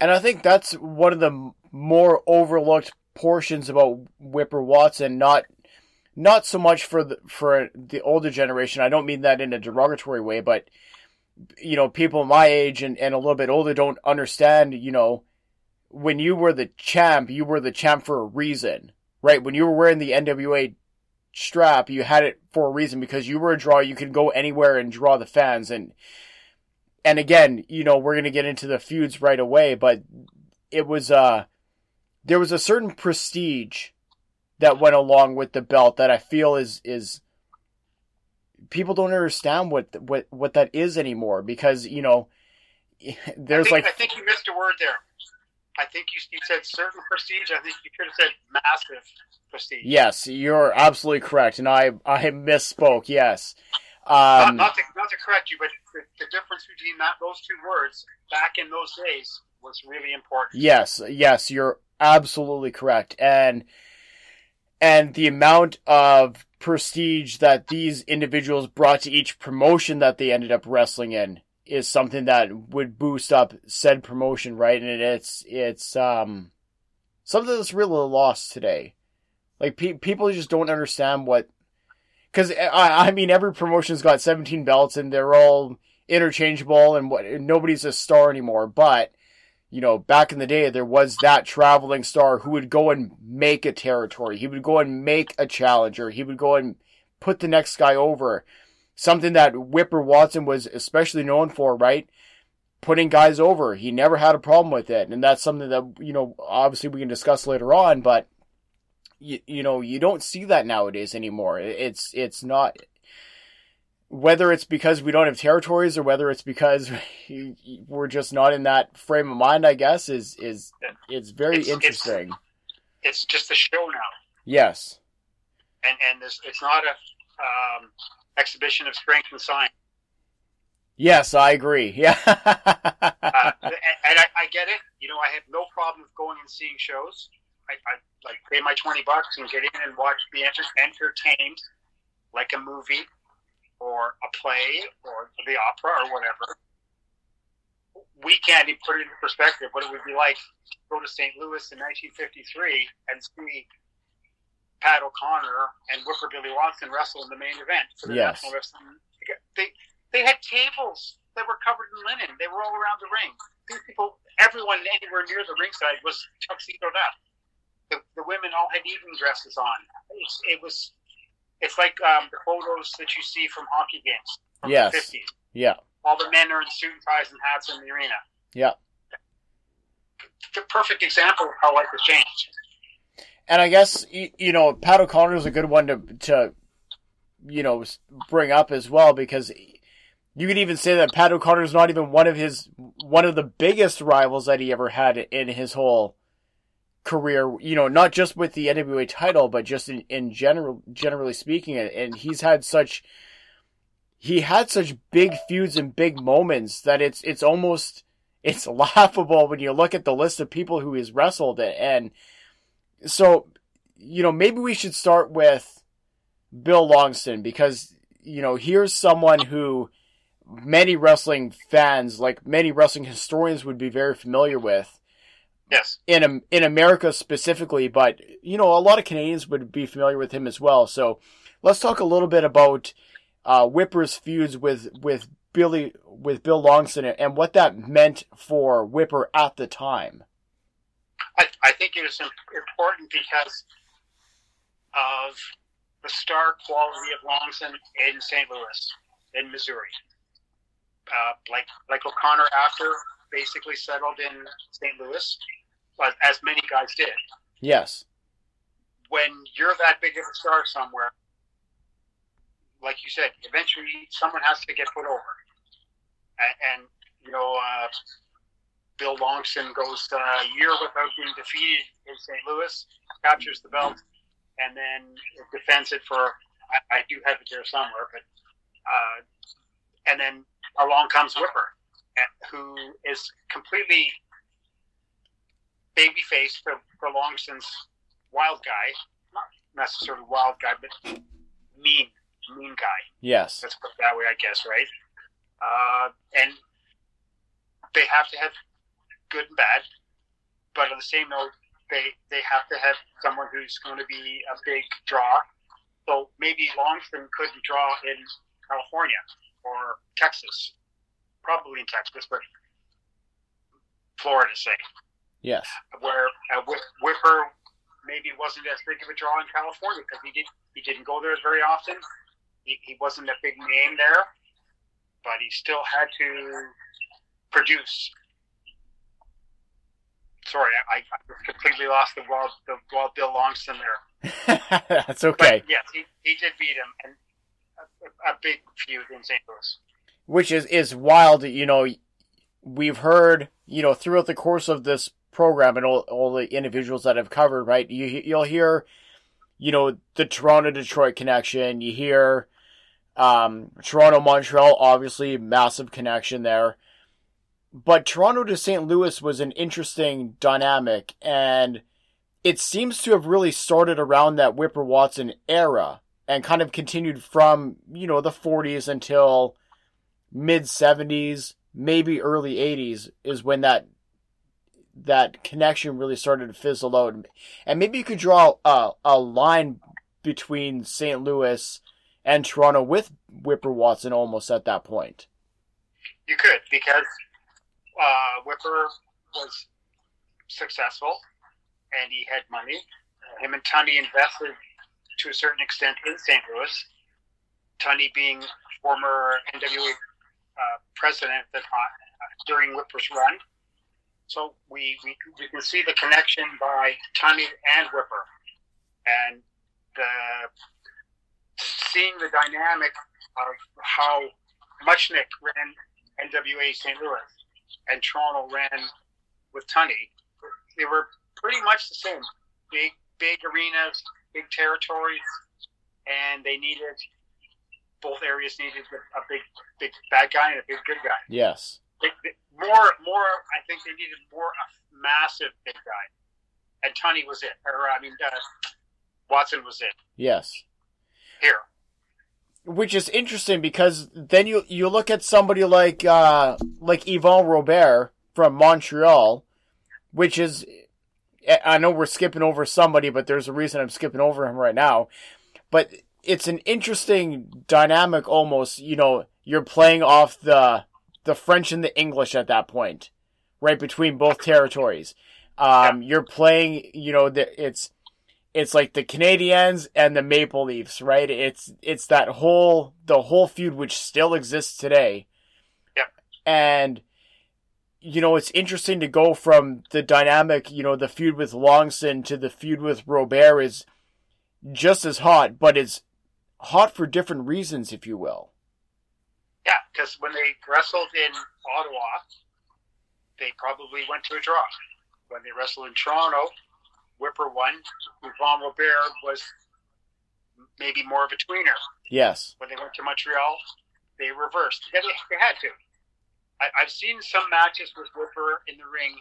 And I think that's one of the more overlooked portions about Whipper Watson. Not, not so much for the for the older generation. I don't mean that in a derogatory way, but you know, people my age and, and a little bit older don't understand. You know, when you were the champ, you were the champ for a reason, right? When you were wearing the NWA strap, you had it for a reason because you were a draw. You could go anywhere and draw the fans and and again, you know, we're going to get into the feuds right away, but it was uh there was a certain prestige that went along with the belt that I feel is is people don't understand what what what that is anymore because, you know, there's I think, like I think you missed a word there. I think you, you said certain prestige. I think you could have said massive prestige. yes, you're absolutely correct and I I misspoke. Yes. Not, Um not, to, not to correct you, but the, the difference between that those two words back in those days was really important. Yes, yes, you're absolutely correct. And and the amount of prestige that these individuals brought to each promotion that they ended up wrestling in is something that would boost up said promotion, right? And it's it's um something that's really lost today. Like pe- people just don't understand what because I, I mean every promotion's got 17 belts and they're all interchangeable and what nobody's a star anymore, but you know, back in the day, there was that traveling star who would go and make a territory. He would go and make a challenger. He would go and put the next guy over. Something that Whipper Watson was especially known for, right? Putting guys over. He never had a problem with it. And that's something that, you know, obviously we can discuss later on, but you, you know, you don't see that nowadays anymore. It's, it's not, whether it's because we don't have territories or whether it's because we're just not in that frame of mind, I guess is is it's very It's- it's- interesting. It's just a show now, yes, and and this, it's not a um, exhibition of strength and science. yes, I agree. Yeah, Uh, and and I, I get it. You know, I have no problem with going and seeing shows. I, I like pay my twenty bucks and get in and watch, be enter- entertained, like a movie or a play or the opera or whatever. We can't even put it into perspective what it would be like to go to St. Louis in 1953 and see Pat O'Connor and Whipper Billy Watson wrestle in the main event for the Yes. National Wrestling. They they had tables that were covered in linen. They were all around the ring. These people, everyone anywhere near the ringside was tuxedoed up. The, the women all had evening dresses on. It's, it was, it's like um, the photos that you see from hockey games from Yes. the 50s. yeah, All the men are in suit and ties and hats in the arena. yeah. The perfect example of how life has changed. And I guess you, know Pat O'Connor is a good one to to you know bring up as well because you could even say that Pat O'Connor is not even one of his one of the biggest rivals that he ever had in his whole career, you know, not just with the NWA title, but just in, in general, generally speaking. And, and he's had such, he had such big feuds and big moments that it's, it's almost, it's laughable when you look at the list of people who he's wrestled. And so, you know, maybe we should start with Bill Longson because, you know, here's someone who many wrestling fans, like many wrestling historians would be very familiar with Yes. in in America specifically, but you know a lot of Canadians would be familiar with him as well. So let's talk a little bit about uh, Whipper's feuds with with Billy with Bill Longson and what that meant for Whipper at the time. I, I think it was important because of the star quality of Longson in St. Louis, in Missouri. Uh, like like O'Connor after basically settled in St. Louis, as many guys did. Yes, When you're that big of a star somewhere, like you said, eventually someone has to get put over. And, and you know, uh, Bill Longson goes uh, a year without being defeated in St. Louis, captures the belt, and then defends it for. I, I do have it there somewhere, but uh, and then along comes Whipper, who is completely babyface for, for Longson's wild guy, not necessarily wild guy, but mean, mean guy. yes, Let's put it that way, I guess, right? Uh, and they have to have good and bad, but on the same note, they they have to have someone who's going to be a big draw. So maybe Longson couldn't draw in California or Texas, probably in Texas, but Florida, say, yes, where uh, Whip- Whipper maybe wasn't as big of a draw in California because he did he didn't go there very often. He, he wasn't a big name there, but he still had to produce. Sorry, I, I completely lost the wild the wild Bill Longson there. that's okay. But yes, he, he did beat him, and a, a big feud in St. Louis. which is is wild. You know, we've heard you know throughout the course of this program and all, all the individuals that I've covered. Right, you you'll hear, you know, the Toronto Detroit connection. You hear, um, Toronto Montreal, obviously massive connection there. But Toronto to St. Louis was an interesting dynamic, and it seems to have really started around that Whipper Watson era and kind of continued from, you know, the 40s until mid 70s, maybe early 80s is when that that connection really started to fizzle out. And maybe you could draw a, a line between St. Louis and Toronto with Whipper Watson almost at that point. You could because uh, Whipper was successful and he had money. Uh, him and Tunney invested to a certain extent in St. Louis. Tunney being former NWA uh, president uh, during Whipper's run. So we, we, we can see the connection by Tunney and Whipper. And the seeing the dynamic of how Muchnick ran NWA St. Louis and Toronto ran with Tunney, they were pretty much the same. Big, big arenas, big territories, and they needed both areas needed a big, big bad guy and a big good guy. Yes. They, they- more, more. I think they needed more a massive big guy, and Tunney was it. Or I mean, uh, Watson was it. Yes. Here, Which is interesting because then you you look at somebody like uh like Yvon Robert from Montreal, which is I know we're skipping over somebody, but there's a reason I'm skipping over him right now. But it's an interesting dynamic almost, you know, you're playing off the the French and the English at that point, right between both territories. Um, you're playing, you know, the, it's it's like the Canadians and the Maple Leafs, right? It's it's that whole the whole feud which still exists today. Yep. And you know, it's interesting to go from the dynamic, you know, the feud with Longson to the feud with Robert is just as hot, but it's hot for different reasons, if you will. yeah, because when they wrestled in Ottawa, they probably went to a draw. When they wrestled in Toronto, Whipper won. Yvon Robert was maybe more of a tweener. Yes. When they went to Montreal, they reversed. They, they had to. I, I've seen some matches with Whipper in the ring,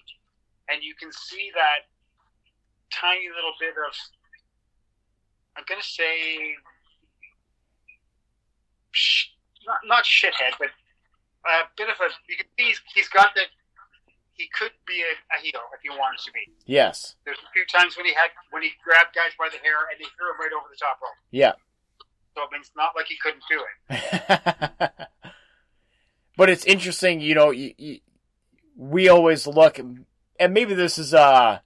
and you can see that tiny little bit of, I'm going to say, sh- not, not shithead, but a bit of a, you can see he's, he's got that, he could be a, a heel if he wanted to be. Yes. There's a few times when he had, when he grabbed guys by the hair and they threw him right over the top rope. Yeah. So I mean, it's not like he couldn't do it. but it's interesting, you know, you, you, we always look, and maybe this is a,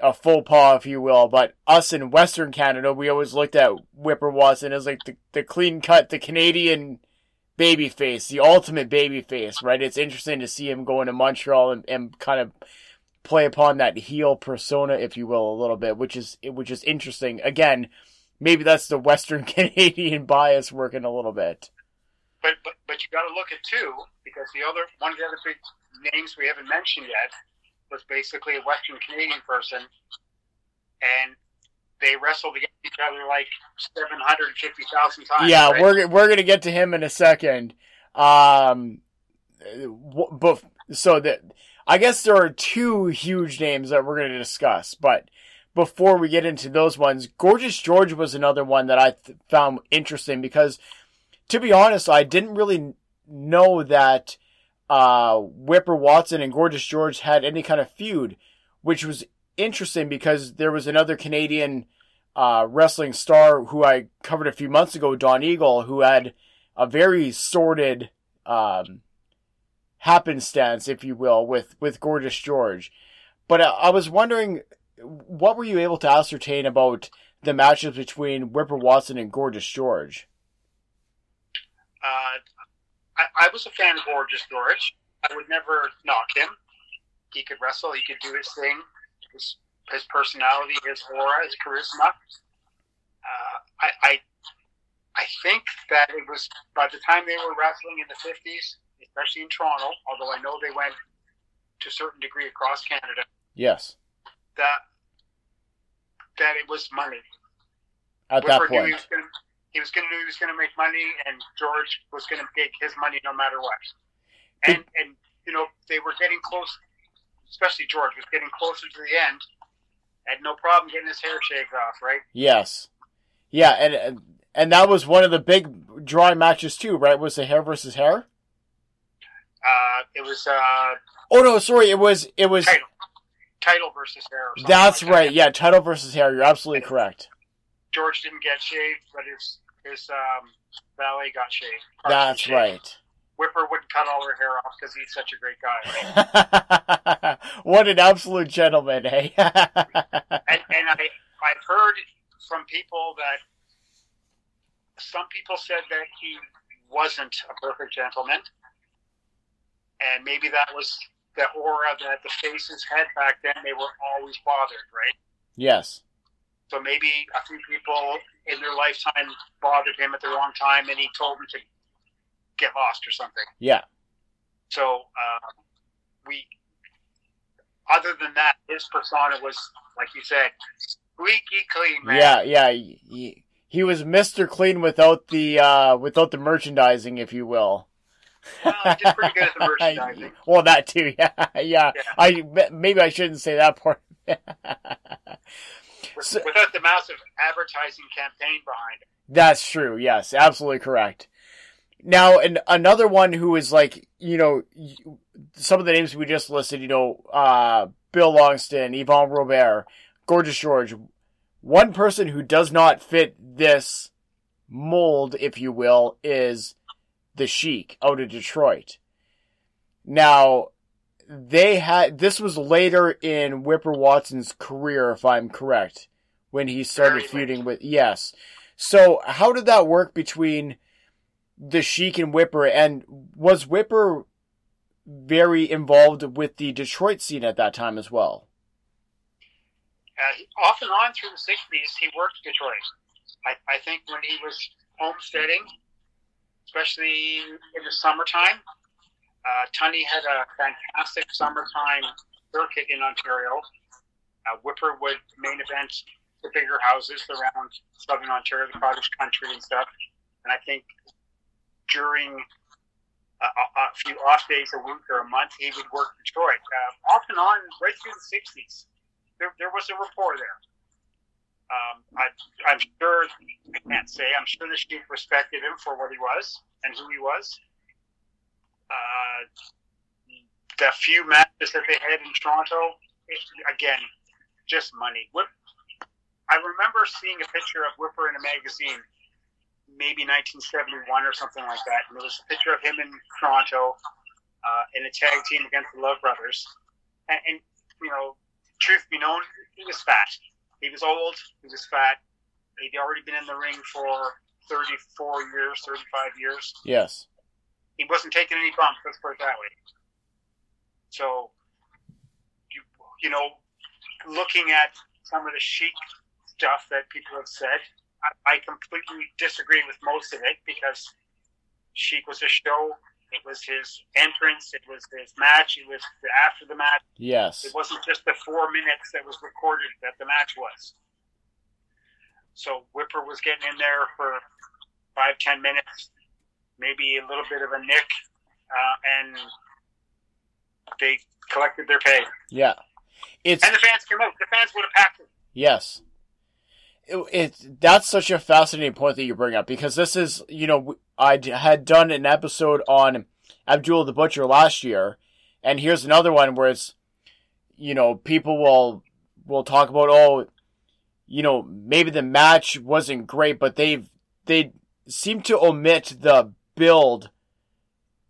a faux pas, if you will, but us in Western Canada, we always looked at Whipper Watson as like the, the clean cut, the Canadian baby face, the ultimate baby face, right? It's interesting to see him go into Montreal and, and kind of play upon that heel persona, if you will, a little bit, which is which is interesting. Again, maybe that's the Western Canadian bias working a little bit. But but but you got to look at two because the other one of the other big names we haven't mentioned yet was basically a Western Canadian person, and they wrestled against each other like seven hundred fifty thousand times. Yeah, right? we're we're gonna get to him in a second. Um, but so that I guess there are two huge names that we're gonna discuss, but before we get into those ones, Gorgeous George was another one that I th- found interesting because, to be honest, I didn't really know that uh, Whipper Watson and Gorgeous George had any kind of feud, which was interesting because there was another Canadian uh, wrestling star who I covered a few months ago, Don Eagle, who had a very sordid um, happenstance, if you will, with, with Gorgeous George. But I, I was wondering, what were you able to ascertain about the matches between Whipper Watson and Gorgeous George? Uh, I, I was a fan of Gorgeous George. I would never knock him. He could wrestle. He could do his thing. His, his personality, his aura, his charisma. Uh, I, I I think that it was by the time they were wrestling in the fifties, especially in Toronto. Although I know they went to a certain degree across Canada. Yes, That that it was money. at that he point. was going to he was going to he was going to make money, and George was going to make his money no matter what. And and you know they were getting close, especially George was getting closer to the end. Had no problem getting his hair shaved off, right? Yes. Yeah, and and- and that was one of the big drawing matches too, right? Was the hair versus hair? Uh, it was uh, Oh no, sorry, it was it was title, title versus hair. Or something that's like that. right. Yeah, title versus hair. You're absolutely correct. George didn't get shaved, but his his um, valet got shaved. That's Shaved. right. Whipper wouldn't cut all her hair off because he's such a great guy. Right? what an absolute gentleman, eh? and and I I've heard from people that some people said that he wasn't a perfect gentleman, and maybe that was the aura that the faces had back then. They were always bothered, right? yes. So maybe a few people in their lifetime bothered him at the wrong time, and he told them to get lost or something. Yeah. So um, we, other than that, his persona was like you said, squeaky clean, man. Yeah, yeah. He, he was Mr. Clean without the uh without the merchandising, if you will. Well, he did pretty good at the merchandising. well, that too. Yeah, yeah. Yeah. I maybe I shouldn't say that part. So- without the massive advertising campaign behind it. That's true. Yes, absolutely correct. Now, and another one who is like, you know, some of the names we just listed, you know, uh, Bill Longson, Yvon Robert, Gorgeous George. One person who does not fit this mold, if you will, is the Sheik out of Detroit. Now, they had, this was later in Whipper Watson's career, if I'm correct, when he started feuding with, yes. So, how did that work between the Sheik and Whipper? And was Whipper very involved with the Detroit scene at that time as well? Uh, off and on through the 60s, he worked Detroit. I, I think when he was homesteading, especially in the summertime, uh, Tunney had a fantastic summertime circuit in Ontario. Uh, Whipper would main event the bigger houses around southern Ontario, the cottage country and stuff. And I think during a, a, few off days a week or a month, he would work Detroit. Uh, off and on, right through the 60s, there, there was a rapport there. Um, I, I'm sure, I can't say, I'm sure the Sheik respected him for what he was and who he was. Uh, the few matches that they had in Toronto, it, again, just money. Whip, I remember seeing a picture of Whipper in a magazine, maybe 1971 or something like that, and there was a picture of him in Toronto uh, in a tag team against the Love Brothers. And, and you know, truth be known, he was fat. He was old. He was fat. He'd already been in the ring for 34 years, 35 years. Yes. He wasn't taking any bumps. Let's put it that way. So, you you know, looking at some of the Sheik stuff that people have said, I, I completely disagree with most of it because Sheik was a show. It was his entrance. It was his match. It was the, after the match. Yes. It wasn't just the four minutes that was recorded that the match was. So Whipper was getting in there for five, ten minutes, maybe a little bit of a nick, uh, and they collected their pay. Yeah. It's And the fans came out. The fans would have packed it. Yes. It, that's such a fascinating point that you bring up because this is you know I had done an episode on Abdul the Butcher last year, and here's another one where it's you know people will will talk about oh you know maybe the match wasn't great but they've they seem to omit the build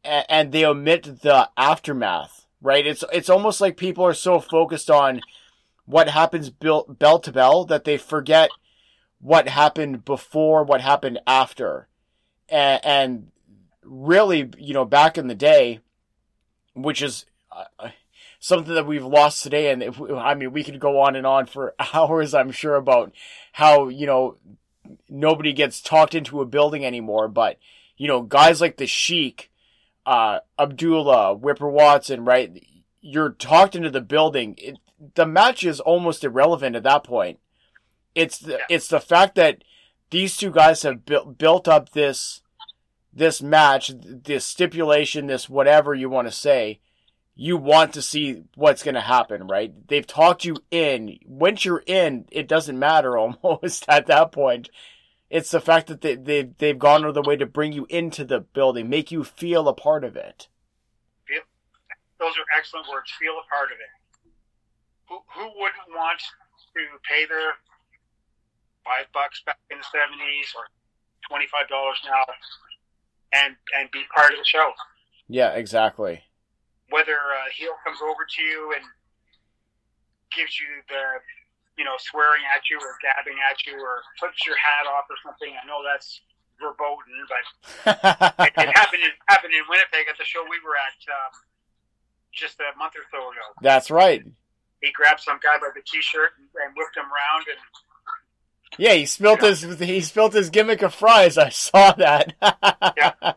and, and they omit the aftermath right? It's it's almost like people are so focused on what happens bel bell to bell that they forget what happened before, what happened after. And, and really, you know, back in the day, which is uh, something that we've lost today. And if, I mean, we could go on and on for hours, I'm sure, about how, you know, nobody gets talked into a building anymore. But, you know, guys like the Sheik, uh, Abdullah, Whipper Watson, right? You're talked into the building. It, the match is almost irrelevant at that point. It's the it's the fact that these two guys have built built up this this match, this stipulation, this whatever you want to say. You want to see what's going to happen, right? They've talked you in. Once you're in, it doesn't matter almost at that point. It's the fact that they, they, they've gone out of the way to bring you into the building, make you feel a part of it. Feel, those are excellent words. Feel a part of it. Who, who wouldn't want to pay their five bucks back in the seventies or twenty five dollars now and and be part of the show? Yeah, exactly. Whether a heel comes over to you and gives you the you know swearing at you or gabbing at you or flips your hat off or something. I know that's verboten, but it, it happened in, happened in Winnipeg at the show we were at um, just a month or so ago. That's right. He grabbed some guy by the t-shirt and, and whipped him around, and Yeah, he spilt his he spilt his gimmick of fries. I saw that. Yeah. and,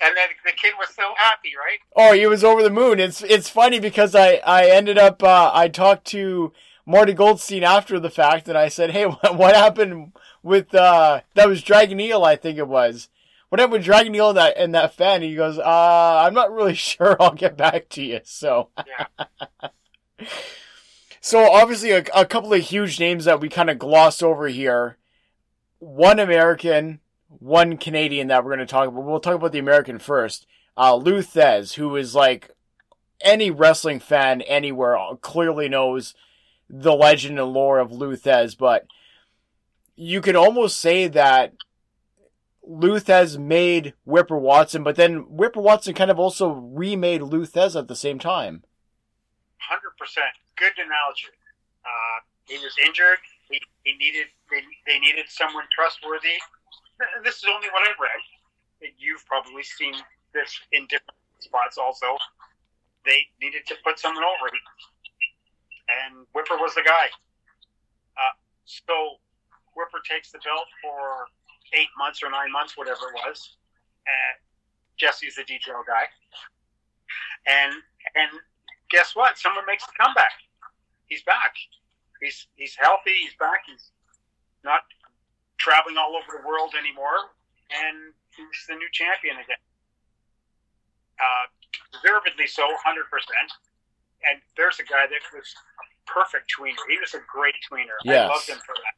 and then the kid was so happy, right? Oh, he was over the moon. It's it's funny because I I ended up uh, I talked to Marty Goldstein after the fact, and I said, "Hey, what, what happened with uh that was Dragon Eel? I think it was. What happened with Dragon Eel and that and that fan?" He goes, "Uh, I'm not really sure. I'll get back to you." So. Yeah. So obviously a, a couple of huge names that we kind of glossed over here. One American, one Canadian that we're going to talk about. We'll talk about the American first. Uh, Lou Thesz, who is like any wrestling fan anywhere clearly knows the legend and lore of Lou Thesz, but you could almost say that Lou Thesz made Whipper Watson, but then Whipper Watson kind of also remade Lou Thez at the same time. Hundred percent. Good analogy. Uh, he was injured. He, he needed they, they needed someone trustworthy. This is only what I've read. You've probably seen this in different spots also. They needed to put someone over, and Whipper was the guy. Uh, so Whipper takes the belt for eight months or nine months, whatever it was. And Jesse's the detail guy, and and guess what? Someone makes a comeback. He's back. He's he's healthy. He's back. He's not traveling all over the world anymore, and he's the new champion again. Uh, deservedly so, hundred percent. And there's a guy that was a perfect tweener. He was a great tweener. Yes. I loved him for that.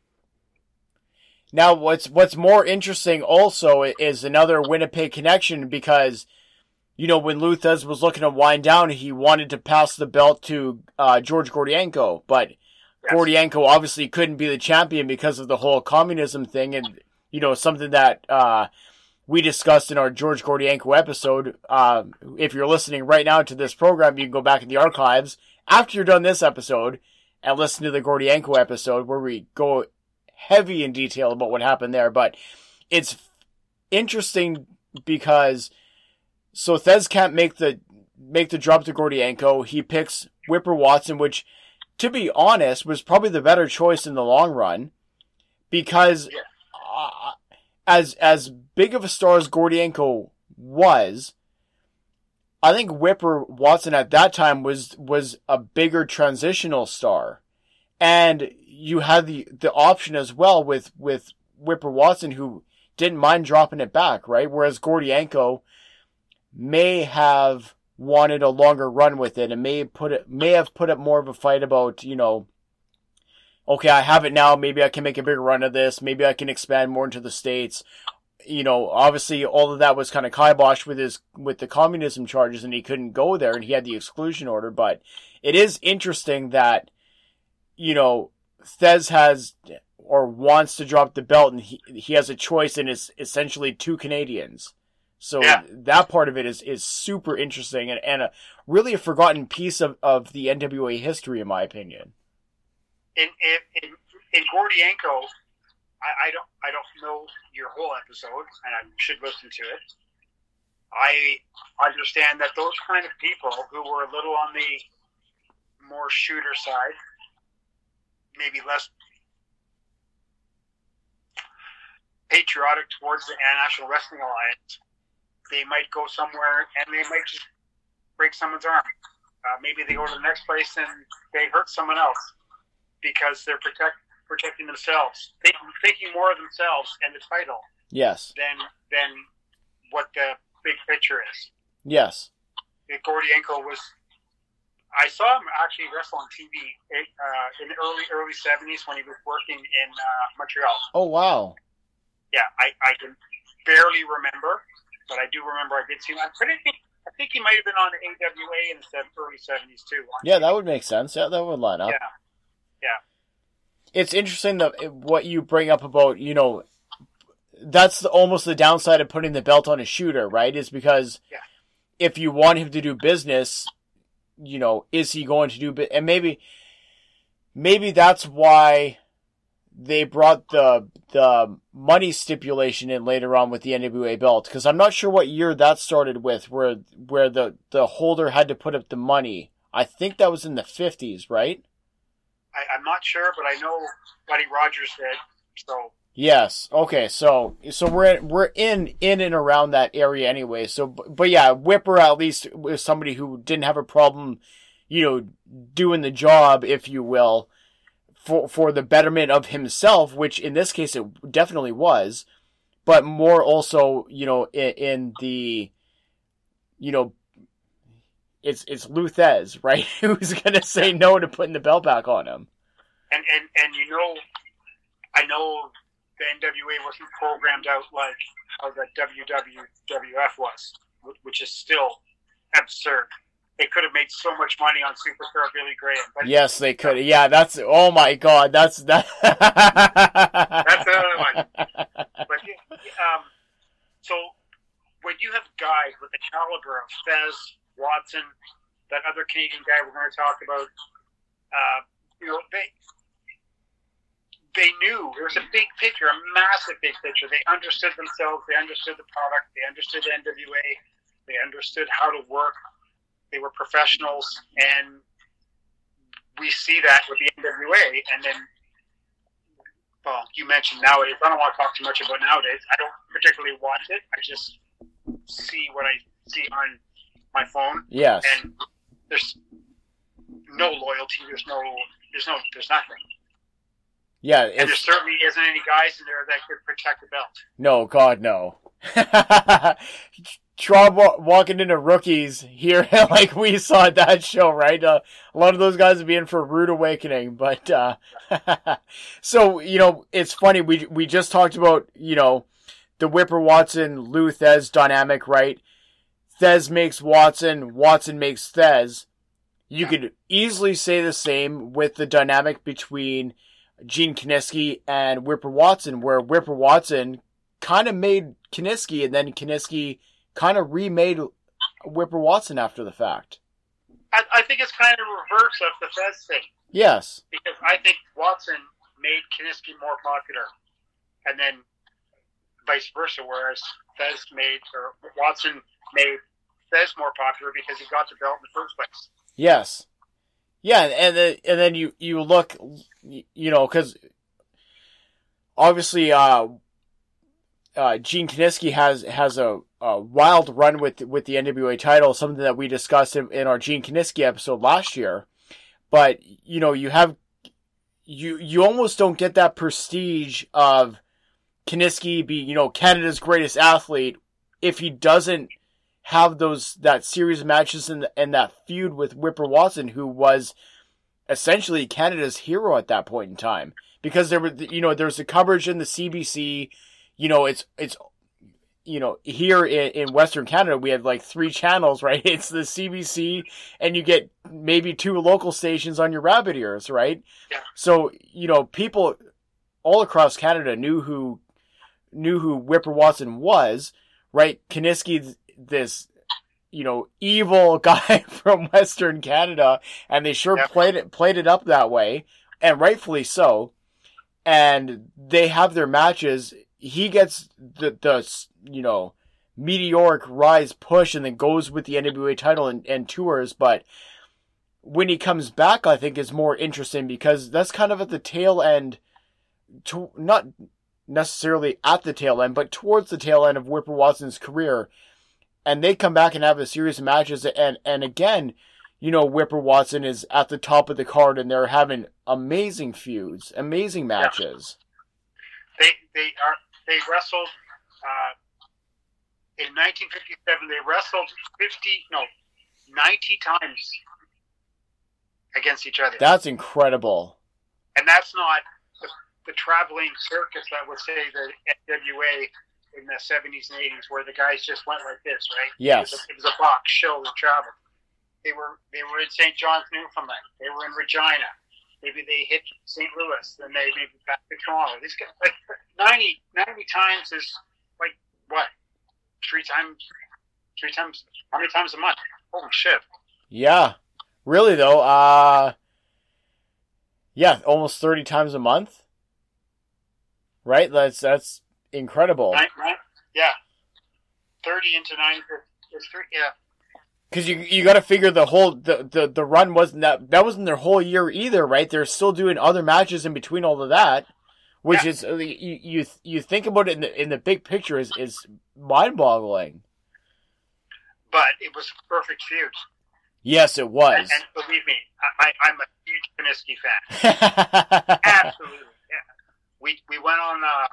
Now, what's what's more interesting also is another Winnipeg connection because, you know, when Lou Thesz was looking to wind down, he wanted to pass the belt to uh, George Gordienko, but Yes. Gordienko obviously couldn't be the champion because of the whole communism thing, and you know something that uh, we discussed in our George Gordienko episode. Uh, if you're listening right now to this program, you can go back in the archives after you're done this episode and listen to the Gordienko episode where we go heavy in detail about what happened there. But it's interesting because so Thesz can't make the make the drop to Gordienko. He picks Whipper Watson, which, to be honest, was probably the better choice in the long run because uh, as as big of a star as Gordienko was, I think Whipper Watson at that time was was a bigger transitional star, and you had the the option as well with with Whipper Watson who didn't mind dropping it back, right? Whereas Gordienko may have wanted a longer run with it and may put it may have put up more of a fight about you know okay i have it now. Maybe i can make a bigger run of this. Maybe i can expand more into the states. You know obviously all of that was kind of kiboshed with his with the communism charges and he couldn't go there and he had the exclusion order. But it is interesting that you know Thesz has or wants to drop the belt and he, he has a choice and it's essentially two Canadians. So Yeah. that part of it is, is super interesting and, and a really a forgotten piece of, of the NWA history in my opinion. in in in, in Gordienko, I, I don't I don't know your whole episode, and I should listen to it. I understand that those kind of people who were a little on the more shooter side, maybe less patriotic towards the National Wrestling Alliance, they might go somewhere and they might just break someone's arm. Uh, maybe they go to the next place and they hurt someone else because they're protect, protecting themselves, thinking, thinking more of themselves and the title Yes. than than what the big picture is. Yes. Gordienko was. I saw him actually wrestle on TV uh, in the early early seventies when he was working in uh, Montreal. Oh wow. Yeah, I, I can barely remember, but I do remember I did see him. I pretty think I think he might have been on AWA in the early seventies too. Yeah, TV. that would make sense. Yeah, that would line up. yeah. yeah. it's interesting that what you bring up about you know that's the, almost the downside of putting the belt on a shooter right is because Yeah. if you want him to do business you know is he going to do and maybe maybe that's why they brought the the money stipulation in later on with the NWA belt because I'm not sure what year that started with where where the the holder had to put up the money I think that was in the 50s right I, I'm not sure, but I know Buddy Rogers did. So Yes. Okay. So so we're in, we're in in and around that area anyway. So but but yeah, Whipper at least was somebody who didn't have a problem, you know, doing the job, if you will, for for the betterment of himself, which in this case it definitely was, but more also, you know, in, in the, you know. It's it's Lou Thesz, right? Who's gonna say no to putting the belt back on him? and and and you know, I know the NWA wasn't programmed out like how the WWF was, which is still absurd. They could have made so much money on Superstar Billy Graham, but Yes, they could. Yeah, that's. Oh my God, that's that. That's another one. But um, so when you have guys with the caliber of Thesz, Watson, that other Canadian guy we're going to talk about, uh, you know, they they knew there was a big picture, a massive big picture. They understood themselves. They understood the product. They understood NWA. They understood how to work. They were professionals, and we see that with the NWA. And then well, you mentioned nowadays. I don't want to talk too much about nowadays. I don't particularly watch it. I just see what I see on my phone, yes. and there's no loyalty. There's no, there's no, there's nothing. Yeah, And there certainly isn't any guys in there that could protect the belt. no, God, no. Wa- walking into rookies here, like we saw at that show, right? Uh, a lot of those guys would be in for a rude awakening, but uh, so you know, it's funny. We we just talked about you know the Whipper Watson Lou Thesz dynamic, right? Thesz makes Watson, Watson makes Thesz. You could easily say the same with the dynamic between Gene Kiniski and Whipper Watson, where Whipper Watson kind of made Kiniski, and then Kiniski kind of remade Whipper Watson after the fact. I, I think it's kind of reverse of the Thesz thing Yes. because I think Watson made Kiniski more popular, and then vice versa. Whereas Thesz made or Watson made Thesz more popular because he got the belt in the first place. Yes. Yeah, and then and then you you look, you know, because obviously, uh, uh, Gene Kiniski has has a, a wild run with with the NWA title, something that we discussed in, in our Gene Kiniski episode last year. But you know, you have you you almost don't get that prestige of Kiniski be you know Canada's greatest athlete if he doesn't have those that series of matches and and that feud with Whipper Watson, who was essentially Canada's hero at that point in time, because there were you know there's the coverage in the CBC, you know it's it's you know here in, in Western Canada we have like three channels, right? It's the CBC, and you get maybe two local stations on your rabbit ears, right? Yeah. So you know people all across Canada knew who knew who Whipper Watson was, right? Kiniski, this you know evil guy from Western Canada, and they sure Yep. played it played it up that way, and rightfully so. And they have their matches. He gets the the you know meteoric rise push, and then goes with the NWA title and, and tours, but. When he comes back, I think is more interesting because that's kind of at the tail end, to not necessarily at the tail end, but towards the tail end of Whipper Watson's career. And they come back and have a series of matches, and and again, you know, Whipper Watson is at the top of the card, and they're having amazing feuds, amazing matches. They they are they wrestled uh, in 1957. They wrestled 50 no 90 times against each other, That's incredible. and that's not the, the traveling circus that would say the NWA in the 70s and 80s, where the guys just went like this, right? Yes. It was a, it was a box show that traveled. They were they were in St. John's, Newfoundland. They were in Regina. Maybe they hit St. Louis, then they maybe back to Toronto. These guys, like 90, 90 times is like what? Three times, three times, how many times a month? Holy shit! Yeah, really though. Uh, yeah, almost thirty times a month. Right. That's that's incredible. Nine, nine, yeah, thirty into nine. is three. Yeah, Because you you got to figure the whole the, the the run wasn't that that wasn't their whole year either, right? They're still doing other matches in between all of that, which Yeah. is uh, you, you you think about it in the in the big picture is is mind boggling. but it was a perfect feud. Yes, it was. And, and believe me, I, I'm a huge Kiniski fan. Absolutely. Yeah. We we went on uh,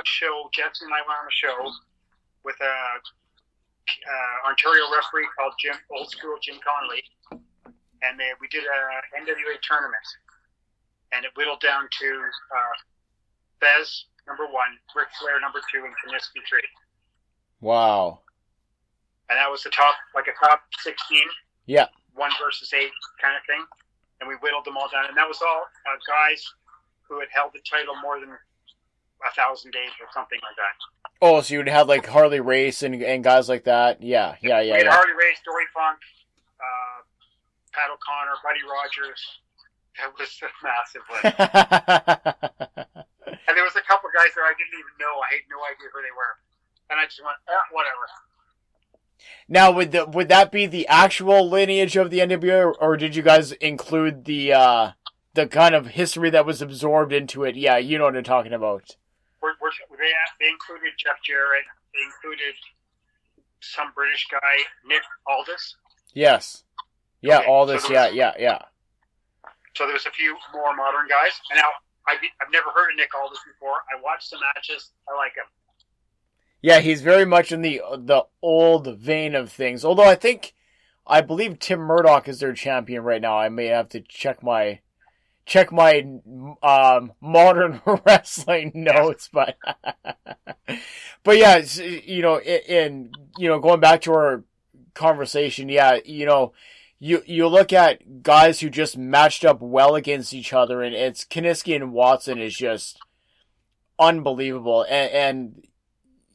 a show. Jetson and I went on a show with a uh, Ontario referee called Jim Old School Jim Conley, and they, we did a NWA tournament, and it whittled down to uh, Thesz number one, Ric Flair number two, and Kiniski three, wow. and that was the top like a top sixteen. Yeah. One versus eight kind of thing, and we whittled them all down, and that was all uh, guys who had held the title more than a thousand days or something like that. Oh, so you would have like Harley Race and and guys like that. Yeah, yeah, we yeah, had yeah. Harley Race, Dory Funk, uh, Pat O'Connor, Buddy Rogers. It was a massive list. and there was a couple guys there I didn't even know. I had no idea who they were, and I just went, eh, whatever. now, would the, would that be the actual lineage of the NWA, or, or did you guys include the uh the kind of history that was absorbed into it? Yeah, you know what I'm talking about. We're, we're, they they included Jeff Jarrett. They included some British guy, Nick Aldis. Yes. Yeah, Okay, all so. Yeah, was- yeah, yeah. So there was a few more modern guys. And now I've, I've never heard of Nick Aldis before. I watched the matches. I like him. Yeah, he's very much in the the old vein of things. Although I think, I believe Tim Murdoch is their champion right now. I may have to check my check my um, modern wrestling notes, but but yeah, you know, in you know, going back to our conversation, yeah, you know, you you look at guys who just matched up well against each other, and it's Kiniski and Watson is just unbelievable, and, and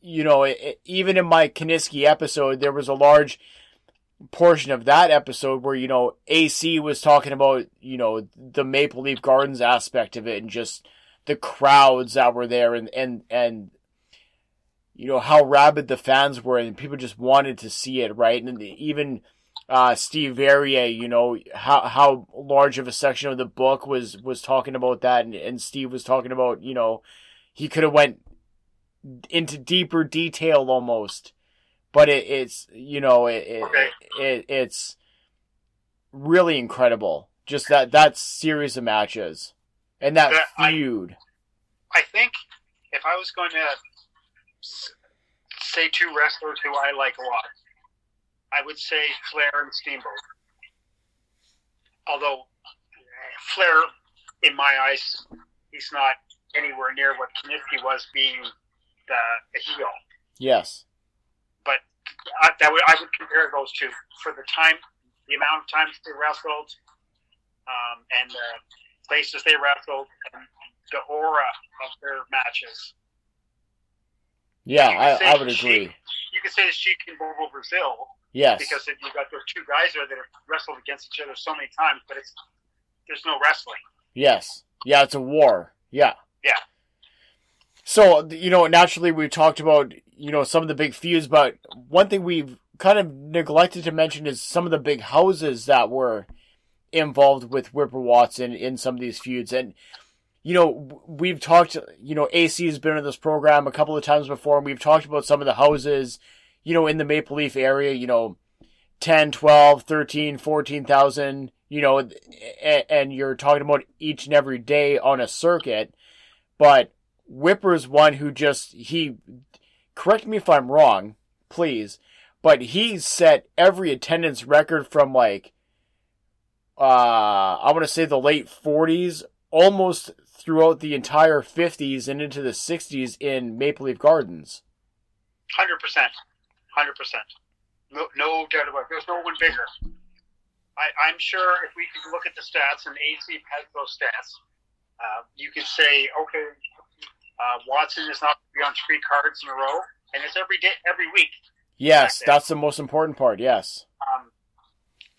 you know, it, even in my Kiniski episode, there was a large portion of that episode where, you know, AC was talking about, you know, the Maple Leaf Gardens aspect of it and just the crowds that were there and, and, and, you know, how rabid the fans were and people just wanted to see it, right? And even, uh, Steve Verrier, you know, how, how large of a section of the book was, was talking about that. And, and Steve was talking about, you know, he could have went into deeper detail almost but it, it's you know it, it, Okay. it it's really incredible just that that series of matches and that I- feud I think if I was going to say two wrestlers who I like a lot, I would say Flair and Steamboat. Although Flair, in my eyes, he's not anywhere near what Kiniski was being the, heel. yes But I, that would, I would compare those two for the time, the amount of times they wrestled, um, and the places they wrestled, and the aura of their matches. yeah You could say I, I would Sheik- agree You could say the Sheik in Bobo Brazil yes because if you got those two guys there that have wrestled against each other so many times, but it's there's no wrestling. yes yeah it's a war yeah Yeah. So you know naturally we talked about you know some of the big feuds but one thing we've kind of neglected to mention is some of the big houses that were involved with Whipper Watson in some of these feuds. And, you know, we've talked, you know, AC has been in this program a couple of times before, and we've talked about some of the houses, you know, in the Maple Leaf area, you know, 10, 12, 13, 14,000, you know, and you're talking about each and every day on a circuit. But Whipper's one who just, he, correct me if I'm wrong, please, but he set every attendance record from like, uh, I want to say the late 40s, almost throughout the entire 50s and into the 60s in Maple Leaf Gardens. Hundred percent, hundred percent. No, no doubt about it. There's no one bigger. I, I'm sure if we could look at the stats, and AC has those stats, uh, you could say, okay, uh, Watson is not going to be on three cards in a row, and it's every day, every week. Yes, that's the most important part. Yes. Um,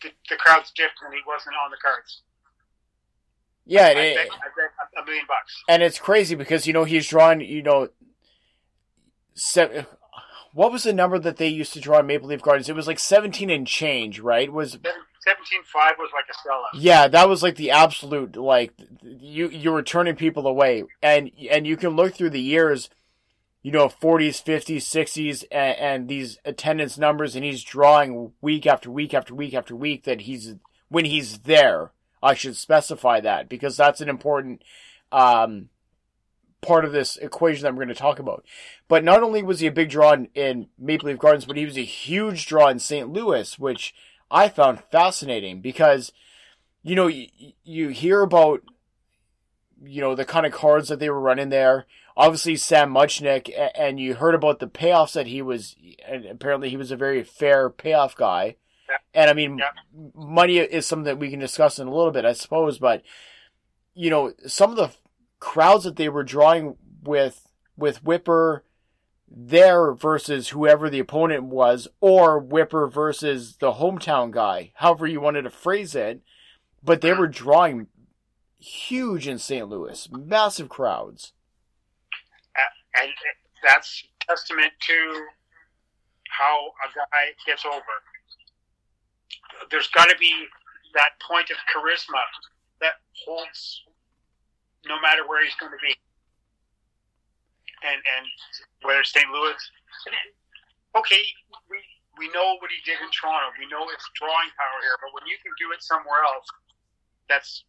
the, the crowd's dipped, and he wasn't on the cards. Yeah, I it- bet, I bet a million bucks. and it's crazy because you know he's drawn. You know, se- what was the number that they used to draw in Maple Leaf Gardens? It was like seventeen and change, right? Was Seventeen five was like a sellout. yeah, that was like the absolute like you you were turning people away, and and you can look through the years, you know, forties, fifties, sixties, and, and these attendance numbers, and he's drawing week after week after week after week that he's when he's there. I should specify that because that's an important um, part of this equation that we're going to talk about. But not only was he a big draw in, in Maple Leaf Gardens, but he was a huge draw in St. Louis, which I found fascinating because, you know, you, you hear about, you know, the kind of cards that they were running there. Obviously, Sam Muchnick, a- and you heard about the payoffs that he was, and apparently he was a very fair payoff guy. Yeah. And I mean, Yeah. money is something that we can discuss in a little bit, I suppose, but, you know, some of the crowds that they were drawing with, with Whipper, there versus whoever the opponent was, or Whipper versus the hometown guy, however you wanted to phrase it. But they were drawing huge in St. Louis, massive crowds. and that's testament to how a guy gets over. There's got to be that point of charisma that holds no matter where he's going to be, and and whether St. Louis, okay, we we know what he did in Toronto. We know it's drawing power here, but when you can do it somewhere else, that's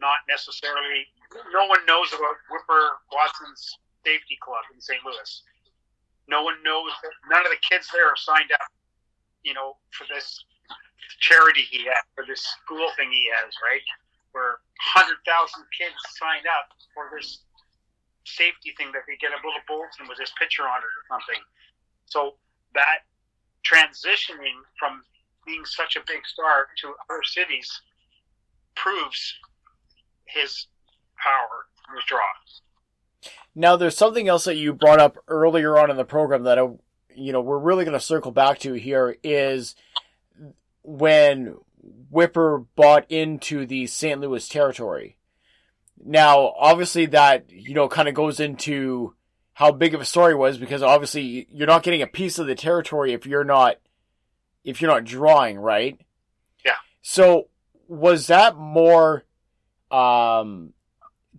not necessarily. No one knows about Whipper Watson's Safety Club in St. Louis. No one knows that none of the kids there are signed up, you know, for this charity he has, for this school thing he has, right? Where 100,000 kids signed up for this safety thing that they get a little bulletin with his picture on it or something. So that transitioning from being such a big star to other cities proves his power, his draw. Now, there's something else that you brought up earlier on in the program that I, you know we're really going to circle back to here is when Whipper bought into the St. Louis territory. Now, obviously, that you know kind of goes into how big of a story it was because obviously you're not getting a piece of the territory if you're not if you're not drawing, right? Yeah. So was that more um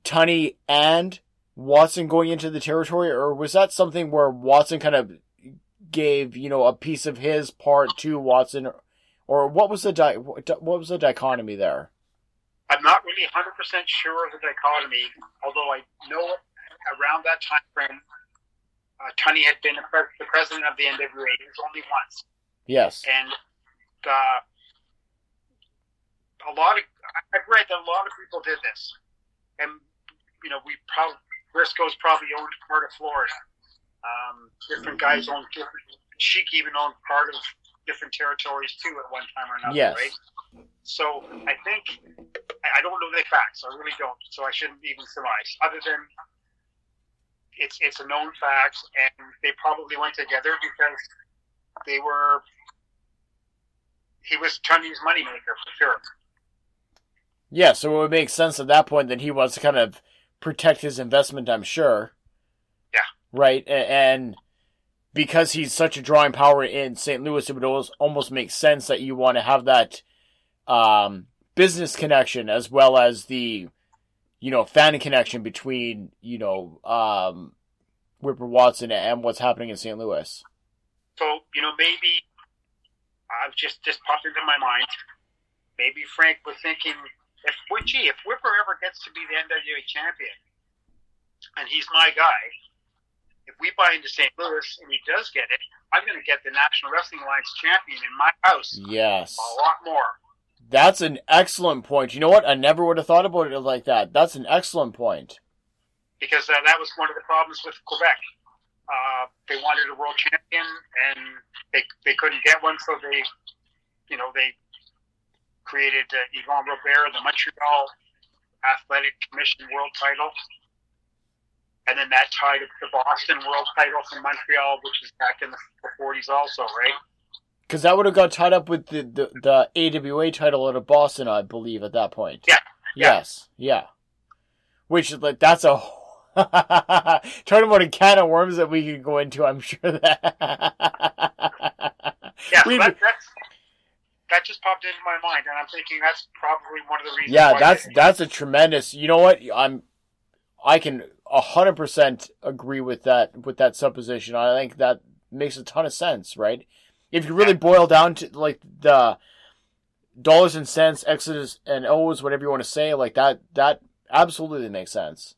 Tunney and Watson going into the territory, or was that something where Watson kind of gave you know a piece of his part to Watson, or what was the di- what was the dichotomy there? I'm not really 100% sure of the dichotomy, although I know around that time frame, uh, Tunney had been the president of the NWA. It was only once. Yes. And uh, a lot of I've read that a lot of people did this, and you know we probably Briscoe's probably owned part of Florida. Um, different guys owned different. Sheik even owned part of different territories too at one time or another, Yes. right? So I think I don't know the facts. I really don't. So I shouldn't even surmise. Other than it's it's a known fact, and they probably went together because they were. He was Tunney's moneymaker for sure. Yeah, so it would make sense at that point that he wants to kind of protect his investment, I'm sure. Yeah. Right? And because he's such a drawing power in St. Louis, it would almost, almost make sense that you want to have that um, business connection as well as the, you know, fan connection between, you know, um, Whipper Watson and what's happening in St. Louis. So you know maybe I've just just popped into my mind. Maybe Frank was thinking, if well, gee, if Whipper ever gets to be the NWA champion, and he's my guy, if we buy into St. Louis and he does get it, I'm going to get the National Wrestling Alliance champion in my house. Yes. A lot more. That's an excellent point. You know what? I never would have thought about it like that. That's an excellent point. because uh, that was one of the problems with Quebec. Uh, they wanted a world champion, and they they couldn't get one, so they, you know, they created uh, Yvon Robert, the Montreal Athletic Commission world title, and then that tied the Boston world title from Montreal, which was back in the 40s, also, right? Because that would have got tied up with the, the, the AWA title out of Boston, I believe, at that point. Yeah. Yeah. Yes. Yeah. Which, like, that's a. Talking about a can of worms that we could go into, I'm sure that. Yeah, We- that, that just popped into my mind, and I'm thinking that's probably one of the reasons. yeah, why that's that's a tremendous. You know what? I'm. I can hundred percent agree with that with that supposition. I think that makes a ton of sense, right? If you really Yeah. boil down to like the dollars and cents, X's and O's, whatever you want to say, like that, that absolutely makes sense.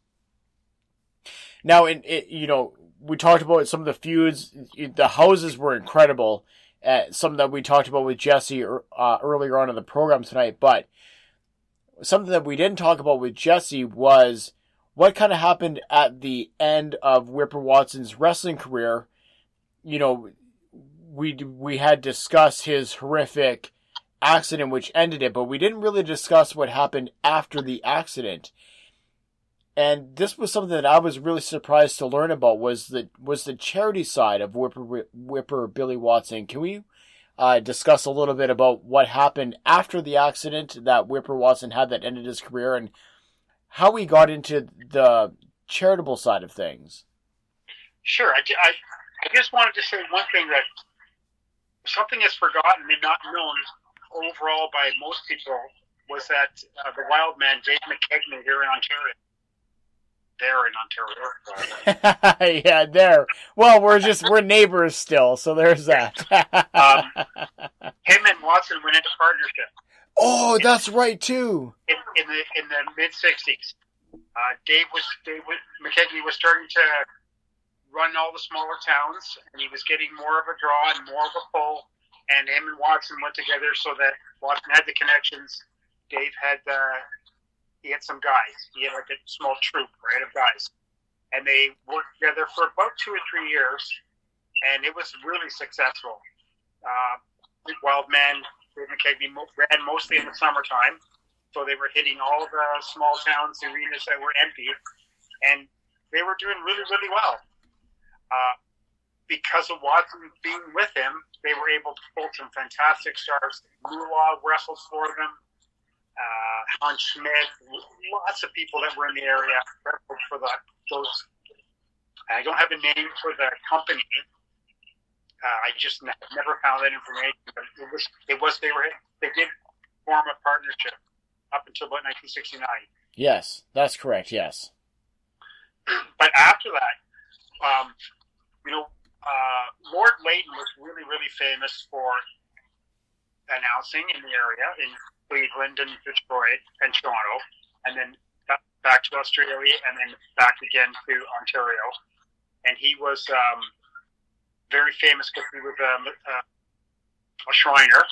Now, in it, you know, we talked about some of the feuds. The houses were incredible. Uh, something that we talked about with Jesse uh, earlier on in the program tonight, but something that we didn't talk about with Jesse was what kind of happened at the end of Whipper Watson's wrestling career. You know, we we had discussed his horrific accident which ended it, but we didn't really discuss what happened after the accident. And this was something that I was really surprised to learn about was the was the charity side of Whipper Whipper Billy Watson. Can we uh, discuss a little bit about what happened after the accident that Whipper Watson had that ended his career and how he got into the charitable side of things? Sure. I, I, I just wanted to say one thing that something is forgotten and not known overall by most people was that uh, the wild man, Dave McKigney, here in Ontario, there in Ontario, yeah, there. Well, we're just we're neighbors still, so there's that. Um, him and Watson went into partnership. Oh, that's right too. in, in the in the mid '60s. Uh, Dave was Dave was, McKigney was starting to run all the smaller towns, and he was getting more of a draw and more of a pull. And him and Watson went together so that Watson had the connections. Dave had uh, he had some guys. He had like a small troop, right, of guys, and they worked together for about two or three years, and it was really successful. Uh, Wild Man, Dave McKigney ran mostly in the summertime, so they were hitting all the small towns, arenas that were empty, and they were doing really, really well. Uh, because of Watson being with him, they were able to pull some fantastic stars. Moolah wrestled for them. Uh, Hans Schmidt, lots of people that were in the area wrestled for the, those. I don't have a name for the company. Uh, I just ne- never found that information. But it was, it was they were they did form a partnership up until about 1969. Yes, that's correct. Yes. But after that, um, you know, uh, Lord Layton was really, really famous for announcing in the area in Cleveland and Detroit and Toronto, and then back to Australia, and then back again to Ontario. And he was um, very famous because he was um, uh, a Shriner,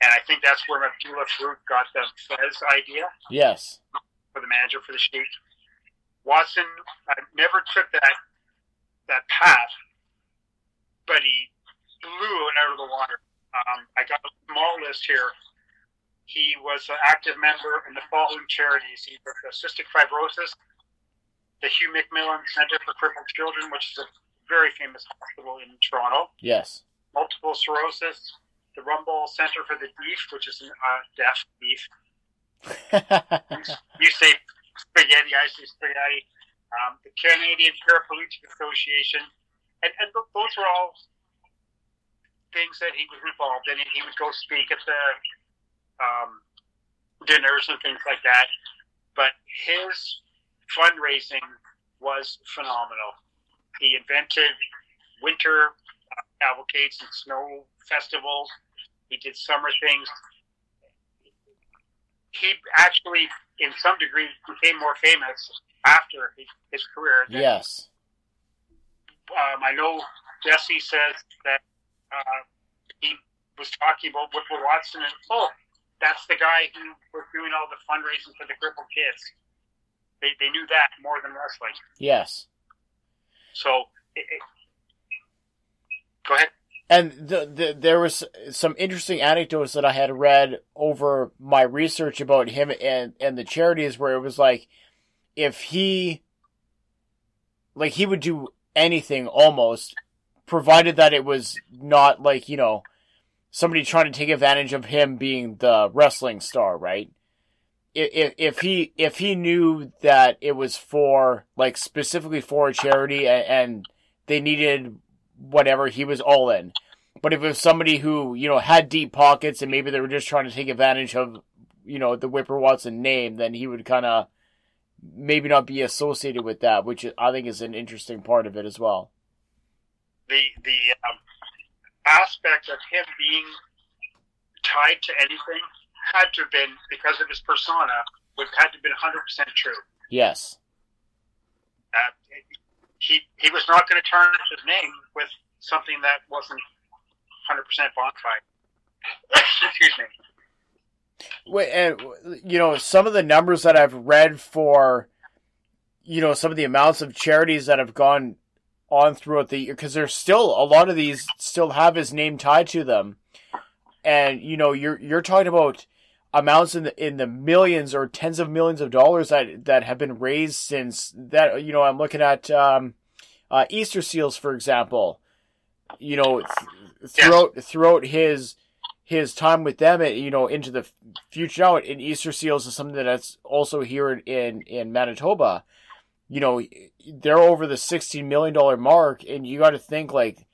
and I think that's where Abdullah Farouk got the Fez idea Yes. for the manager for the Sheik. Watson uh, never took that that path, but he blew it out of the water. Um, I got a small list here. He was an active member in the following charities. He worked for cystic fibrosis, the Hugh McMillan Center for Crippled Children, which is a very famous hospital in Toronto, Yes. multiple sclerosis, the Rumball Center for the Deaf, which is a uh, deaf deaf, you say spaghetti, I say spaghetti. Um, the Canadian Paraplegic Association, and, and th- those were all things that he was involved in, and he would go speak at the um, dinners and things like that. But his fundraising was phenomenal. He invented winter uh, cavalcades and snow festivals. He did summer things he actually, in some degree, became more famous after his, his career. yes. Um, I know Jesse says that uh, he was talking about Whipper Watson, and oh, that's the guy who was doing all the fundraising for the crippled kids. They, they knew that more than wrestling. Yes. So, it, it, go ahead. And the, the, there was some interesting anecdotes that I had read over my research about him and, and the charities where it was like, if he, like he would do anything almost, provided that it was not like, you know, somebody trying to take advantage of him being the wrestling star, right? If, if he, if he knew that it was for, like specifically for a charity and, and they needed whatever, he was all in. But if it was somebody who, you know, had deep pockets and maybe they were just trying to take advantage of, you know, the Whipper Watson name, then he would kind of maybe not be associated with that, which I think is an interesting part of it as well. the the um, aspect of him being tied to anything had to have been because of his persona would had to have been 100 percent true. Yes. Uh, he he was not going to turn his name with something that wasn't 100 percent bona fide. Excuse me. Wait, and you know some of the numbers that I've read for, you know, some of the amounts of charities that have gone on throughout the year, because there's still a lot of these still have his name tied to them, and you know you're you're talking about amounts in the in the millions or tens of millions of dollars that that have been raised since that. You know, I'm looking at um, uh, Easter seals, for example. You know, th- throughout throughout his his time with them, you know, into the future now, in Easter seals is something that's also here in in Manitoba. You know, they're over the sixteen million dollar mark, and you got to think like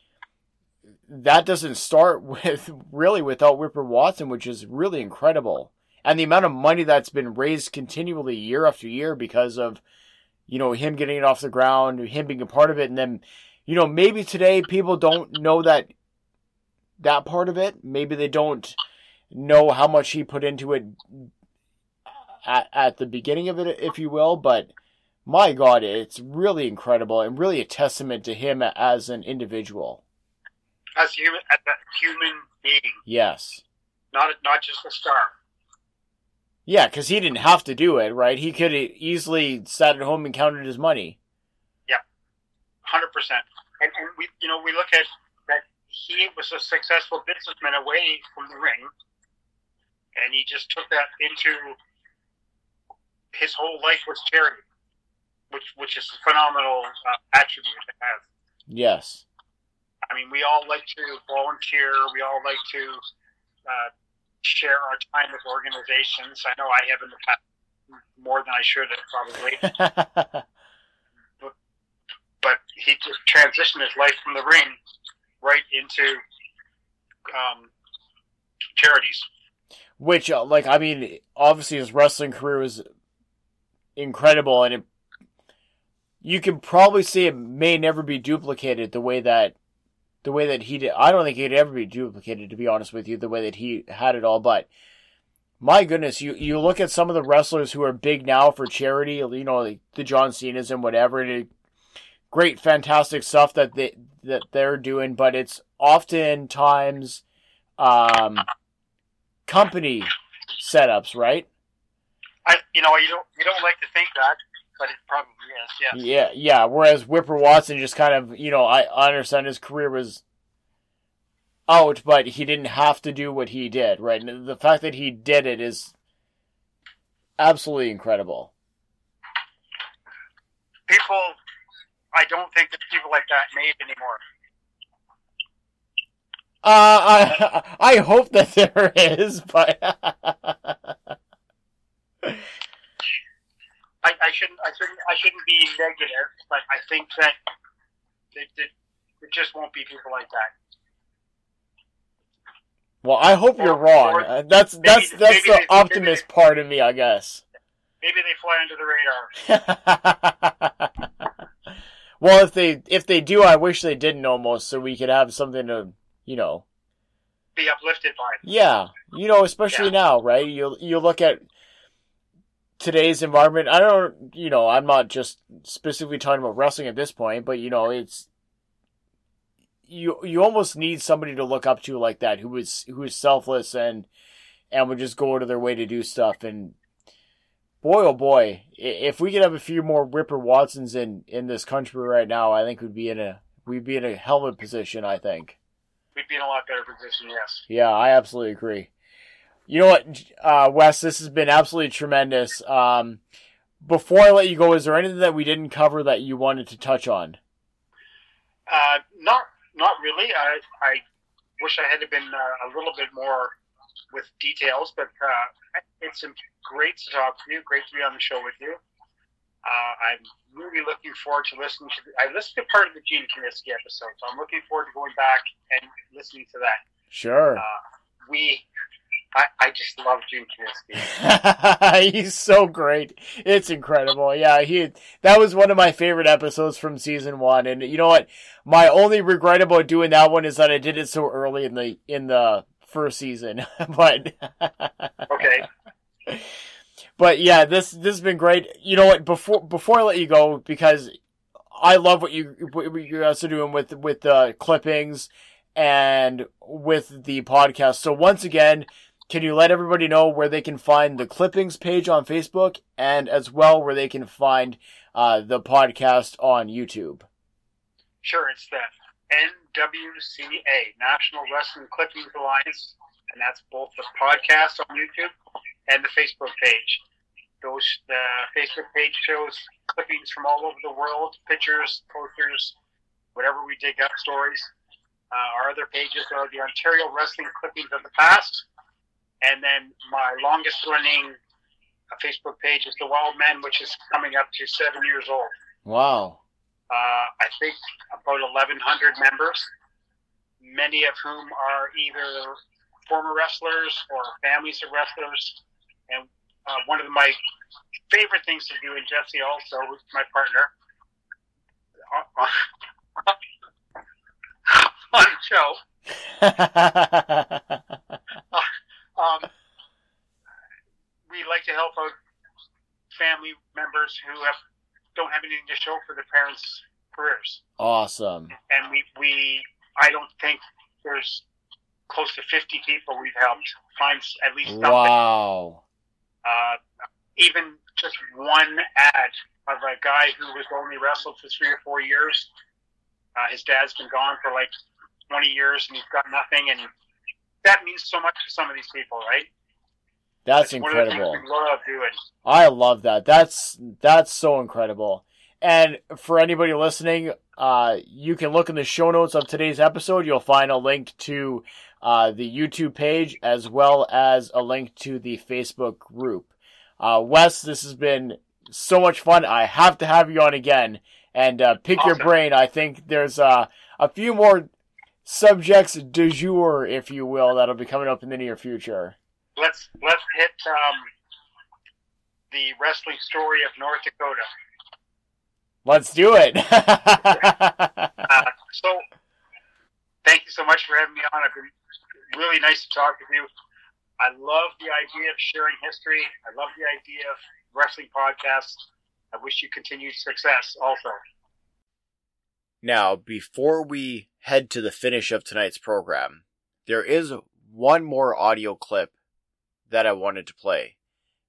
that doesn't start with really without Whipper Watson, which is really incredible, and the amount of money that's been raised continually year after year because of you know him getting it off the ground, him being a part of it, and then you know maybe today people don't know that that part of it. Maybe they don't know how much he put into it at, at the beginning of it, if you will, but my God, it's really incredible and really a testament to him as an individual. As human, as a human being, Yes. not a, not just a star. Yeah, because he didn't have to do it, right? He could have easily sat at home and counted his money. Yeah, hundred percent. And and we you know we look at he was a successful businessman away from the ring, and he just took that into his whole life was charity, which which is a phenomenal uh, attribute to have. Yes. I mean, we all like to volunteer. We all like to uh, share our time with organizations. I know I have in the past more than I should have probably. but he just transitioned his life from the ring right into um, charities. Which, uh, like, I mean, obviously his wrestling career was incredible, and it, you can probably say it may never be duplicated the way that the way that he did. I don't think it'd ever be duplicated, to be honest with you, the way that he had it all. But my goodness, you you look at some of the wrestlers who are big now for charity, you know, like the John Cena's and whatever, and it, great, fantastic stuff that they that they're doing, but it's oftentimes um, company setups, right? I, you know, you don't you don't like to think that, but it probably is. Yeah. Yeah, yeah. Whereas Whipper Watson just kind of, you know, I, I understand his career was out, but he didn't have to do what he did, right? And the fact that he did it is absolutely incredible. People, I don't think that people like that made anymore. Uh, I I hope that there is, but I, I shouldn't I shouldn't I shouldn't be negative, but I think that it, it, it just won't be people like that. well, I hope you're wrong. Uh, That's that's Maybe- that's maybe the they- optimist part of me, I guess. Maybe they fly under the radar. well, if they if they do, I wish they didn't almost, so we could have something to, you know, Be uplifted by. Yeah, you know, especially Yeah. now, right? You you look at today's environment. I don't, you know, I'm not just specifically talking about wrestling at this point, but you know, it's you you almost need somebody to look up to like that who is who is selfless and and would just go out of their way to do stuff and boy oh boy if we could have a few more Whipper Watsons in in this country right now I think we'd be in a we'd be in a hell of a position I think We'd be in a lot better position. Yes. yeah, I absolutely agree. You know what, uh, Wes, this has been absolutely tremendous. Um, before I let you go, is there anything that we didn't cover that you wanted to touch on? Uh, not not really. I I wish I had been uh, a little bit more with details, but uh, it's great to talk to you. Great to be on the show with you. Uh, I'm really looking forward to listening to. The, I listened to part of the Gene Kiniski episode, so I'm looking forward to going back and listening to that. Sure. Uh, we, I, I just love Gene Kiniski. He's so great. It's incredible. Yeah, he that was one of my favorite episodes from season one. And you know what? My only regret about doing that one is that I did it so early in the in the first season. but Okay. but yeah, this this has been great. You know what? Before before I let you go, because I love what you what you guys are doing with with the clippings and with the podcast. So once again, can you let everybody know where they can find the clippings page on Facebook and as well where they can find uh, the podcast on YouTube? Sure, it's the NWCA, National Wrestling Clippings Alliance, and that's both the podcast on YouTube and the Facebook page. Those the Facebook page shows clippings from all over the world, pictures, posters, whatever we dig up, stories. Uh, our other pages are the Ontario Wrestling Clippings of the Past, and then my longest running uh, Facebook page is the Wild Men, which is coming up to seven years old Wow uh, I think, about 1,100 members, many of whom are either former wrestlers or families of wrestlers. And uh, one of my favorite things to do, and Jesse also, my partner, uh, on the show. Uh, um, we like to help out family members who have don't have anything to show for their parents' careers. Awesome. And we, we I don't think there's close to 50 people we've helped find at least something. Wow. Uh, even just one ad of a guy who was only wrestled for three or four years. Uh, his dad's been gone for like 20 years and he's got nothing. And that means so much to some of these people, right? That's It's one of the incredible. things we love doing. I love that. That's that's so incredible. And for anybody listening, uh, you can look in the show notes of today's episode. You'll find a link to uh, the YouTube page as well as a link to the Facebook group. Uh, Wes, this has been so much fun. I have to have you on again and uh, pick your brain. I think there's uh, a few more subjects du jour, if you will, that'll be coming up in the near future. Let's let's hit um, the wrestling story of North Dakota. Let's do it. Uh, so, thank you so much for having me on. It's been really nice to talk with you. I love the idea of sharing history. I love the idea of wrestling podcasts. I wish you continued success also. Now, before we head to the finish of tonight's program, there is one more audio clip that I wanted to play.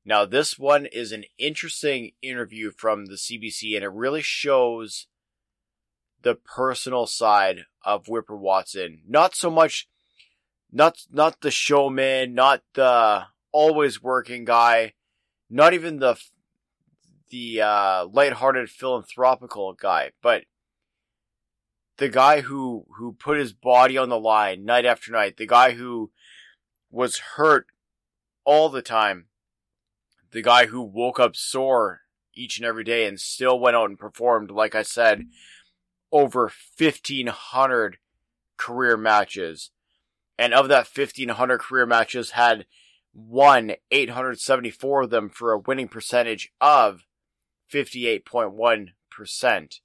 Now, this one is an interesting interview from the CBC, and it really shows the personal side of Whipper Watson. Not so much, not not the showman, not the always working guy, not even the the uh, lighthearted philanthropical guy, but the guy who who put his body on the line night after night, the guy who was hurt all the time, the guy who woke up sore each and every day and still went out and performed, like I said, over 1,500 career matches. And of that 1,500 career matches, had won 874 of them for a winning percentage of 58.1%.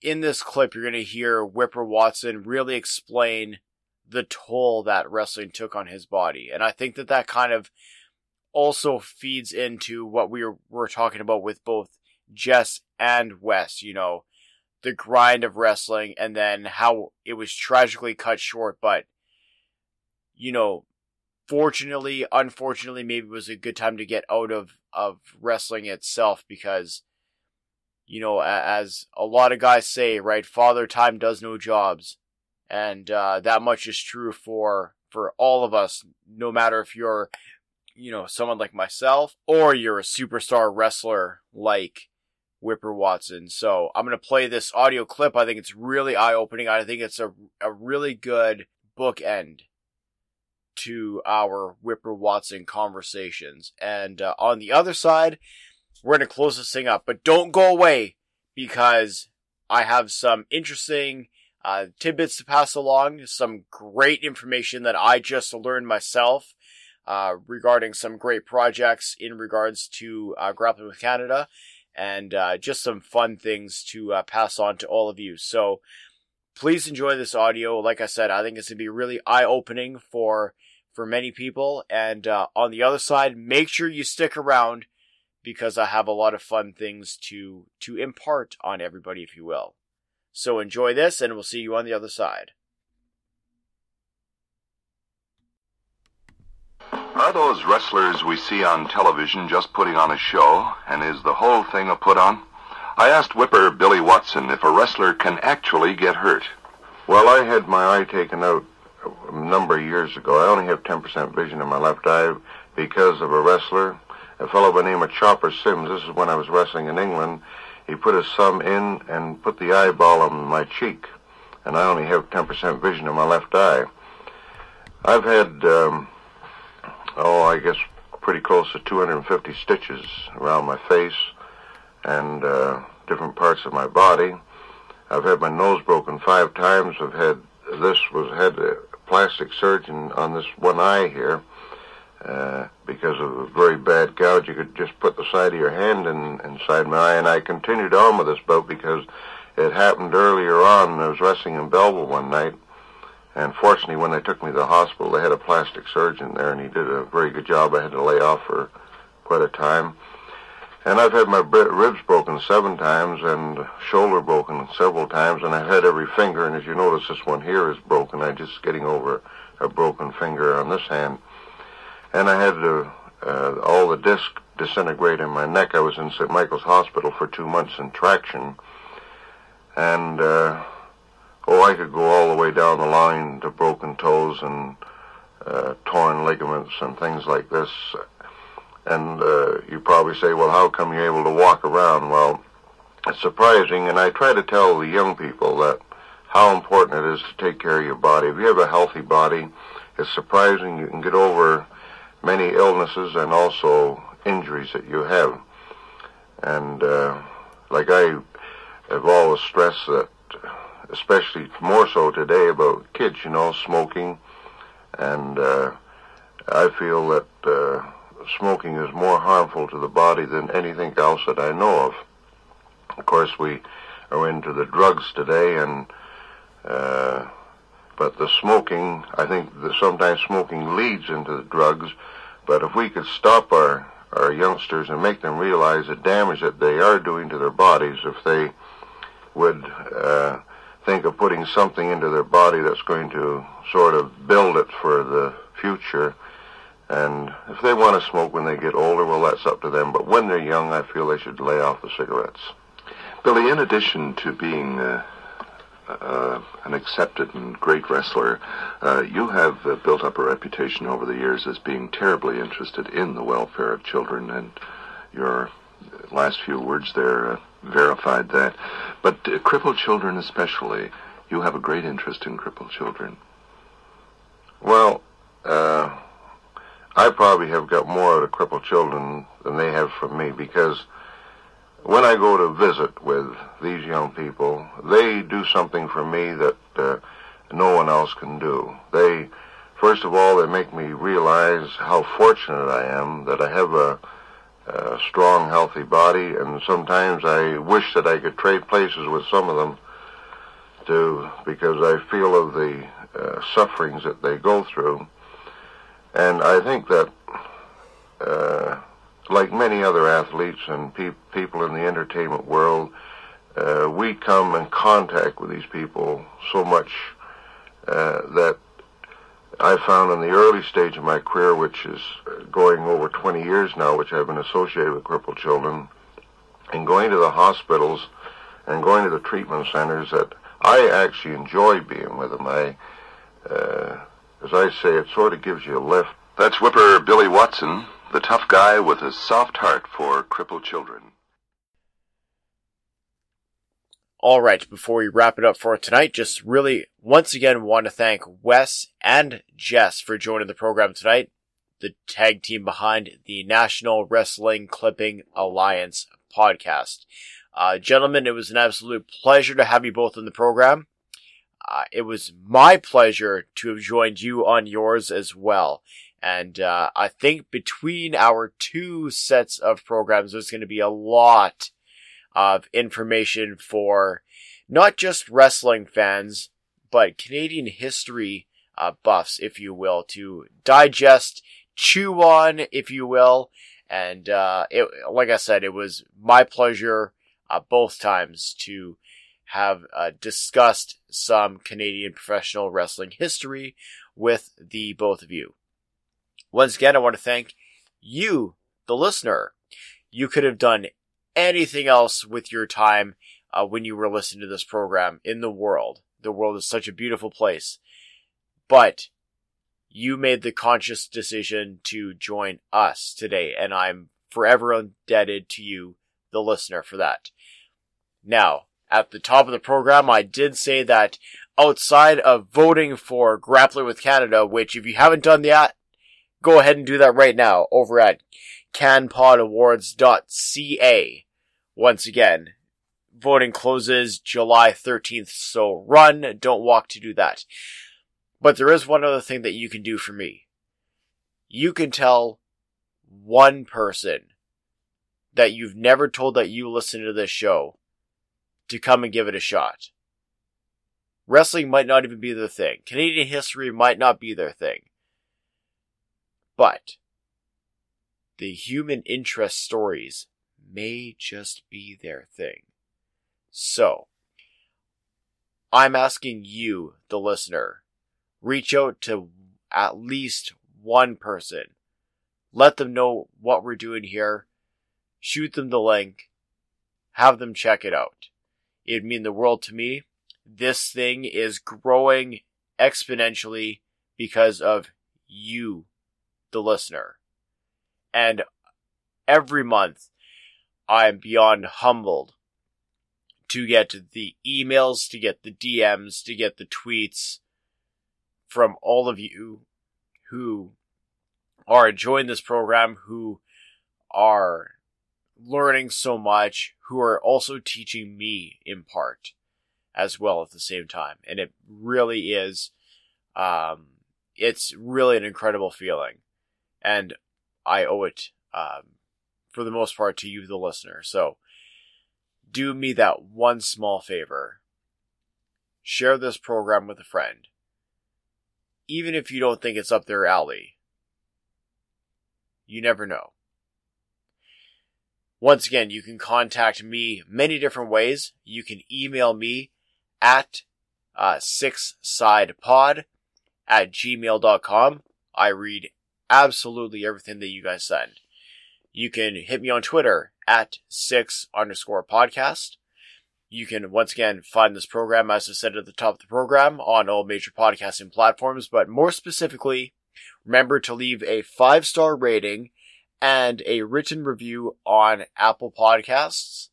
In this clip, you're going to hear Whipper Watson really explain the toll that wrestling took on his body. And I think that that kind of also feeds into what we were, talking about with both Jess and Wes, you know, the grind of wrestling and then how it was tragically cut short, but, you know, fortunately, unfortunately, maybe it was a good time to get out of, of wrestling itself because, you know, as a lot of guys say, right, father time does no jobs. And, uh, that much is true for, for all of us, no matter if you're, you know, someone like myself or you're a superstar wrestler like Whipper Watson. So I'm going to play this audio clip. I think it's really eye opening. I think it's a, a really good bookend to our Whipper Watson conversations. And uh, on the other side, we're going to close this thing up. But don't go away because I have some interesting uh, tidbits to pass along, some great information that I just learned myself uh, regarding some great projects in regards to uh, Grappling with Canada and uh, just some fun things to uh, pass on to all of you. So please enjoy this audio. Like I said, I think it's going to be really eye opening for for many people. And uh, on the other side, make sure you stick around because I have a lot of fun things to to impart on everybody, if you will. So enjoy this, and we'll see you on the other side. Are those wrestlers we see on television just putting on a show, and is the whole thing a put on? I asked Whipper Billy Watson if a wrestler can actually get hurt. Well, I had my eye taken out a number of years ago. I only have 10% vision in my left eye because of a wrestler, a fellow by the name of Chopper Sims. This is when I was wrestling in England. He put his thumb in and put the eyeball on my cheek, and I only have 10% vision in my left eye. I've had, um, oh, I guess pretty close to 250 stitches around my face and uh, different parts of my body. I've had my nose broken five times. I've had this was had a plastic surgeon on this one eye here uh, because of a very bad gouge. You could just put the side of your hand in, inside my eye, and I continued on with this boat because it happened earlier on. I was resting in Belleville one night, and fortunately, when they took me to the hospital, they had a plastic surgeon there, and he did a very good job. I had to lay off for quite a time. And I've had my ribs broken seven times and shoulder broken several times, and I've had every finger. And as you notice, this one here is broken. I'm just getting over a broken finger on this hand. And I had to, uh, all the disc disintegrate in my neck. I was in St. Michael's Hospital for two months in traction. And, uh, oh, I could go all the way down the line to broken toes and uh, torn ligaments and things like this. And uh, you probably say, well, how come you're able to walk around? Well, it's surprising, and I try to tell the young people that how important it is to take care of your body. If you have a healthy body, it's surprising you can get over many illnesses and also injuries that you have. And uh, like I have always stressed that, especially more so today about kids, you know, smoking, and uh, I feel that uh, smoking is more harmful to the body than anything else that I know of. Of course, we are into the drugs today, and uh, but the smoking, I think that sometimes smoking leads into the drugs. But if we could stop our our youngsters and make them realize the damage that they are doing to their bodies, if they would uh, think of putting something into their body that's going to sort of build it for the future. And if they want to smoke when they get older, well, that's up to them. But when they're young, I feel they should lay off the cigarettes. Billy, in addition to being uh, uh, an accepted and great wrestler, uh, you have uh, built up a reputation over the years as being terribly interested in the welfare of children, and your last few words there uh, verified that. But uh, crippled children, especially, you have a great interest in crippled children. Well, uh, I probably have got more out of crippled children than they have from me because when I go to visit with these young people, they do something for me that uh, no one else can do. They, first of all, they make me realize how fortunate I am that I have a, a strong, healthy body, and sometimes I wish that I could trade places with some of them to because I feel of the uh, sufferings that they go through, and I think that. Uh, like many other athletes and pe- people in the entertainment world, uh, we come in contact with these people so much uh, that I found in the early stage of my career, which is going over 20 years now, which I've been associated with crippled children, and going to the hospitals and going to the treatment centers, that I actually enjoy being with them. I, uh, as I say, it sort of gives you a lift. That's Whipper Billy Watson, the tough guy with a soft heart for crippled children. All right, before we wrap it up for tonight, just really once again want to thank Wes and Jess for joining the program tonight, the tag team behind the National Wrestling Clipping Alliance podcast. Uh, gentlemen, it was an absolute pleasure to have you both in the program. Uh, it was my pleasure to have joined you on yours as well. And uh, I think between our two sets of programs, there's going to be a lot of information for not just wrestling fans, but Canadian history uh, buffs, if you will, to digest, chew on, if you will. And uh, it, like I said, it was my pleasure uh, both times to have uh, discussed some Canadian professional wrestling history with the both of you. Once again, I want to thank you, the listener. You could have done anything else with your time uh, when you were listening to this program in the world. The world is such a beautiful place. But you made the conscious decision to join us today, and I'm forever indebted to you, the listener, for that. Now, at the top of the program, I did say that outside of voting for Grappling with Canada, which if you haven't done that, go ahead and do that right now over at canpodawards.ca. Once again, voting closes July 13th, so run, don't walk to do that. But there is one other thing that you can do for me. You can tell one person that you've never told that you listen to this show to come and give it a shot. Wrestling might not even be their thing. Canadian history might not be their thing. But the human interest stories may just be their thing. So, I'm asking you, the listener, reach out to at least one person. Let them know what we're doing here. Shoot them the link. Have them check it out. It'd mean the world to me. This thing is growing exponentially because of you, the listener. And every month, I'm beyond humbled to get the emails, to get the DMs, to get the tweets from all of you who are enjoying this program, who are learning so much, who are also teaching me in part as well at the same time. And it really is, um, it's really an incredible feeling. And I owe it, um, for the most part to you, the listener. So do me that one small favor. Share this program with a friend. Even if you don't think it's up their alley. You never know. Once again, you can contact me many different ways. You can email me at uh, sixsidepod at gmail.com. I read absolutely everything that you guys send. You can hit me on Twitter at six underscore podcast. You can once again find this program, as I said at the top of the program, on all major podcasting platforms, but more specifically, remember to leave a five star rating and a written review on Apple Podcasts.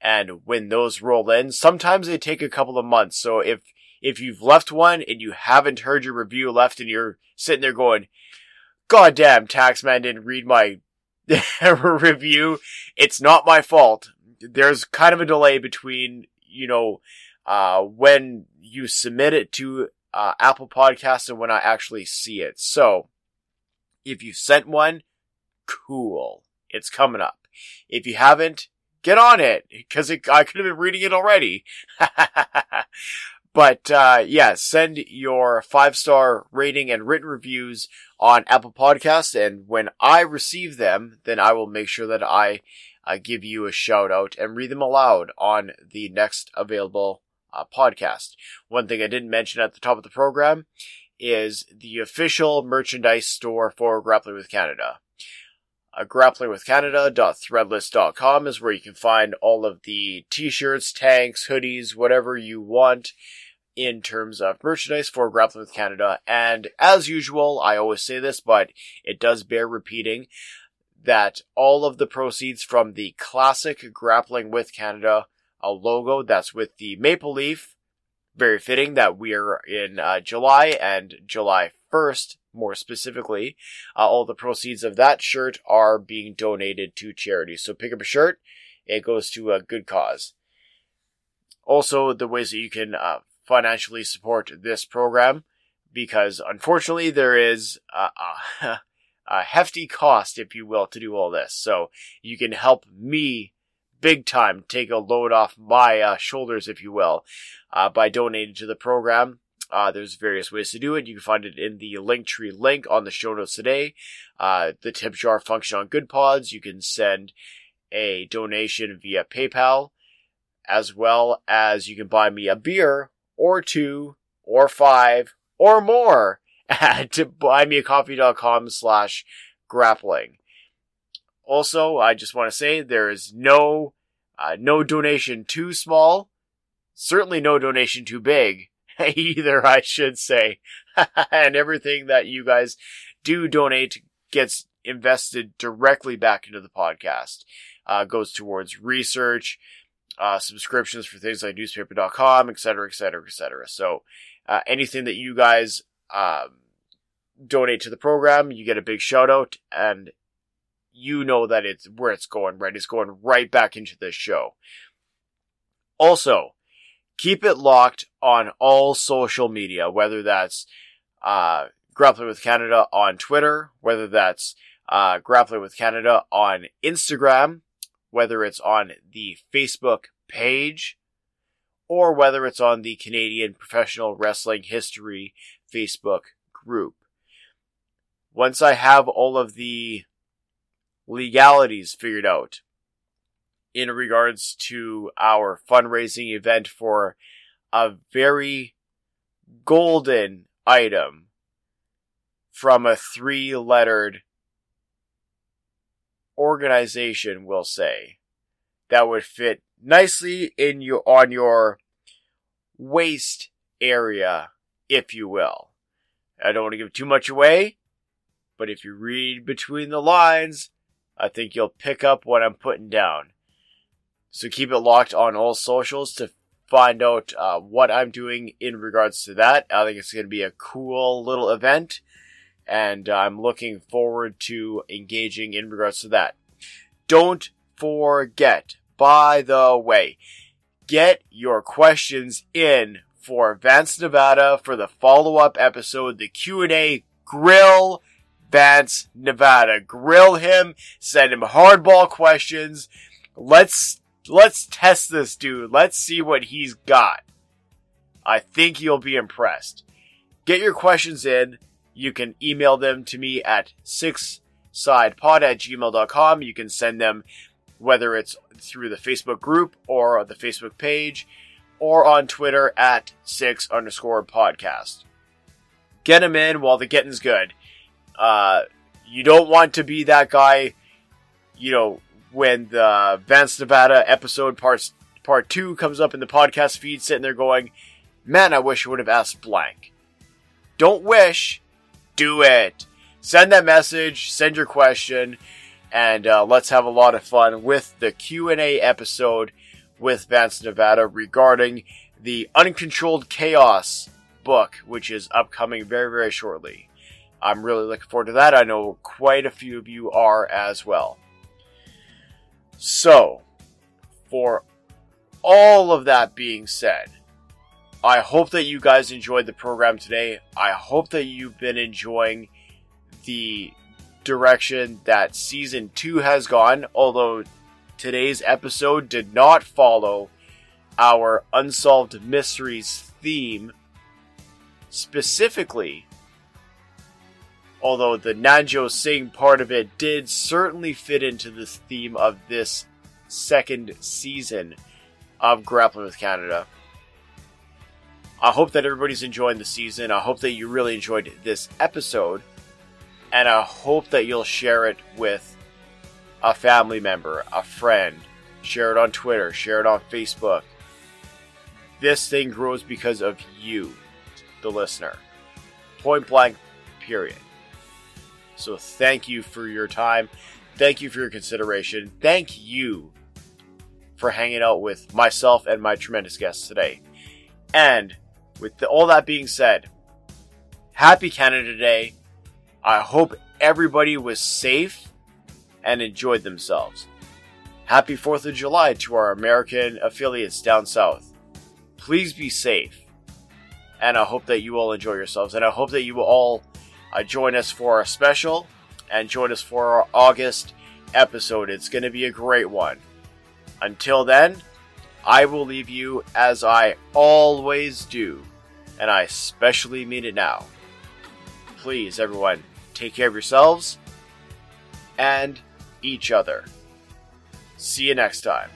And when those roll in, sometimes they take a couple of months. So if, if you've left one and you haven't heard your review left and you're sitting there going, God damn, Taxman didn't read my review. It's not my fault. There's kind of a delay between, you know, uh, when you submit it to uh, Apple Podcasts and when I actually see it. So, if you sent one, cool. It's coming up. If you haven't, get on it because I could have been reading it already. but uh, yeah, send your five star rating and written reviews on Apple Podcasts, and when I receive them, then I will make sure that I uh, give you a shout out and read them aloud on the next available uh, podcast. One thing I didn't mention at the top of the program is the official merchandise store for Grappling with Canada. Uh, grapplingwithcanada.threadless.com is where you can find all of the t-shirts, tanks, hoodies, whatever you want in terms of merchandise for Grappling with Canada. And as usual, I always say this, but it does bear repeating that all of the proceeds from the classic Grappling with Canada a logo that's with the maple leaf, very fitting that we are in uh, July and July 1st, more specifically. Uh, all the proceeds of that shirt are being donated to charity. So pick up a shirt, it goes to a good cause. Also, the ways that you can uh, financially support this program, because unfortunately there is a, a, a hefty cost, if you will, to do all this. So you can help me big time take a load off my uh, shoulders, if you will, uh, by donating to the program. Uh, there's various ways to do it. You can find it in the Linktree link on the show notes today. Uh, the tip jar function on Good Pods. You can send a donation via PayPal, as well as you can buy me a beer or two or five or more at buymeacoffee.com slash grappling. Also, I just want to say there is no uh, no donation too small, certainly no donation too big either. I should say, and everything that you guys do donate gets invested directly back into the podcast. Uh, goes towards research, uh, subscriptions for things like newspaper.com, et cetera, et cetera, et cetera. So, uh, anything that you guys, um, donate to the program, you get a big shout out and you know that it's where it's going, right? It's going right back into this show. Also, keep it locked on all social media, whether that's, uh, Grappling with Canada on Twitter, whether that's, uh, Grappling with Canada on Instagram, whether it's on the Facebook page, or whether it's on the Canadian Professional Wrestling History Facebook group. Once I have all of the legalities figured out, in regards to our fundraising event for a very golden item from a three lettered organization, we'll say, that would fit nicely in your on your waist area, if you will. I don't want to give too much away, but if you read between the lines, I think you'll pick up what I'm putting down. So keep it locked on all socials to find out uh, what I'm doing in regards to that. I think it's going to be a cool little event, and I'm looking forward to engaging in regards to that. Don't forget, by the way, get your questions in for Vance Nevada for the follow-up episode, the Q&A grill Vance Nevada. Grill him, send him hardball questions. Let's let's test this dude. Let's see what he's got. I think you'll be impressed. Get your questions in. You can email them to me at sixsidepod at gmail.com. You can send them whether it's through the Facebook group or the Facebook page or on Twitter at six underscore podcast. Get them in while the getting's good. Uh, you don't want to be that guy, you know, when the Vance Nevada episode part part two comes up in the podcast feed, sitting there going, "Man, I wish I would have asked blank." Don't wish, do it. Send that message, send your question, and uh, let's have a lot of fun with the Q and A episode with Vance Nevada regarding the Uncontrolled Chaos book, which is upcoming very very shortly. I'm really looking forward to that. I know quite a few of you are as well. So, for all of that being said, I hope that you guys enjoyed the program today. I hope that you've been enjoying the direction that season two has gone, although today's episode did not follow our Unsolved Mysteries theme specifically. Although the Nanjo Singh part of it did certainly fit into the theme of this second season of Grappling with Canada. I hope that everybody's enjoying the season. I hope that you really enjoyed this episode. And I hope that you'll share it with a family member, a friend. Share it on Twitter, share it on Facebook. This thing grows because of you, the listener. Point blank, period. So thank you for your time. Thank you for your consideration. Thank you for hanging out with myself and my tremendous guests today. And with the, all that being said, happy Canada Day. I hope everybody was safe and enjoyed themselves. Happy 4th of July to our American affiliates down south. Please be safe. And I hope that you all enjoy yourselves. And I hope that you all uh, join us for our special and join us for our August episode. It's going to be a great one. Until then, I will leave you as I always do, and I especially mean it now. Please, everyone, take care of yourselves and each other. See you next time.